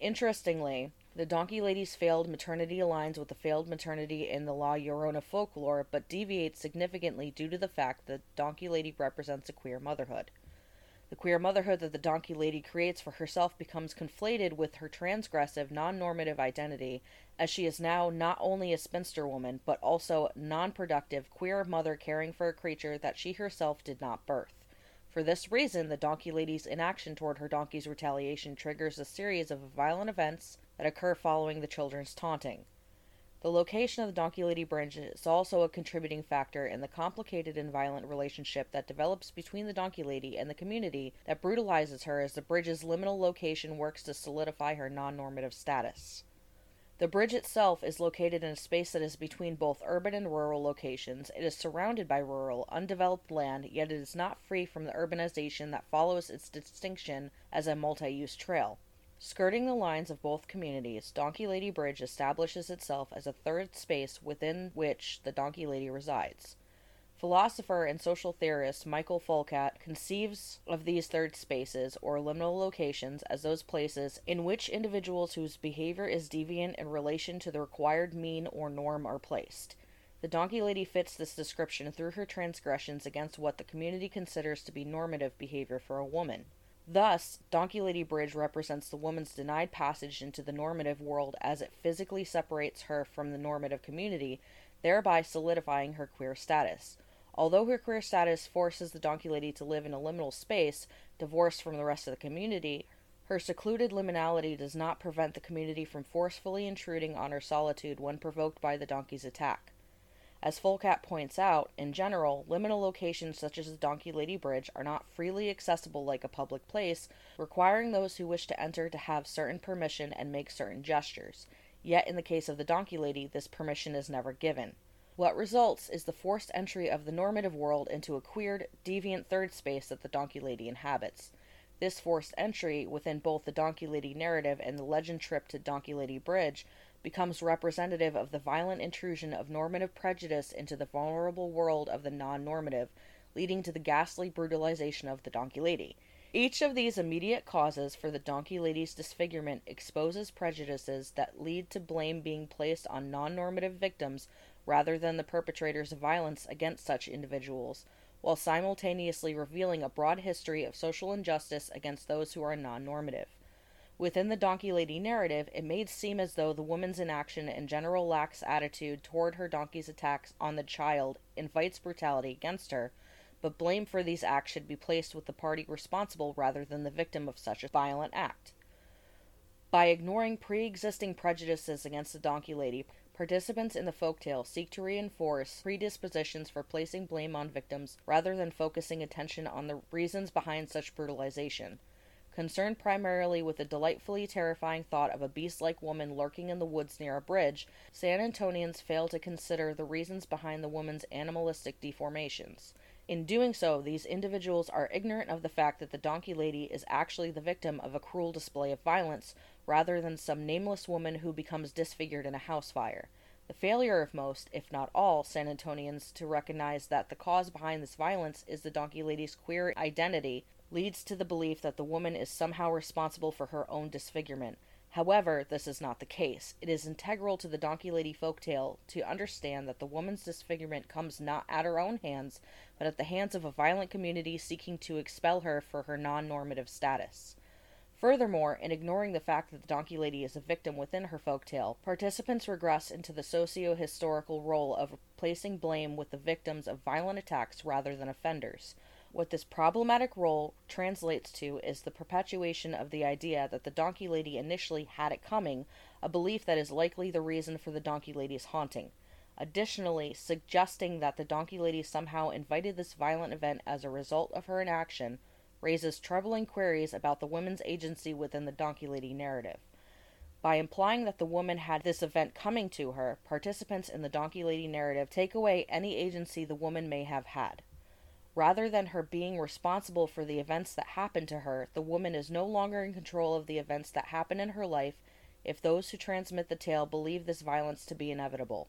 Interestingly, the donkey lady's failed maternity aligns with the failed maternity in the La Llorona folklore, but deviates significantly due to the fact that donkey lady represents a queer motherhood. The queer motherhood that the donkey lady creates for herself becomes conflated with her transgressive, non normative identity, as she is now not only a spinster woman, but also non productive, queer mother caring for a creature that she herself did not birth. For this reason, the donkey lady's inaction toward her donkey's retaliation triggers a series of violent events that occur following the children's taunting. The location of the Donkey Lady Bridge is also a contributing factor in the complicated and violent relationship that develops between the Donkey Lady and the community that brutalizes her as the bridge's liminal location works to solidify her non normative status. The bridge itself is located in a space that is between both urban and rural locations. It is surrounded by rural, undeveloped land, yet it is not free from the urbanization that follows its distinction as a multi use trail. Skirting the lines of both communities, Donkey Lady Bridge establishes itself as a third space within which the Donkey Lady resides. Philosopher and social theorist Michael Foucault conceives of these third spaces, or liminal locations, as those places in which individuals whose behavior is deviant in relation to the required mean or norm are placed. The Donkey Lady fits this description through her transgressions against what the community considers to be normative behavior for a woman. Thus, Donkey Lady Bridge represents the woman's denied passage into the normative world as it physically separates her from the normative community, thereby solidifying her queer status. Although her queer status forces the Donkey Lady to live in a liminal space, divorced from the rest of the community, her secluded liminality does not prevent the community from forcefully intruding on her solitude when provoked by the donkey's attack. As Foucault points out, in general, liminal locations such as the Donkey Lady Bridge are not freely accessible like a public place, requiring those who wish to enter to have certain permission and make certain gestures. Yet, in the case of the Donkey Lady, this permission is never given. What results is the forced entry of the normative world into a queered, deviant third space that the Donkey Lady inhabits. This forced entry, within both the Donkey Lady narrative and the legend trip to Donkey Lady Bridge, becomes representative of the violent intrusion of normative prejudice into the vulnerable world of the non normative, leading to the ghastly brutalization of the Donkey Lady. Each of these immediate causes for the Donkey Lady's disfigurement exposes prejudices that lead to blame being placed on non normative victims rather than the perpetrators of violence against such individuals, while simultaneously revealing a broad history of social injustice against those who are non normative. Within the Donkey Lady narrative, it may seem as though the woman's inaction and general lax attitude toward her donkey's attacks on the child invites brutality against her, but blame for these acts should be placed with the party responsible rather than the victim of such a violent act. By ignoring pre existing prejudices against the Donkey Lady, participants in the folktale seek to reinforce predispositions for placing blame on victims rather than focusing attention on the reasons behind such brutalization. Concerned primarily with the delightfully terrifying thought of a beast like woman lurking in the woods near a bridge, San Antonians fail to consider the reasons behind the woman's animalistic deformations. In doing so, these individuals are ignorant of the fact that the donkey lady is actually the victim of a cruel display of violence, rather than some nameless woman who becomes disfigured in a house fire. The failure of most, if not all, San Antonians to recognize that the cause behind this violence is the donkey lady's queer identity leads to the belief that the woman is somehow responsible for her own disfigurement. However, this is not the case. It is integral to the Donkey Lady folktale to understand that the woman's disfigurement comes not at her own hands, but at the hands of a violent community seeking to expel her for her non normative status. Furthermore, in ignoring the fact that the Donkey Lady is a victim within her folktale, participants regress into the socio historical role of placing blame with the victims of violent attacks rather than offenders. What this problematic role translates to is the perpetuation of the idea that the Donkey Lady initially had it coming, a belief that is likely the reason for the Donkey Lady's haunting. Additionally, suggesting that the Donkey Lady somehow invited this violent event as a result of her inaction raises troubling queries about the woman's agency within the Donkey Lady narrative. By implying that the woman had this event coming to her, participants in the Donkey Lady narrative take away any agency the woman may have had. Rather than her being responsible for the events that happen to her, the woman is no longer in control of the events that happen in her life if those who transmit the tale believe this violence to be inevitable.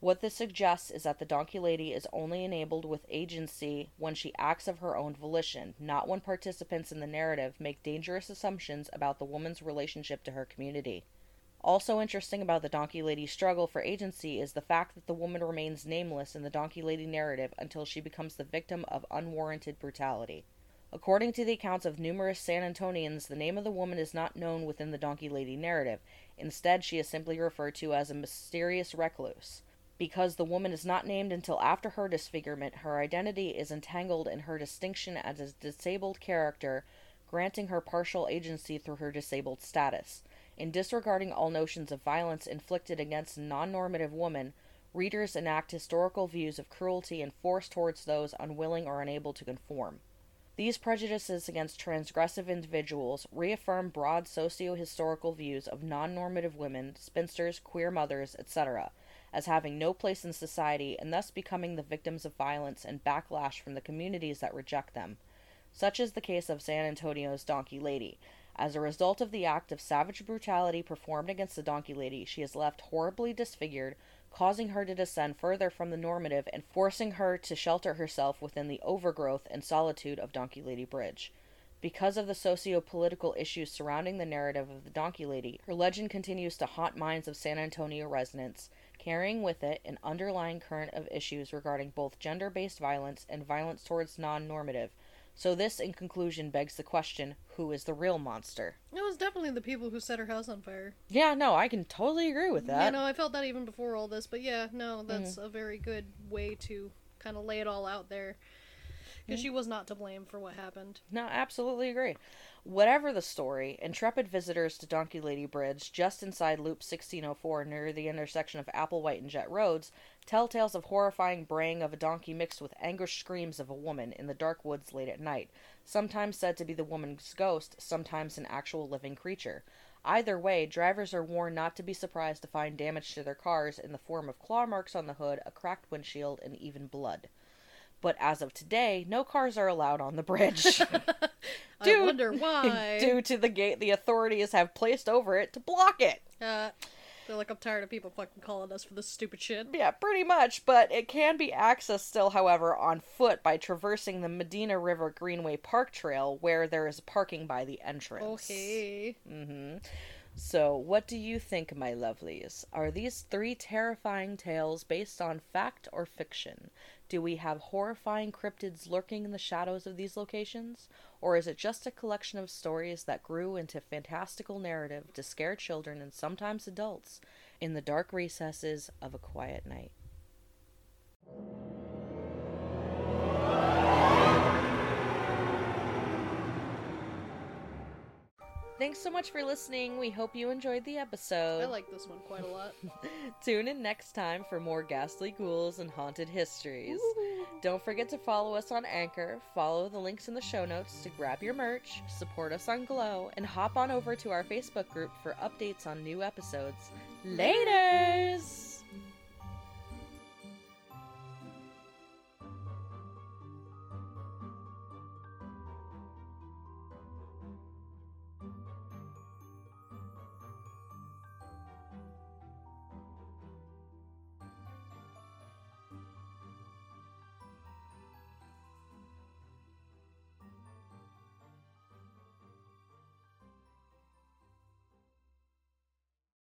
What this suggests is that the donkey lady is only enabled with agency when she acts of her own volition, not when participants in the narrative make dangerous assumptions about the woman's relationship to her community. Also interesting about the Donkey Lady's struggle for agency is the fact that the woman remains nameless in the Donkey Lady narrative until she becomes the victim of unwarranted brutality. According to the accounts of numerous San Antonians, the name of the woman is not known within the Donkey Lady narrative. Instead, she is simply referred to as a mysterious recluse. Because the woman is not named until after her disfigurement, her identity is entangled in her distinction as a disabled character, granting her partial agency through her disabled status. In disregarding all notions of violence inflicted against non normative women, readers enact historical views of cruelty and force towards those unwilling or unable to conform. These prejudices against transgressive individuals reaffirm broad socio historical views of non normative women, spinsters, queer mothers, etc., as having no place in society and thus becoming the victims of violence and backlash from the communities that reject them. Such is the case of San Antonio's Donkey Lady, as a result of the act of savage brutality performed against the donkey lady, she is left horribly disfigured, causing her to descend further from the normative and forcing her to shelter herself within the overgrowth and solitude of Donkey Lady Bridge. Because of the socio political issues surrounding the narrative of the Donkey Lady, her legend continues to haunt minds of San Antonio residents, carrying with it an underlying current of issues regarding both gender based violence and violence towards non normative, so this, in conclusion, begs the question: Who is the real monster? It was definitely the people who set her house on fire. Yeah, no, I can totally agree with that. You know, I felt that even before all this, but yeah, no, that's mm-hmm. a very good way to kind of lay it all out there. Because mm-hmm. she was not to blame for what happened. No, absolutely agree. Whatever the story, intrepid visitors to Donkey Lady Bridge, just inside Loop 1604 near the intersection of Applewhite and Jett Roads, tell tales of horrifying braying of a donkey mixed with anguished screams of a woman in the dark woods late at night, sometimes said to be the woman's ghost, sometimes an actual living creature. Either way, drivers are warned not to be surprised to find damage to their cars in the form of claw marks on the hood, a cracked windshield, and even blood. But as of today, no cars are allowed on the bridge. I wonder why. Due to the gate the authorities have placed over it to block it. Uh, they're like, I'm tired of people fucking calling us for this stupid shit. Yeah, pretty much. But it can be accessed still, however, on foot by traversing the Medina River Greenway Park Trail, where there is parking by the entrance. Okay. Mm-hmm. So, what do you think, my lovelies? Are these three terrifying tales based on fact or fiction? Do we have horrifying cryptids lurking in the shadows of these locations? Or is it just a collection of stories that grew into fantastical narrative to scare children and sometimes adults in the dark recesses of a quiet night? Thanks so much for listening. We hope you enjoyed the episode. I like this one quite a lot. Tune in next time for more ghastly ghouls and haunted histories. Don't forget to follow us on Anchor, follow the links in the show notes to grab your merch, support us on Glow, and hop on over to our Facebook group for updates on new episodes. Laters!